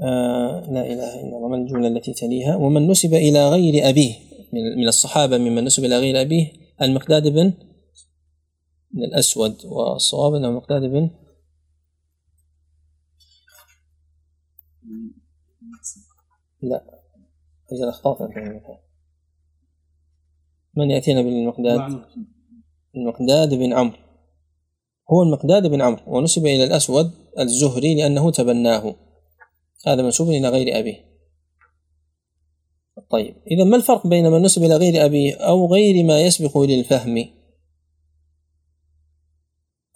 Speaker 1: آه لا إله إلا الله. من الجملة التي تليها؟ ومن نسب إلى غير أبيه. من الصحابة ممن نسب إلى غير أبيه المقداد بن من الأسود. والصواب أنه مقداد بن لا. أجل أخطأت من يأتينا بالمقداد؟ المقداد بن عمرو. هو المقداد بن عمرو. ونسب إلى الأسود الزهري لأنه تبناه. هذا منسوب إلى غير أبيه طيب إذا ما الفرق بين من نسب إلى غير أبيه أو غير ما يسبق للفهم؟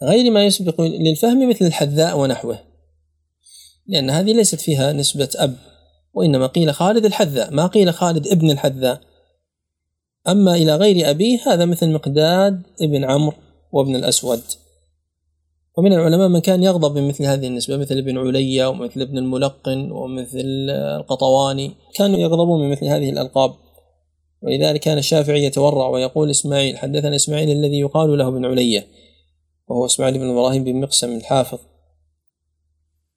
Speaker 1: غير ما يسبق للفهم مثل الحذاء ونحوه. لأن هذه ليست فيها نسبة أب وإنما قيل خالد الحذاء ما قيل خالد ابن الحذاء. أما إلى غير أبيه هذا مثل مقداد ابن عمرو وابن الأسود. ومن العلماء من كان يغضب من مثل هذه النسبة مثل ابن عليا ومثل ابن الملقن ومثل القطواني. كانوا يغضبون من مثل هذه الألقاب. ولذلك كان الشافعي يتورع ويقول إسماعيل حدثنا إسماعيل الذي يقال له ابن عليا وهو إسماعيل بن إبراهيم بن مقسم الحافظ.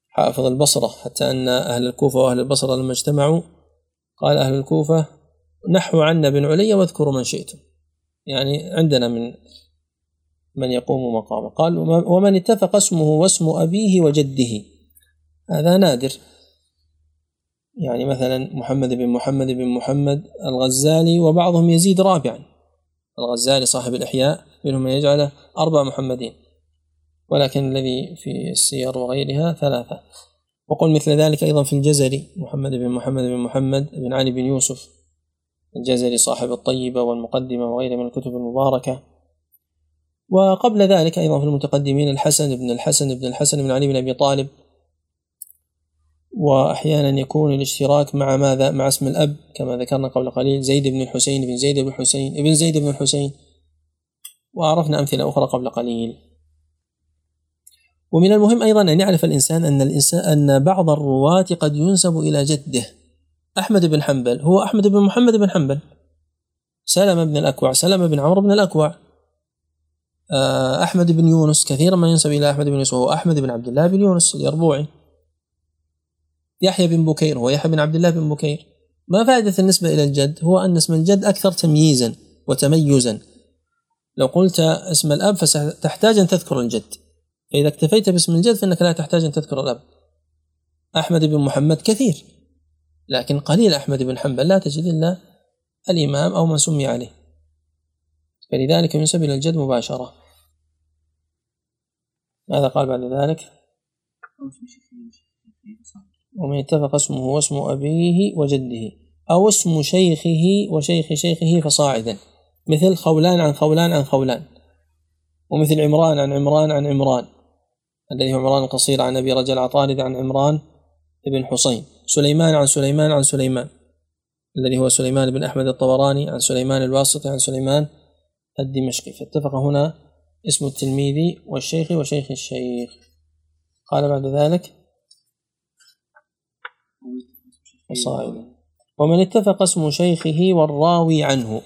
Speaker 1: حافظ البصرة حتى أن أهل الكوفة وأهل البصرة لما اجتمعوا قال أهل الكوفة نحو عنا بن علي واذكروا من شئتم. يعني عندنا من من يقوم مقامه. قال ومن اتفق اسمه واسم أبيه وجده. هذا نادر. يعني مثلا محمد بن محمد بن محمد الغزالي وبعضهم يزيد رابعا. الغزالي صاحب الإحياء منهم من يجعله أربع محمدين. ولكن الذي في السير وغيرها ثلاثة. وقل مثل ذلك أيضا في الجزري محمد بن محمد بن محمد بن علي بن يوسف. الجزري صاحب الطيبة والمقدمة وغيرها من الكتب المباركة. وقبل ذلك أيضا في المتقدمين الحسن بن الحسن بن الحسن بن علي بن أبي طالب وأحيانا يكون الاشتراك مع ماذا؟ مع اسم الأب كما ذكرنا قبل قليل زيد بن الحسين بن زيد بن الحسين ابن زيد بن الحسين وعرفنا أمثلة أخرى قبل قليل. ومن المهم أيضا أن يعرف الإنسان أن الإنسان أن بعض الرواة قد ينسب إلى جده. أحمد بن حنبل هو أحمد بن محمد بن حنبل سلمة بن الأكوع سلمة بن عمرو بن الأكوع. أحمد بن يونس كثيرا ما ينسب إلى أحمد بن يونس وهو أحمد بن عبد الله بن يونس اليربوعي. يحيى بن بكير هو يحيى بن عبد الله بن بكير. ما فائدة النسبة إلى الجد؟ هو أن اسم الجد أكثر تمييزا وتميزا. لو قلت اسم الأب فستحتاج أن تذكر الجد. فإذا اكتفيت باسم الجد فإنك لا تحتاج أن تذكر الأب. أحمد بن محمد كثير لكن قليل أحمد بن حنبل لا تجد إلا الإمام أو من سمي عليه. فلذلك ينسب إلى الجد مباشرة. ماذا قال بعد ذلك؟ ومن اتفق اسمه واسم أبيه وجده أو اسم شيخه وشيخ شيخه فصاعدا. مثل خولان عن خولان عن خولان ومثل عمران عن عمران عن عمران الذي هو عمران القصير عن أبي رجل عطارد عن عمران بن حسين سليمان عن سليمان عن سليمان الذي هو سليمان بن أحمد الطبراني عن سليمان الواسطي عن سليمان الدمشقي. فاتفق هنا اسم التلميذ والشيخ وشيخ الشيخ. قال بعد ذلك وصائب ومن اتفق اسم شيخه والراوي عنه.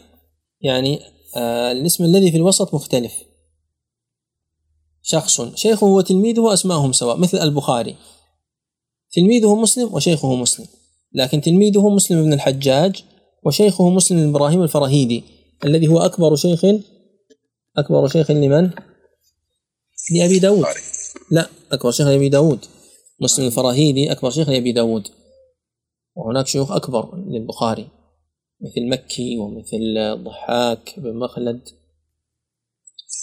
Speaker 1: يعني آه الاسم الذي في الوسط مختلف. شخص. شيخه وتلميذه أسماءهم سواء مثل البخاري. تلميذه مسلم وشيخه مسلم. لكن تلميذه مسلم بن الحجاج وشيخه مسلم بن إبراهيم الفراهيدي الذي هو أكبر شيخ أكبر شيخ لمن؟ لأبي داود. لا أكبر شيخ لأبي داود. مسلم الفراهيدي أكبر شيخ لأبي داود. وهناك شيوخ أكبر للبخاري مثل مكي ومثل ضحاك بن مخلد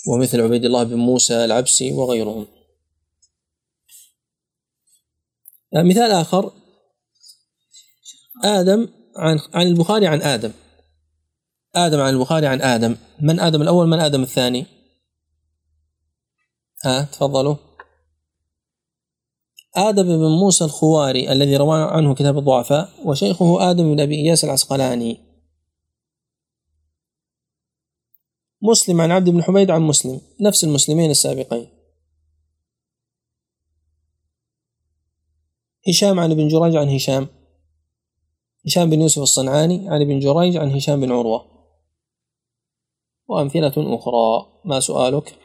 Speaker 1: ومثل عبيد الله بن موسى العبسي وغيرهم. مثال آخر. آدم عن عن البخاري عن آدم. آدم عن البخاري عن آدم. من آدم الأول من آدم الثاني؟ ها تفضلوا. آدم بن موسى الخواري الذي روى عنه كتاب الضعفاء وشيخه آدم بن أبي إياس العسقلاني. مسلم عن عبد بن حميد عن مسلم. نفس المسلمين السابقين. هشام عن ابن جريج عن هشام. هشام بن يوسف الصنعاني عن ابن جريج عن هشام بن عروة. وأمثلة أخرى. ما سؤالك؟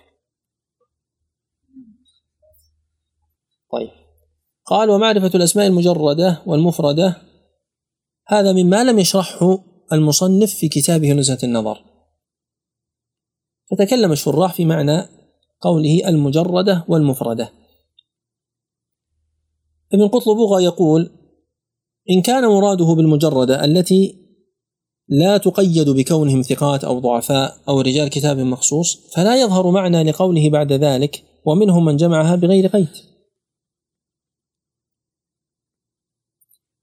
Speaker 1: طيب. قال ومعرفة الأسماء المجردة والمفردة هذا مما لم يشرحه المصنف في كتابه نزهة النظر. فتكلم الشراح في معنى قوله المجردة والمفردة. ابن قطلبوغا يقول إن كان مراده بالمجردة التي لا تقيد بكونهم ثقات أو ضعفاء أو رجال كتاب مخصوص فلا يظهر معنى لقوله بعد ذلك ومنهم من جمعها بغير قيد.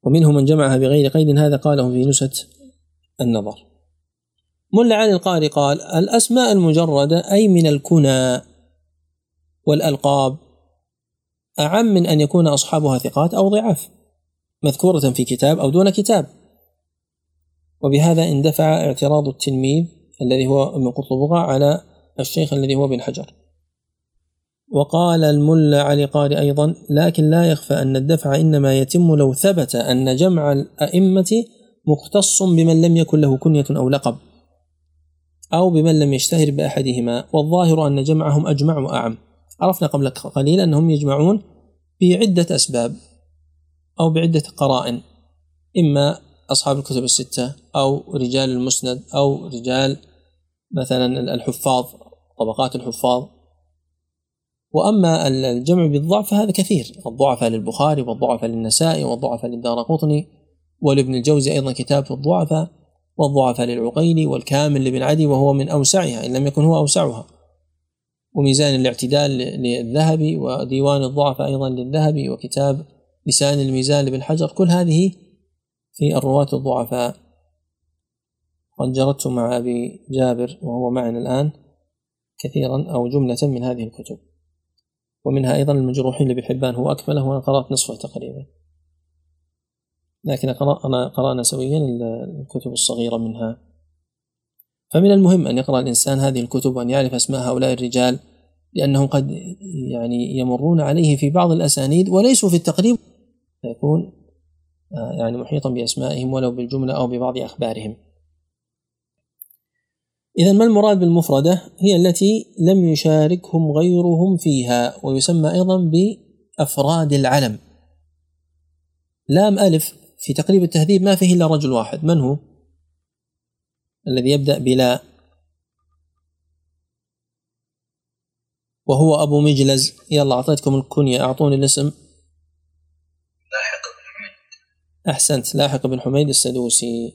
Speaker 1: ومنهم من جمعها بغير قيد هذا قاله في نسة النظر. ملا علي القاري قال الأسماء المجردة أي من الكنى والألقاب أعم من أن يكون أصحابها ثقات أو ضعاف مذكورة في كتاب أو دون كتاب. وبهذا اندفع اعتراض التلميذ الذي هو ابن قطبغة على الشيخ الذي هو ابن حجر. وقال الملا علي قاري أيضا لكن لا يخفى أن الدفع إنما يتم لو ثبت أن جمع الأئمة مختص بمن لم يكن له كنية أو لقب أو بمن لم يشتهر بأحدهما. والظاهر أن جمعهم أجمع وأعم. عرفنا قبل قليل أنهم يجمعون بعدة أسباب أو بعدة قرائن إما أصحاب الكتب الستة أو رجال المسند أو رجال مثلا الحفاظ طبقات الحفاظ. وأما الجمع بالضعف فهذا كثير الضعفاء للبخاري والضعفاء للنسائي والضعفاء للدار قطني ولابن الجوزي أيضا كتاب في الضعفاء والضعفاء للعقيلي والكامل لابن عدي وهو من أوسعها إن لم يكن هو أوسعها. وميزان الاعتدال للذهبي وديوان الضعف أيضا للذهبي وكتاب لسان الميزان لابن حجر كل هذه في الرواة الضعفاء. قد جردت مع أبي جابر وهو معنا الآن كثيرا أو جملة من هذه الكتب. ومنها أيضا المجروحين لابن حبان هو أكمله وأنا قرأت نصفه تقريبا. لكن قرأنا قرأنا سويا الكتب الصغيرة منها. فمن المهم أن يقرأ الإنسان هذه الكتب وأن يعرف أسماء هؤلاء الرجال لأنهم قد يعني يمرون عليه في بعض الأسانيد وليسوا في التقريب. فيكون يعني محيطا بأسمائهم ولو بالجملة أو ببعض أخبارهم. إذا ما المراد بالمفردة؟ هي التي لم يشاركهم غيرهم فيها ويسمى أيضا بأفراد العلم. لام ألف في تقريب التهذيب ما فيه إلا رجل واحد. من هو؟ الذي يبدأ بلا. وهو أبو مجلز. يلا أعطيتكم الكنية أعطوني الاسم
Speaker 4: لاحق بن حميد
Speaker 1: أحسنت لاحق بن حميد السدوسي.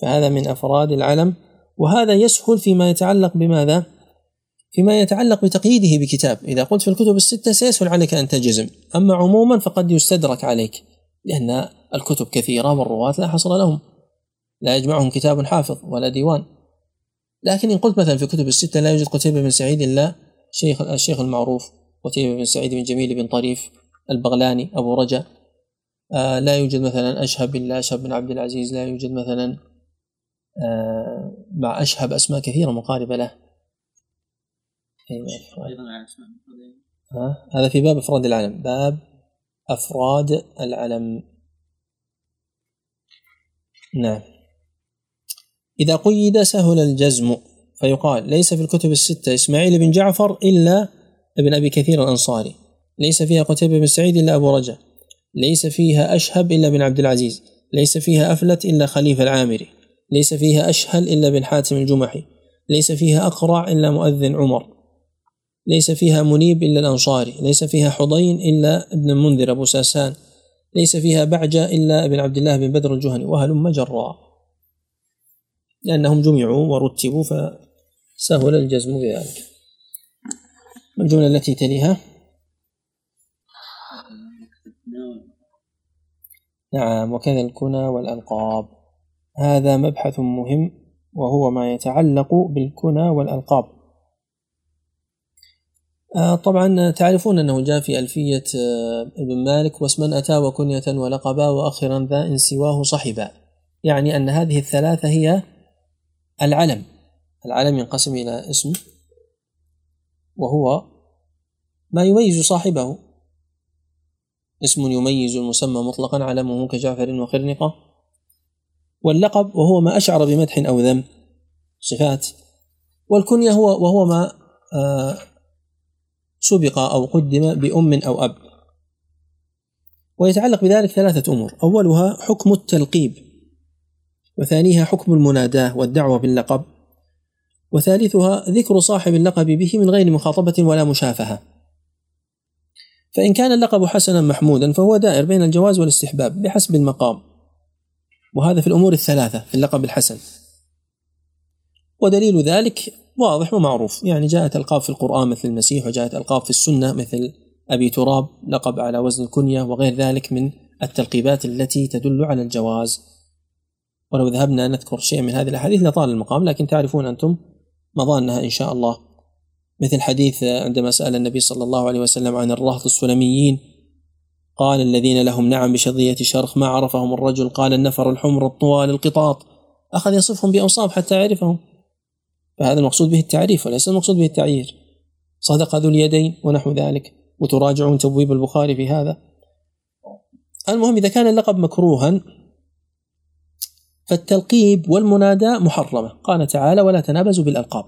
Speaker 1: فهذا من أفراد العلم وهذا يسهل فيما يتعلق بماذا؟ فيما يتعلق بتقييده بكتاب. إذا قلت في الكتب الستة سيسهل عليك أن تجزم أما عموما فقد يستدرك عليك لأن الكتب كثيرة والرواة لا حصر لهم لا يجمعهم كتاب حافظ ولا ديوان. لكن إن قلت مثلا في كتب الستة لا يوجد قتيبة بن سعيد إلا شيخ الشيخ المعروف قتيبة بن سعيد بن جميل بن طريف البغلاني أبو رجا لا يوجد مثلا أشهب إلا أشهب بن عبد العزيز لا يوجد مثلا آه مع أشهب أسماء كثيرة مقاربة له.
Speaker 2: أيضا على أسماء
Speaker 1: ها؟ هذا في باب أفراد العلم. باب أفراد العلم. نعم. إذا قيد سهل الجزم فيقال ليس في الكتب الستة إسماعيل بن جعفر إلا ابن أبي كثير الأنصاري. ليس فيها قتيبة بن سعيد إلا أبو رجا ليس فيها أشهب إلا بن عبد العزيز ليس فيها أفلت إلا خليفة العامري ليس فيها أشهل إلا بن حاتم الجمحي ليس فيها أقرع إلا مؤذن عمر ليس فيها منيب إلا الأنصاري ليس فيها حضين إلا ابن المنذر أبو ساسان ليس فيها بعجة إلا ابن عبد الله بن بدر الجهني وهلم جرا لأنهم جمعوا ورتبوا فسهل الجزم بذلك. الجملة التي تليها نعم وكذا الكنى والألقاب. هذا مبحث مهم وهو ما يتعلق بالكنى والألقاب. آه، طبعا تعرفون أنه جاء في ألفية آه، ابن مالك واسمن أتى وكنية ولقبا وأخرا ذا إن سواه صحبا. يعني أن هذه الثلاثة هي العلم. العلم ينقسم إلى اسم وهو ما يميز صاحبه. اسم يميز المسمى مطلقا علمه كجعفر وخرنقة واللقب وهو ما أشعر بمدح أو ذم. صفات. والكنية هو وهو ما آه، سبق أو قدم بأم أو أب. ويتعلق بذلك ثلاثة أمور. أولها حكم التلقيب. وثانيها حكم المناداة والدعوة باللقب. وثالثها ذكر صاحب اللقب به من غير مخاطبة ولا مشافهة. فإن كان اللقب حسنا محمودا فهو دائر بين الجواز والاستحباب بحسب المقام. وهذا في الأمور الثلاثة في اللقب الحسن. ودليل ذلك واضح ومعروف. يعني جاءت ألقاب في القرآن مثل المسيح وجاءت ألقاب في السنة مثل أبي تراب لقب على وزن الكنية وغير ذلك من التلقيبات التي تدل على الجواز. ولو ذهبنا نذكر شيء من هذه الأحاديث لطال المقام لكن تعرفون أنتم مضانها إن شاء الله. مثل حديث عندما سأل النبي صلى الله عليه وسلم عن الرهط السلميين قال الذين لهم نعم بشظية شرخ ما عرفهم الرجل قال النفر الحمر الطوال القطاط أخذ يصفهم بأوصاف حتى يعرفهم. فهذا المقصود به التعريف وليس المقصود به التعيير. صدق ذو اليدين ونحو ذلك وتراجعون تبويب البخاري في هذا. المهم إذا كان اللقب مكروها فالتلقيب والمنادى محرمة. قال تعالى ولا تنابزوا بالألقاب.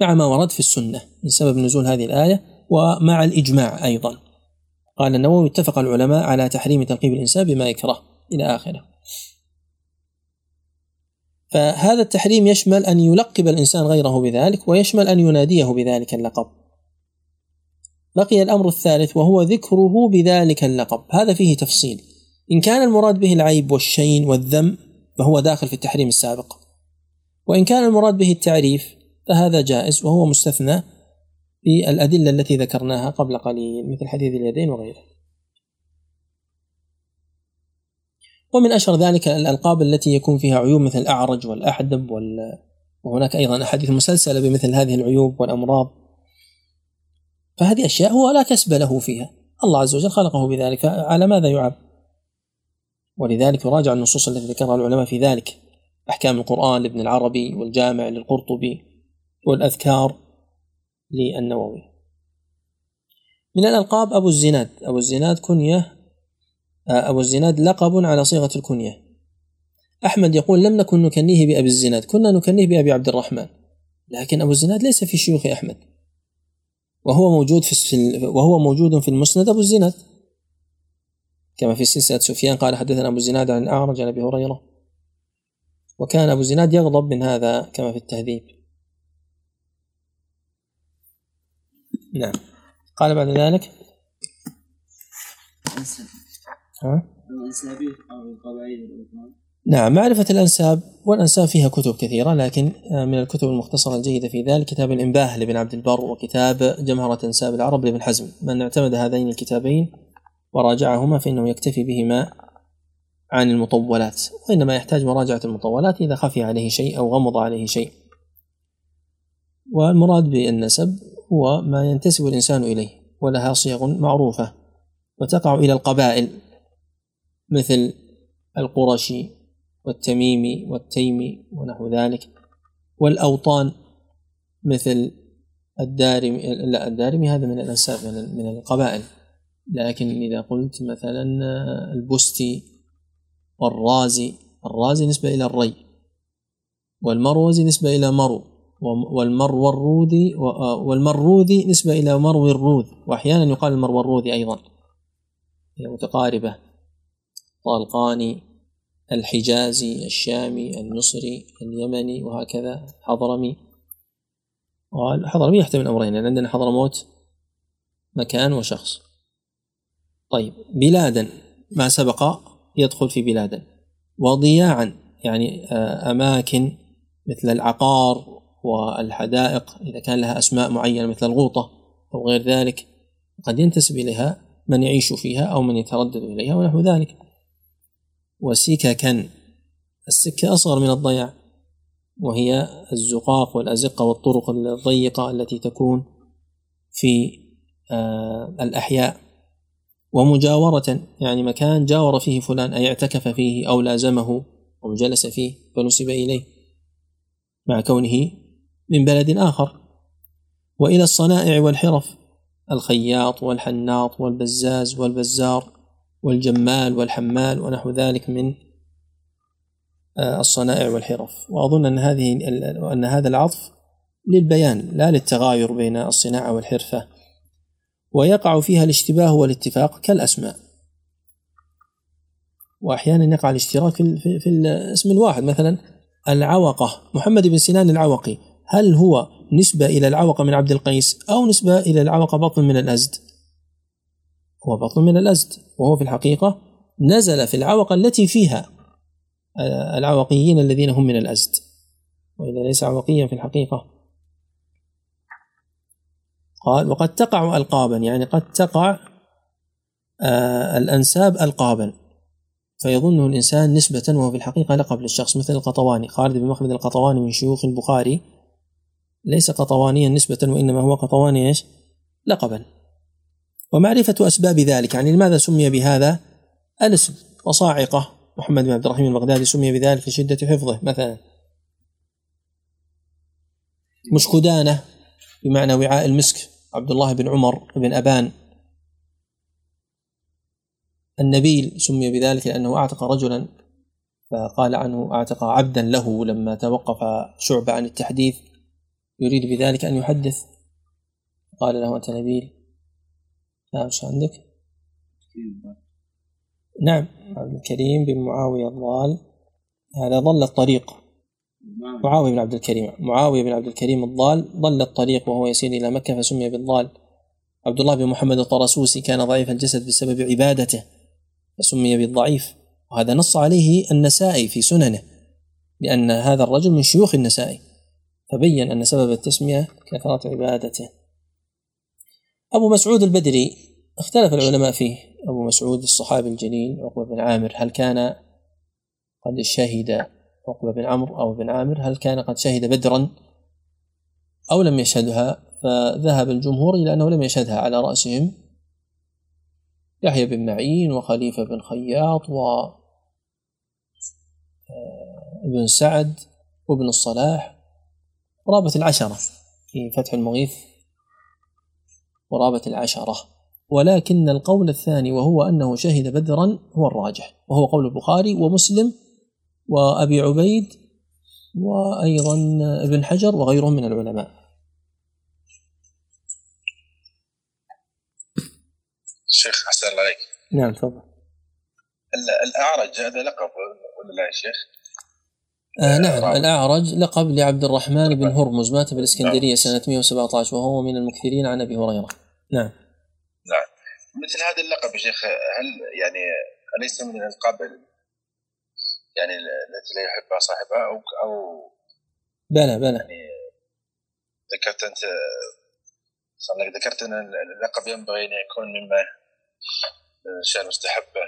Speaker 1: مع ما ورد في السنة من سبب نزول هذه الآية ومع الإجماع أيضا. قال النووي اتفق العلماء على تحريم تلقيب الإنسان بما يكره إلى آخره. فهذا التحريم يشمل أن يلقب الإنسان غيره بذلك ويشمل أن يناديه بذلك اللقب. بقي الأمر الثالث وهو ذكره بذلك اللقب. هذا فيه تفصيل. إن كان المراد به العيب والشين والذم فهو داخل في التحريم السابق. وإن كان المراد به التعريف فهذا جائز وهو مستثنى في الأدلة التي ذكرناها قبل قليل مثل حديث اليدين وغيره. ومن أشهر ذلك الألقاب التي يكون فيها عيوب مثل الأعرج والأحدب وال... وهناك أيضا أحاديث مسلسلة بمثل هذه العيوب والأمراض. فهذه أشياء هو لا كسب له فيها. الله عز وجل خلقه بذلك فعلى ماذا يعاب؟ ولذلك يراجع النصوص التي ذكرها العلماء في ذلك. أحكام القرآن لابن العربي والجامع للقرطبي. والأذكار للنووي. من الألقاب أبو الزناد. أبو الزناد كنية آه، أبو الزناد لقب على صيغة الكنية. أحمد يقول لم نكن نكنيه بأبي الزناد كنا نكنيه بأبي عبد الرحمن. لكن أبو الزناد ليس في شيوخ أحمد. وهو موجود في وهو موجود في المسند أبو الزناد. كما في سلسلة سفيان قال حدثنا أبو الزناد عن الأعرج عن أبي هريرة. وكان أبو الزناد يغضب من هذا كما في التهذيب. نعم. قال بعد ذلك؟ ها؟ نعم معرفة الأنساب والأنساب فيها كتب كثيرة لكن آه، من الكتب المختصرة الجيدة في ذلك كتاب الإنباه لابن عبد البر وكتاب جمهرة أنساب العرب لابن حزم. من اعتمد هذين الكتابين وراجعهما فإنه يكتفي بهما عن المطولات وإنما يحتاج مراجعة المطولات إذا خفي عليه شيء أو غمض عليه شيء. والمراد بالنسب هو ما ينتسب الإنسان إليه ولها صيغ معروفة وتقع إلى القبائل مثل القرشي والتميمي والتيمي ونحو ذلك والأوطان مثل الدارمي لا الدارمي هذا من الأنساب من القبائل لكن إذا قلت مثلا البستي والرازي الرازي نسبة إلى الري والمروزي نسبة إلى مرو. والمروذي والمروذي نسبة إلى مروي الروذ وأحيانا يقال المروذي أيضا. هي متقاربة. طالقاني الحجازي الشامي المصري اليمني وهكذا. حضرمي. والحضرمي يحتمل أمرين لأن عندنا حضرموت مكان وشخص. طيب بلادا. ما سبق يدخل في بلادا. وضياعا يعني آه، أماكن مثل العقار والحدائق إذا كان لها أسماء معينة مثل الغوطة أو غير ذلك قد ينتسب إليها من يعيش فيها أو من يتردد إليها ونحو ذلك. وسككا السكة أصغر من الضياع وهي الزقاق والأزقة والطرق الضيقة التي تكون في آه، الأحياء. ومجاورة يعني مكان جاور فيه فلان أي اعتكف فيه أو لازمه أو جلس فيه فنسب إليه. مع كونه من بلد آخر. وإلى الصنائع والحرف الخياط والحناط والبزاز والبزار والجمال والحمال ونحو ذلك من آه، الصنائع والحرف. وأظن أن هذه أن هذا العطف للبيان لا للتغاير بين الصناعة والحرفة. ويقع فيها الاشتباه والاتفاق كالأسماء. وأحيانا يقع الاشتراك في, الاسم الواحد. مثلا العوقة محمد بن سنان العوقي. هل هو نسبة إلى العوقة من عبد القيس أو نسبة إلى العوقة بطن من الأزد؟ هو بطن من الأزد وهو في الحقيقة نزل في العوقة التي فيها آه، العوقيين الذين هم من الأزد. وإذا ليس عوقيا في الحقيقة. قال وقد تقع ألقابا. يعني قد تقع آه، الأنساب ألقابا. فيظنه الإنسان نسبة وهو في الحقيقة لقب للشخص مثل القطواني. خالد بن مخلد القطواني من شيوخ البخاري ليس قطوانيا نسبة وإنما هو قطواني إيش؟ لقبا. ومعرفة أسباب ذلك يعني لماذا سمي بهذا؟ الاسم وصاعقة. محمد بن عبد الرحيم البغدادي سمي بذلك لشدة حفظه مثلا. مشكدانة بمعنى وعاء المسك. عبد الله بن عمر بن أبان. النبيل سمي بذلك لأنه أعتق رجلا فقال عنه أعتق عبدا له لما توقف شعبة عن التحديث. يريد بذلك أن يحدث؟ قال له أنت نبيل. نعم، مش عندك؟ نعم عبد الكريم بن معاوية الضال. هذا ضل الطريق. معاوية بن عبد الكريم معاوية بن عبد الكريم الضال ضل الطريق وهو يسير إلى مكة فسمي بالضال. عبد الله بن محمد الطرسوسي كان ضعيف الجسد بسبب عبادته فسمي بالضعيف. وهذا نص عليه النسائي في سننه لأن هذا الرجل من شيوخ النسائي. فبين أن سبب التسمية كثرة عبادته. أبو مسعود البدري اختلف العلماء فيه. أبو مسعود الصحابي الجليل عقبة بن عامر هل كان قد شهد عقبة بن عمرو أو بن عامر؟ هل كان قد شهد بدرا أو لم يشهدها؟ فذهب الجمهور إلى أنه لم يشهدها على رأسهم. يحيى بن معين وخليفة بن خياط و آه، ابن سعد وابن الصلاح قرابة العشرة في فتح المغيث. قرابة العشرة. ولكن القول الثاني وهو أنه شهد بدرا هو الراجح. وهو قول البخاري ومسلم وأبي عبيد وأيضا ابن حجر وغيرهم من العلماء.
Speaker 4: شيخ أحسن الله عليك.
Speaker 1: نعم تفضل.
Speaker 4: الأعرج هذا لقب ولا لا يا شيخ؟
Speaker 1: آه نعم الأعرج لقب لعبد الرحمن بن هرمز مات بالإسكندرية نعم. سنة 117 وهو من المكثرين عن أبي هريرة. نعم.
Speaker 4: نعم. مثل هذا اللقب يا شيخ هل يعني أليس من الألقاب يعني التي لا يحبها صاحبها أو أو
Speaker 1: بلى بلى. يعني
Speaker 4: ذكرت أنت صار ذكرت أن اللقب ينبغي أن يكون مما شأن مستحبة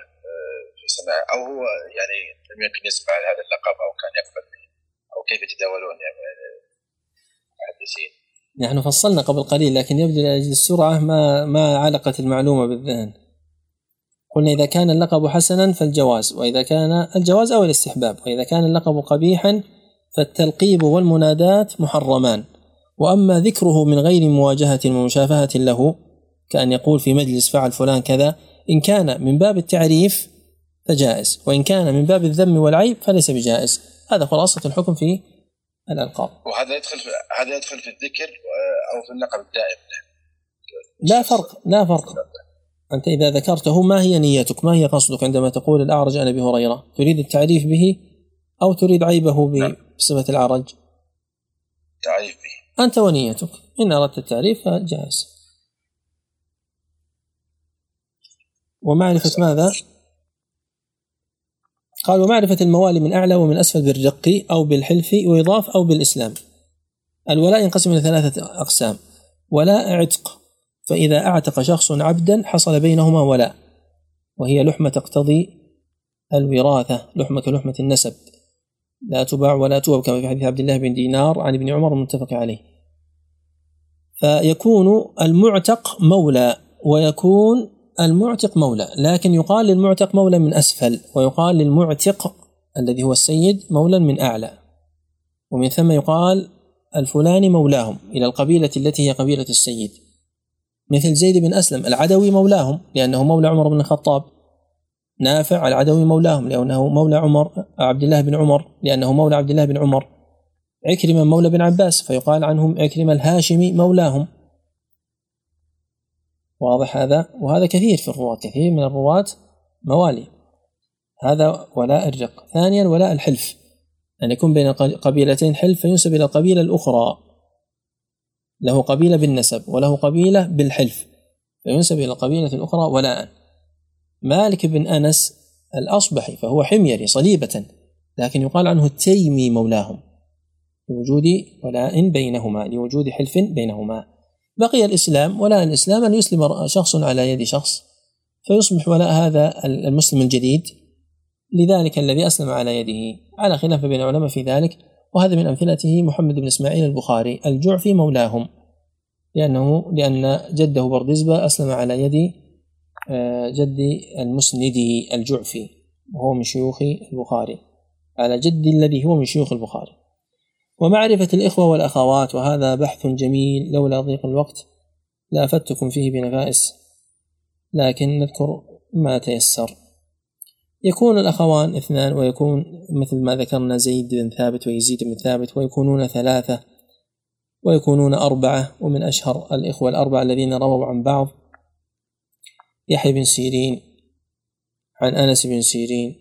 Speaker 4: في سماع أو هو يعني لم يكن يسمع هذا اللقب أو كان يقبل به أو كيف يتداولون يعني المحدثين؟
Speaker 1: نحن فصلنا قبل قليل لكن يبدو لأجل السرعة ما ما علقت المعلومة بالذهن. قلنا إذا كان اللقب حسنا فالجواز وإذا كان الجواز أو الاستحباب وإذا كان اللقب قبيحا فالتلقيب والمنادات محرمان. وأما ذكره من غير مواجهة ومشافهة له كأن يقول في مجلس فعل فلان كذا إن كان من باب التعريف فجائز. وإن كان من باب الذم والعيب فليس بجائز. هذا خلاصة الحكم في الألقاب.
Speaker 4: وهذا يدخل في هذا يدخل في الذكر أو في اللقب الدائم.
Speaker 1: لا فرق لا فرق. أنت إذا ذكرته ما هي نيتك؟ ما هي قصدك عندما تقول الأعرج عن أبي هريرة؟ تريد التعريف به أو تريد عيبه نعم. بصفة الأعرج؟
Speaker 4: تعريف به.
Speaker 1: أنت ونيتك. إن أردت التعريف فجائز. ومعرفة ماذا؟ قال ومعرفة الموالي من أعلى ومن أسفل بالرق أو بالحلف وإضاف أو بالإسلام. الولاء ينقسم إلى ثلاثة أقسام. ولاء عتق فإذا أعتق شخص عبدا حصل بينهما ولاء. وهي لحمة تقتضي الوراثة لحمة كلحمة النسب. لا تباع ولا توهب كما في حديث عبد الله بن دينار عن ابن عمر المتفق عليه. فيكون المعتق مولى ويكون المعتق مولى لكن يقال للمعتق مولى من أسفل ويقال للمعتق الذي هو السيد مولى من أعلى. ومن ثم يقال الفلاني مولاهم إلى القبيلة التي هي قبيلة السيد. مثل زيد بن أسلم العدوي مولاهم لأنه مولى عمر بن الخطاب. نافع العدوي مولاهم لأنه مولى عمر عبد الله بن عمر لأنه مولى عبد الله بن عمر. عكرمة مولى بن عباس فيقال عنهم عكرمة الهاشمي مولاهم. واضح هذا؟ وهذا كثير في الرواة كثير من الرواة موالي. هذا ولاء الرق. ثانيا ولاء الحلف. أن يكون بين قبيلتين حلف فينسب إلى القبيلة الأخرى. له قبيلة بالنسب وله قبيلة بالحلف. فينسب إلى القبيلة الأخرى ولاء. مالك بن أنس الأصبحي فهو حميري صليبة لكن يقال عنه التيمي مولاهم. لوجود ولاء بينهما لوجود حلف بينهما. بقي الإسلام ولاء الإسلام أن يسلم شخص على يد شخص فيصبح ولاء هذا المسلم الجديد لذلك الذي أسلم على يده. على خلاف بين العلماء في ذلك وهذا من أمثلته محمد بن إسماعيل البخاري الجعفي مولاهم لأنه لأن جده بردزبة أسلم على يد آه، جد المسندي الجعفي وهو من شيوخ البخاري. على جد الذي هو من شيوخ البخاري. ومعرفة الإخوة والأخوات وهذا بحث جميل لولا ضيق الوقت لأفدتكم فيه بنفائس لكن نذكر ما تيسر. يكون الأخوان اثنان ويكون مثل ما ذكرنا زيد بن ثابت ويزيد بن ثابت ويكونون ثلاثة ويكونون أربعة ومن أشهر الإخوة الأربعة الذين رووا عن بعض يحيى بن سيرين عن أنس بن سيرين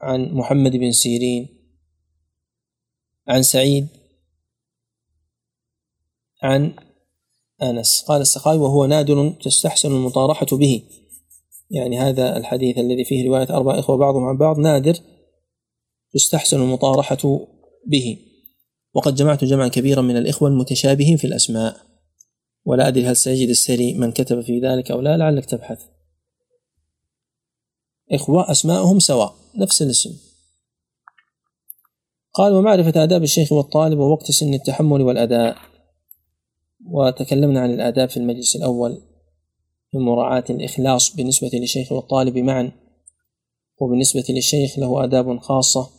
Speaker 1: عن محمد بن سيرين عن سعيد عن أنس. قال السخاوي وهو نادر تستحسن المطارحة به. يعني هذا الحديث الذي فيه رواية أربع إخوة بعضهم عن بعض نادر تستحسن المطارحة به. وقد جمعت جمعا كبيرا من الإخوة المتشابهين في الأسماء. ولا أدري هل سيجد السري من كتب في ذلك أو لا لعلك تبحث. إخوة أسماءهم سواء نفس الاسم. قال ومعرفة آداب الشيخ والطالب ووقت سن التحمل والأداء. وتكلمنا عن الآداب في المجلس الأول من مراعاة الإخلاص بالنسبة للشيخ والطالب معا وبالنسبة للشيخ له آداب خاصة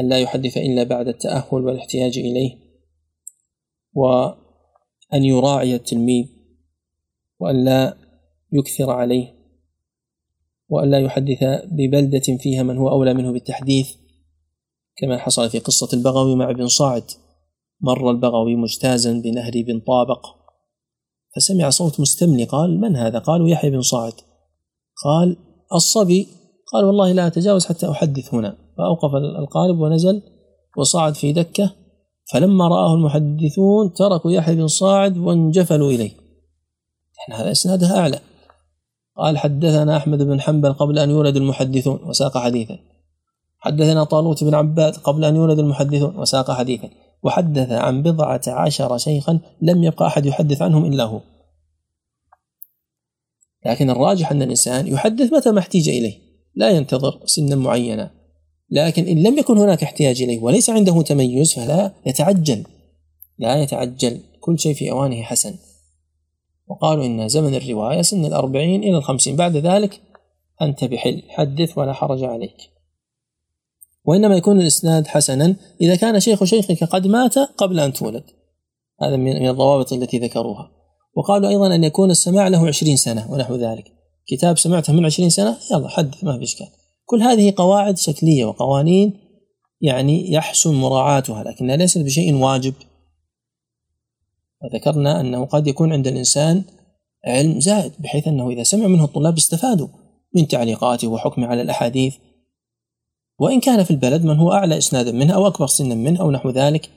Speaker 1: أن لا يحدث إلا بعد التأهل والاحتياج إليه وأن يراعي التلميذ وأن لا يكثر عليه وأن لا يحدث ببلدة فيها من هو أولى منه بالتحديث. كما حصل في قصة البغوي مع ابن صاعد. مر البغوي مجتازا بنهر بن طابق. فسمع صوت مستمني قال من هذا؟ قالوا يحيى بن صاعد. قال الصبي. قال والله لا أتجاوز حتى أحدث هنا. فأوقف القارب ونزل وصعد في دكة. فلما رآه المحدثون تركوا يحيى بن صاعد وانجفلوا إليه. هذا إسناده أعلى. قال حدثنا أحمد بن حنبل قبل أن يولد المحدثون. وساق حديثا. حدثنا طالوت بن عباد قبل أن يولد المحدثون وساق حديثا. وحدث عن بضعة عشر شيخا لم يبقى أحد يحدث عنهم إلا هو. لكن الراجح أن الإنسان يحدث متى ما احتيج إليه. لا ينتظر سنا معينة لكن إن لم يكن هناك احتياج إليه وليس عنده تميز فلا يتعجل. لا يتعجل. كل شيء في أوانه حسن. وقالوا إن زمن الرواية سن الأربعين إلى الخمسين. بعد ذلك أنت بحل حدث ولا حرج عليك. وإنما يكون الإسناد حسنا إذا كان شيخ شيخك قد مات قبل أن تولد. هذا من الضوابط التي ذكروها. وقالوا أيضا أن يكون السماع له عشرين سنة ونحو ذلك. كتاب سمعته من عشرين سنة؟ يلا حدث ما في إشكال. كل هذه قواعد شكلية وقوانين يعني يحسن مراعاتها لكنها ليست بشيء واجب. وذكرنا أنه قد يكون عند الإنسان علم زائد بحيث أنه إذا سمع منه الطلاب استفادوا من تعليقاته وحكمه على الأحاديث وإن كان في البلد من هو أعلى إسنادا منه أو أكبر سنا منه أو نحو ذلك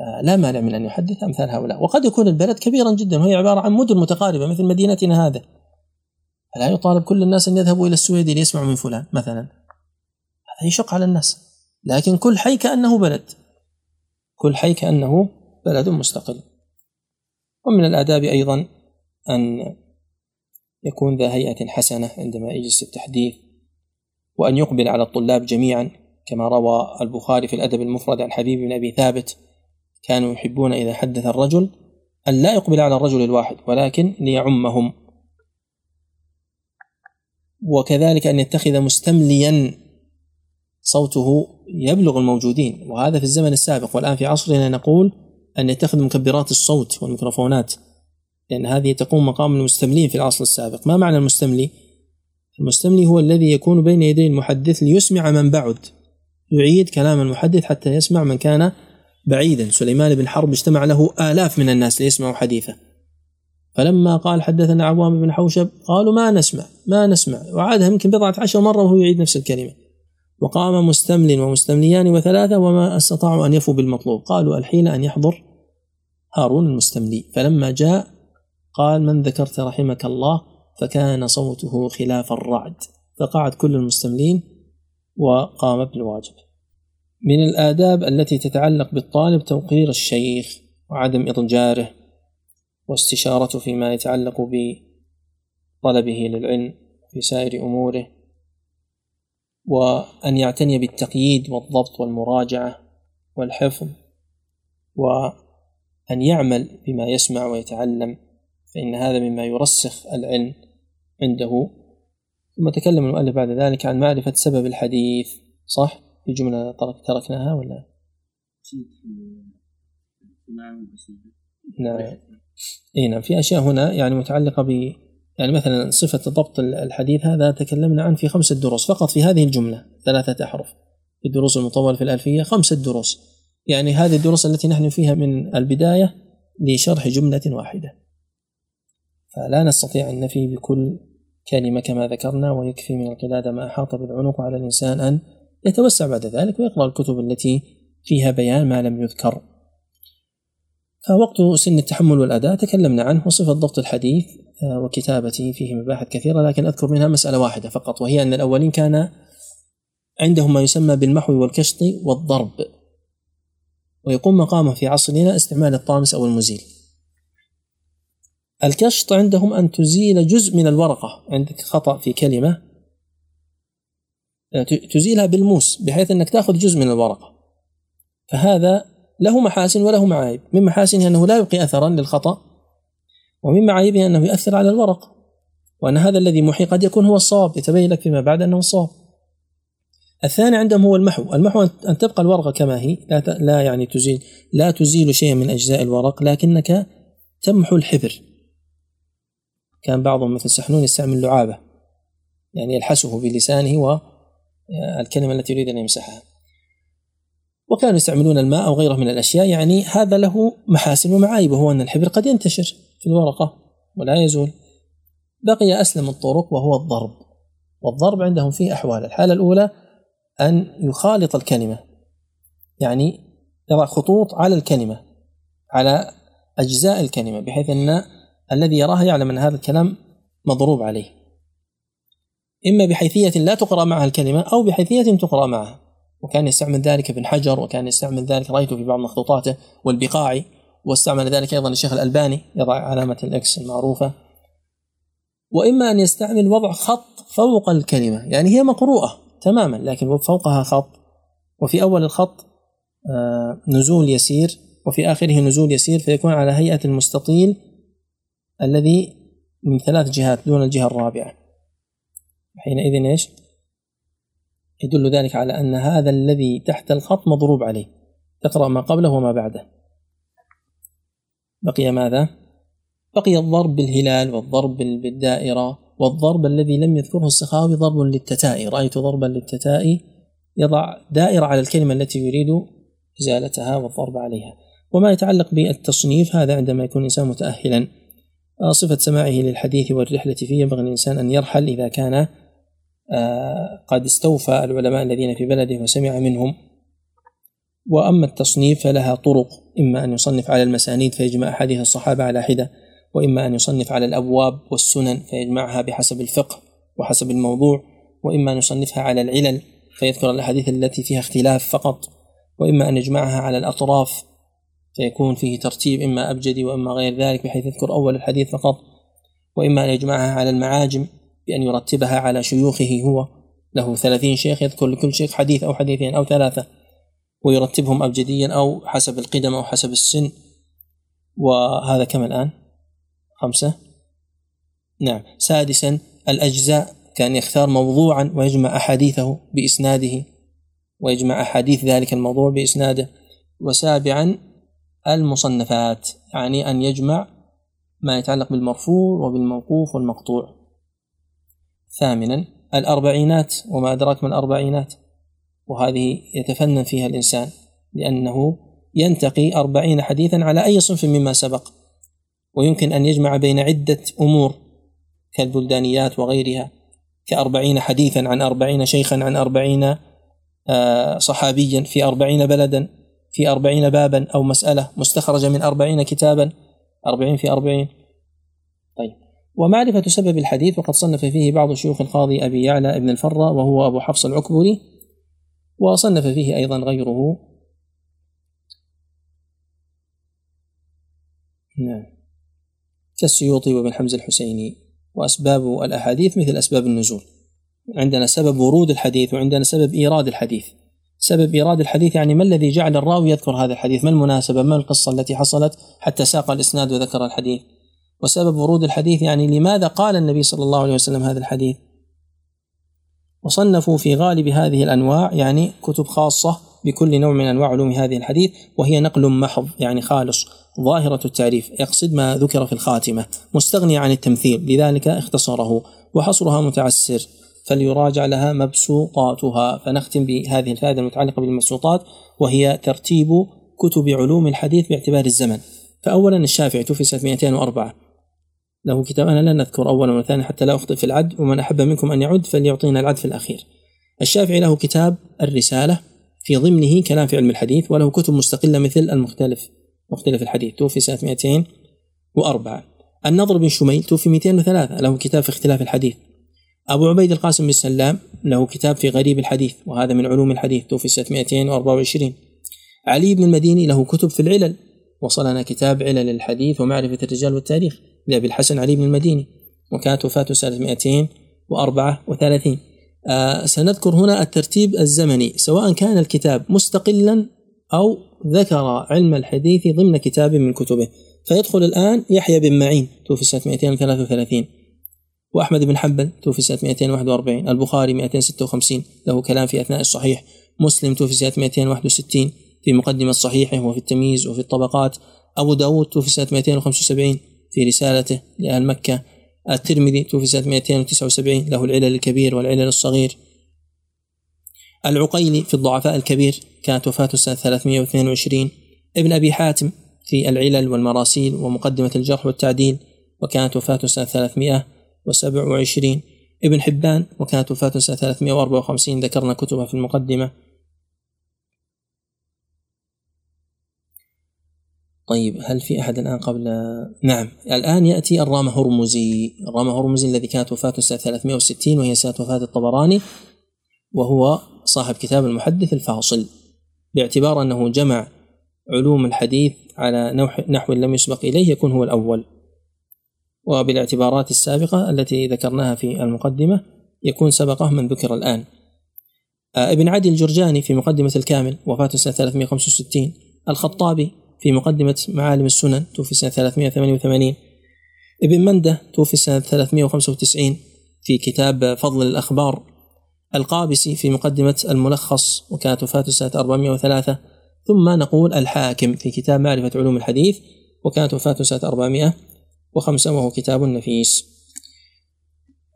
Speaker 1: آه، لا مانع من أن يحدث أمثال هؤلاء. وقد يكون البلد كبيرا جدا وهي عبارة عن مدن متقاربة مثل مدينتنا هذا فلا يطالب كل الناس أن يذهبوا إلى السويد ليسمعوا من فلان مثلا. هذا يشق على الناس. لكن كل حي كأنه بلد. كل حي كأنه بلد مستقل. ومن الآداب أيضا أن يكون ذا هيئة حسنة عندما يجلس التحديث. وأن يقبل على الطلاب جميعا كما روى البخاري في الأدب المفرد عن حبيب بن أبي ثابت كانوا يحبون إذا حدث الرجل أن لا يقبل على الرجل الواحد ولكن ليعمهم. وكذلك أن يتخذ مستمليا صوته يبلغ الموجودين. وهذا في الزمن السابق والآن في عصرنا نقول أن يتخذ مكبرات الصوت والميكروفونات لأن هذه تقوم مقام المستملين في العصر السابق. ما معنى المستملي؟ المستملي هو الذي يكون بين يدي المحدث ليسمع من بعد. يعيد كلام المحدث حتى يسمع من كان بعيدا. سليمان بن حرب اجتمع له آلاف من الناس ليسمعوا حديثه. فلما قال حدثنا عوام بن حوشب قالوا ما نسمع ما نسمع. وعادها يمكن بضعة عشر مرة وهو يعيد نفس الكلمة. وقام مستمل ومستمليان وثلاثة وما استطاعوا أن يفوا بالمطلوب. قالوا الحين أن يحضر هارون المستملي. فلما جاء قال من ذكرت رحمك الله؟ فكان صوته خلاف الرعد فقعد كل المستملين وقام بالواجب من الآداب التي تتعلق بالطالب توقير الشيخ وعدم إضجاره واستشارته فيما يتعلق بطلبه للعلم في سائر أموره وأن يعتني بالتقييد والضبط والمراجعة والحفظ وأن يعمل بما يسمع ويتعلم فإن هذا مما يرسخ العلم عنده. ثم تكلم المؤلف بعد ذلك عن معرفة سبب الحديث صح؟ في جملة تركناها ولا؟ نعم. اي نعم. في أشياء هنا يعني متعلقة ب يعني مثلا صفة ضبط الحديث هذا تكلمنا عنه في خمسة دروس فقط في هذه الجملة ثلاثة أحرف. في الدروس المطوله في الألفية خمسة دروس. يعني هذه الدروس التي نحن فيها من البداية لشرح جملة واحدة. فلا نستطيع أن نفي بكل كلمة كما ذكرنا ويكفي من القلادة ما أحاط بالعنق على الإنسان أن يتوسع بعد ذلك ويقرأ الكتب التي فيها بيان ما لم يذكر. فوقت سن التحمل والأداء تكلمنا عنه وصفة ضبط الحديث آه، وكتابته فيه مباحث كثيرة لكن أذكر منها مسألة واحدة فقط وهي أن الأولين كان عندهم ما يسمى بالمحو والكشط والضرب ويقوم مقامه في عصرنا استعمال الطامس أو المزيل. الكشط عندهم أن تزيل جزء من الورقة. عندك خطأ في كلمة. آه، تزيلها بالموس بحيث أنك تأخذ جزء من الورقة. فهذا له محاسن وله معايب. من محاسنه أنه لا يبقي أثرا للخطأ ومن معايبه أنه يؤثر على الورق. وأن هذا الذي محي قد يكون هو الصواب يتبين لك فيما بعد أنه الصواب الثاني عندهم هو المحو. المحو أن تبقى الورقة كما هي. لا, لا يعني تزيل لا تزيل شيئا من أجزاء الورق لكنك تمحو الحبر. كان بعضهم مثل سحنون يستعمل لعابة. يعني يلحسه بلسانه والكلمة التي يريد أن يمسحها. وكانوا يستعملون الماء أو غيره من الأشياء. يعني هذا له محاسن ومعايب وهو أن الحبر قد ينتشر في الورقة ولا يزول. بقي أسلم الطرق وهو الضرب. والضرب عندهم فيه أحوال. الحالة الأولى أن يخالط الكلمة. يعني يضع خطوط على الكلمة على أجزاء الكلمة بحيث أن الذي يراها يعلم أن هذا الكلام مضروب عليه. إما بحيثية لا تقرأ معها الكلمة أو بحيثية تقرأ معها. وكان يستعمل ذلك ابن حجر وكان يستعمل ذلك رأيته في بعض مخطوطاته والبقاعي واستعمل ذلك أيضا الشيخ الألباني يضع علامة الإكس المعروفة. وإما أن يستعمل وضع خط فوق الكلمة يعني هي مقروءة تماما لكن فوقها خط. وفي أول الخط آه، نزول يسير وفي آخره نزول يسير فيكون على هيئة المستطيل الذي من ثلاث جهات دون الجهة الرابعة. حينئذ إيش؟ يدل ذلك على أن هذا الذي تحت الخط مضروب عليه. تقرأ ما قبله وما بعده. بقي ماذا؟ بقي الضرب بالهلال والضرب بالدائرة والضرب الذي لم يذكره السخاوي ضرب للتتاء رأيت ضربا للتتاء يضع دائرة على الكلمة التي يريد إزالتها والضرب عليها. وما يتعلق بالتصنيف هذا عندما يكون الإنسان متأهلا. صفة سماعه للحديث والرحلة فيه ينبغي الإنسان أن يرحل إذا كان آه، قد استوفى العلماء الذين في بلده وسمع منهم. وأما التصنيف فلها طرق إما أن يصنف على المسانيد فيجمع أحاديث الصحابة على حدة وإما أن يصنف على الأبواب والسنن فيجمعها بحسب الفقه وحسب الموضوع وإما أن يصنفها على العلل فيذكر الأحاديث التي فيها اختلاف فقط وإما أن يجمعها على الأطراف فيكون فيه ترتيب إما أبجدي وإما غير ذلك بحيث يذكر أول الحديث فقط وإما أن يجمعها على المعاجم بأن يرتبها على شيوخه هو. له ثلاثين شيخ يذكر لكل شيخ حديث أو حديثين أو ثلاثة ويرتبهم أبجديا أو حسب القدم أو حسب السن. وهذا كم الآن؟ خمسة؟ نعم. سادسا الأجزاء كأن يختار موضوعا ويجمع أحاديثه بإسناده ويجمع أحاديث ذلك الموضوع بإسناده. وسابعا المصنفات يعني أن يجمع ما يتعلق بالمرفوع وبالموقوف والمقطوع. ثامنا الأربعينات وما أدراك من الأربعينات؟ وهذه يتفنن فيها الإنسان لأنه ينتقي أربعين حديثا على أي صنف مما سبق ويمكن أن يجمع بين عدة أمور كالبلدانيات وغيرها. كأربعين حديثا عن أربعين شيخا عن أربعين آه، صحابيا في أربعين بلدا. في أربعين بابا أو مسألة مستخرجة من أربعين كتابا. أربعين في أربعين. طيب. ومعرفة سبب الحديث وقد صنف فيه بعض شيوخ القاضي أبي يعلى ابن الفرة وهو أبو حفص العكبري وصنف فيه أيضا غيره. نعم. كالسيوطي وابن حمزة الحسيني. وأسباب الأحاديث مثل أسباب النزول. عندنا سبب ورود الحديث وعندنا سبب إيراد الحديث. سبب إيراد الحديث يعني ما الذي جعل الراوي يذكر هذا الحديث؟ ما المناسبة؟ ما القصة التي حصلت حتى ساق الإسناد وذكر الحديث؟ وسبب ورود الحديث يعني لماذا قال النبي صلى الله عليه وسلم هذا الحديث؟ وصنفوا في غالب هذه الأنواع يعني كتب خاصة بكل نوع من أنواع علوم هذه الحديث وهي نقل محض يعني خالص ظاهرة التعريف يقصد ما ذكر في الخاتمة مستغني عن التمثيل لذلك اختصره وحصرها متعسر. فليراجع لها مبسوطاتها. فنختم بهذه الفائدة المتعلقة بالمبسوطات وهي ترتيب كتب علوم الحديث باعتبار الزمن. فأولا الشافعي توفي سنة 204 له كتاب أنا لا نذكر أولا وثانيا حتى لا أخطئ في العد ومن أحب منكم أن يعد فليعطينا العد في الأخير. الشافعي له كتاب الرسالة في ضمنه كلام في علم الحديث وله كتب مستقلة مثل المختلف مختلف الحديث. توفي سنة 204 النضر بن شميل توفي 203 له كتاب في اختلاف الحديث. أبو عبيد القاسم بن سلام له كتاب في غريب الحديث وهذا من علوم الحديث توفي سنة 224 علي بن المديني له كتب في العلل وصلنا كتاب علل الحديث ومعرفة الرجال والتاريخ لأبي الحسن علي بن المديني وكانت وفاته سنة 234 آه سنذكر هنا الترتيب الزمني سواء كان الكتاب مستقلا أو ذكر علم الحديث ضمن كتاب من كتبه. فيدخل الآن يحيى بن معين توفي سنة 233 وأحمد بن حنبل توفي سنة 241 البخاري 256 له كلام في أثناء الصحيح. مسلم توفي سنة 261 في مقدمة صحيحه وفي التمييز وفي الطبقات. أبو داود توفي سنة 275 في رسالته لأهل مكة. الترمذي توفي سنة 279 له العلل الكبير والعلل الصغير. العقيلي في الضعفاء الكبير كانت وفاته سنة 322 ابن أبي حاتم في العلل والمراسيل ومقدمة الجرح والتعديل وكانت وفاته سنة 327 ابن حبان وكانت وفاته سنة 354 ذكرنا كتبه في المقدمة. طيب هل في أحد الآن قبل؟ نعم. الآن يأتي الرام هرمزي. الرام هرمزي الذي كانت وفاته سنة 360 وهي سنة وفاة الطبراني وهو صاحب كتاب المحدث الفاصل. باعتبار أنه جمع علوم الحديث على نحو لم يسبق إليه يكون هو الأول. وبالاعتبارات السابقة التي ذكرناها في المقدمة يكون سبقه من ذكر الآن. آه، ابن عدي الجرجاني في مقدمة الكامل وفاته سنة 365 الخطابي في مقدمة معالم السنن توفي سنة 388 ابن مندة توفي سنة 395 في كتاب فضل الأخبار. القابسي في مقدمة الملخص وكانت وفاته سنة 403 ثم نقول الحاكم في كتاب معرفة علوم الحديث وكانت وفاته سنة 405 وهو كتاب نفيس.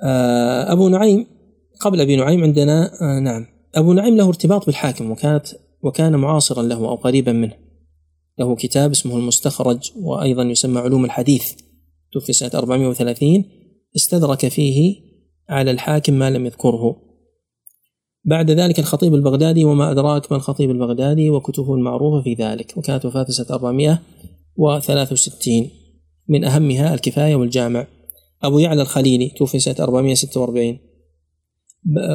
Speaker 1: آه، أبو نعيم قبل أبي نعيم عندنا آه، نعم. أبو نعيم له ارتباط بالحاكم وكانت وكان معاصرا له أو قريبا منه. له كتاب اسمه المستخرج وأيضا يسمى علوم الحديث. توفي سنة 430 استدرك فيه على الحاكم ما لم يذكره. بعد ذلك الخطيب البغدادي وما أدراك ما الخطيب البغدادي وكتبه المعروفة في ذلك. وكانت وفاته سنة 463 من أهمها الكفاية والجامع. أبو يعلى الخليلي توفي سنة 446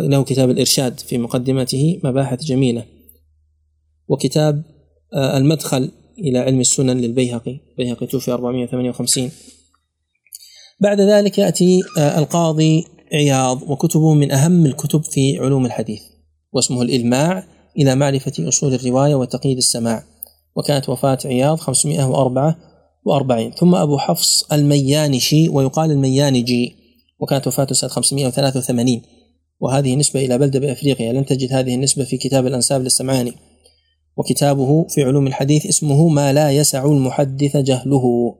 Speaker 1: له كتاب الإرشاد في مقدمته مباحث جميلة. وكتاب آه، المدخل إلى علم السنن للبيهقي. البيهقي توفي 458 بعد ذلك يأتي آه، القاضي عياض وكتبه من أهم الكتب في علوم الحديث واسمه الإلماع إلى معرفة أصول الرواية وتقييد السماع. وكانت وفاة عياض 544 ثم أبو حفص الميانشي ويقال الميانجي وكانت وفاته سنة 583 وهذه نسبة إلى بلدة بأفريقيا. لن تجد هذه النسبة في كتاب الأنساب للسمعاني وكتابه في علوم الحديث اسمه ما لا يسع المحدث جهله.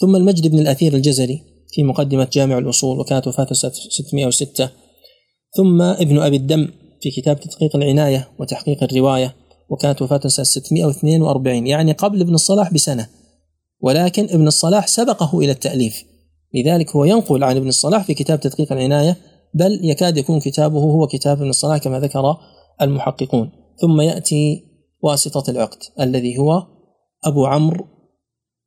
Speaker 1: ثم المجد بن الأثير الجزري في مقدمة جامع الأصول وكانت وفاته 606 ثم ابن أبي الدم في كتاب تدقيق العناية وتحقيق الرواية وكانت وفاته سنة 642 يعني قبل ابن الصلاح بسنة. ولكن ابن الصلاح سبقه إلى التأليف. لذلك هو ينقل عن ابن الصلاح في كتاب تدقيق العناية بل يكاد يكون كتابه هو كتاب ابن الصلاح كما ذكر المحققون. ثم يأتي واسطة العقد الذي هو أبو عمرو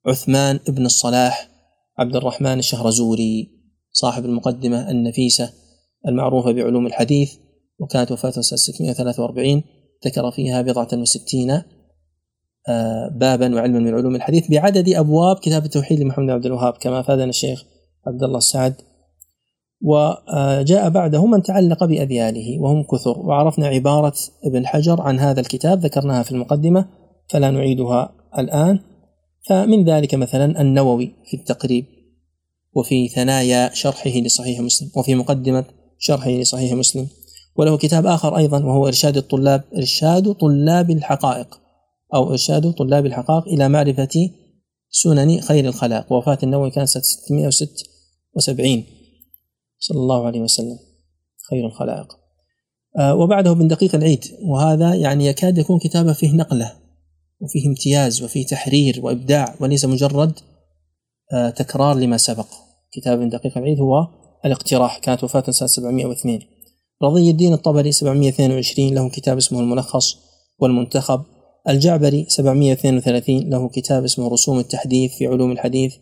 Speaker 1: عثمان بن الصلاح عبد الرحمن الشهرزوري صاحب المقدمة النفيسة المعروفة بعلوم الحديث وكانت وفاته سنة 643 ذكر فيها بضعة وستين بابا وعلما من علوم الحديث بعدد أبواب كتاب التوحيد لمحمد عبد الوهاب كما أفادنا الشيخ عبد الله السعد. وجاء بعده من تعلق بأذياله وهم كثر. وعرفنا عبارة ابن حجر عن هذا الكتاب ذكرناها في المقدمة فلا نعيدها الآن. فمن ذلك مثلا النووي في التقريب وفي ثنايا شرحه لصحيح مسلم وفي مقدمة شرحه لصحيح مسلم. وله كتاب آخر أيضا وهو إرشاد الطلاب إرشاد طلاب الحقائق. أو إرشاد طلاب الحقائق إلى معرفة سنن خير الخلائق. ووفاة النووي كانت سنة 676 صلى الله عليه وسلم. خير الخلائق. آه، وبعده ابن دقيق العيد. وهذا يعني يكاد يكون كتابة فيه نقلة وفيه امتياز وفيه تحرير وإبداع وليس مجرد آه، تكرار لما سبق. كتاب ابن دقيق العيد هو الاقتراح. كانت وفاة سنة 702 رضي الدين الطبري 722 له كتاب اسمه الملخص والمنتخب. الجعبري 732 له كتاب اسمه رسوم التحديث في علوم الحديث.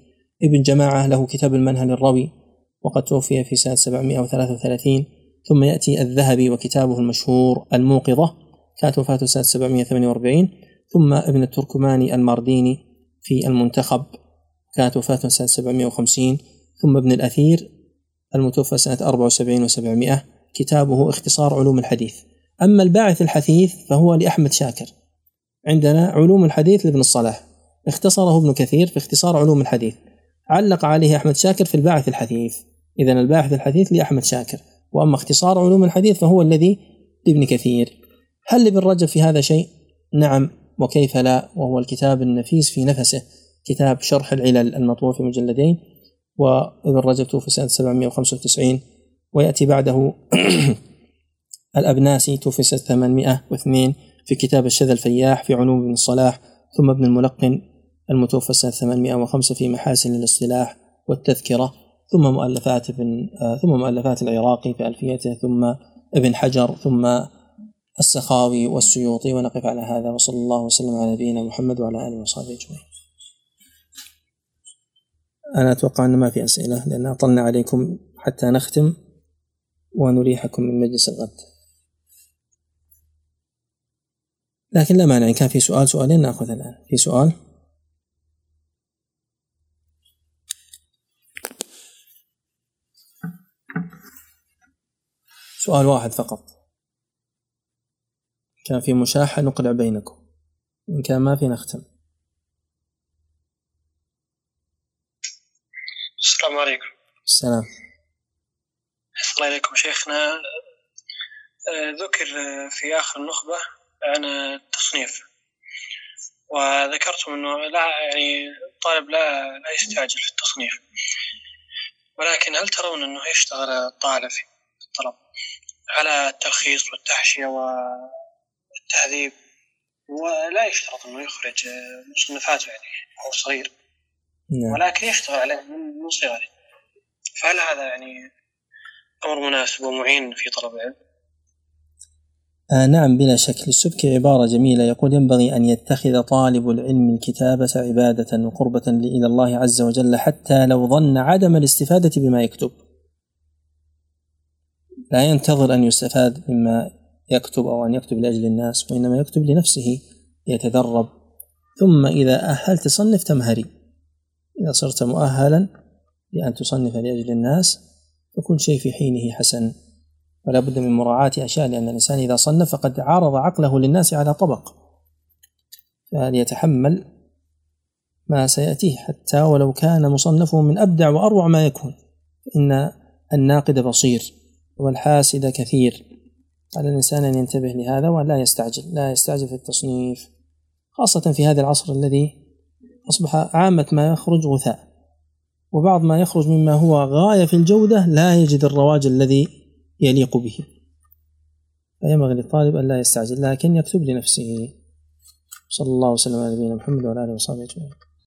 Speaker 1: ابن جماعة له كتاب المنهل الروي وقد توفي في سنة 733 ثم يأتي الذهبي وكتابه المشهور الموقظة كانت وفاته سنة 748 ثم ابن التركماني المارديني في المنتخب كانت وفاته سنة 750 ثم ابن الأثير المتوفى سنة 74 و700 كتابه اختصار علوم الحديث. أما الباعث الحثيث فهو لأحمد شاكر. عندنا علوم الحديث لابن الصلاح. اختصره ابن كثير في اختصار علوم الحديث. علق عليه أحمد شاكر في الباعث الحثيث إذا الباحث الحديث لأحمد شاكر. وأما اختصار علوم الحديث فهو الذي لابن كثير. هل لابن رجب في هذا شيء؟ نعم. وكيف لا؟ وهو الكتاب النفيس في نفسه. كتاب شرح العلل المطبوع في مجلدين. وابن رجب توفي سنة 795 ويأتي بعده الأبناسي توفي سنة 802 في كتاب الشذا الفياح في علوم ابن الصلاح ثم ابن الملقن المتوفى سنة 805 في محاسن الاصطلاح والتذكرة ثم مؤلفات ابن آه، ثم مؤلفات العراقي في ألفيته ثم ابن حجر ثم السخاوي والسيوطي ونقف على هذا وصلى الله وسلم على نبينا محمد وعلى آله وصحبه أجمعين. أنا أتوقع أن ما في أسئلة لأن أطلنا عليكم حتى نختم ونريحكم من مجلس الغد. لكن لا مانع إن كان في سؤال سؤالين نأخذ الآن. في سؤال. سؤال واحد فقط. كان في مشاحة نقلع بينكم. إن كان ما في نختم.
Speaker 3: السلام عليكم.
Speaker 1: السلام.
Speaker 3: الله عليكم شيخنا. آه، ذكر في آخر النخبة عن التصنيف. وذكرتم أنه لا يعني الطالب لا لا يستعجل في التصنيف. ولكن هل ترون أنه يشتغل الطالب في الطلب على التلخيص والتحشية والتهذيب؟ ولا يشترط أنه يخرج مصنفاته يعني وهو صغير. نعم. ولكن يشتغل عليه من صغره. فهل هذا يعني أمر مناسب ومعين في طلب العلم؟
Speaker 1: آه نعم بلا شك. للسبكي عبارة جميلة. يقول ينبغي أن يتخذ طالب العلم الكتابة عبادة وقربة إلى الله عز وجل حتى لو ظن عدم الاستفادة بما يكتب. لا ينتظر أن يستفاد مما يكتب أو أن يكتب لأجل الناس وإنما يكتب لنفسه ليتدرب. ثم إذا أهلت صنف تمهري. إذا صرت مؤهلا لأن تصنف لأجل الناس فكل شيء في حينه حسن. ولا بد من مراعاة أشياء لأن الإنسان إذا صنف فقد عرض عقله للناس على طبق. فليتحمل ما سيأتيه حتى ولو كان مصنفه من أبدع وأروع ما يكون. إن الناقد بصير والحاسد كثير. على الإنسان أن ينتبه لهذا ولا يستعجل لا يستعجل في التصنيف خاصة في هذا العصر الذي أصبح عامة ما يخرج غثاء. وبعض ما يخرج مما هو غاية في الجودة لا يجد الرواج الذي يليق به. فينبغي للطالب أن لا يستعجل لكن يكتب لنفسه. صلى الله وسلم على نبينا محمد وعلى آله وصحبه أجمعين.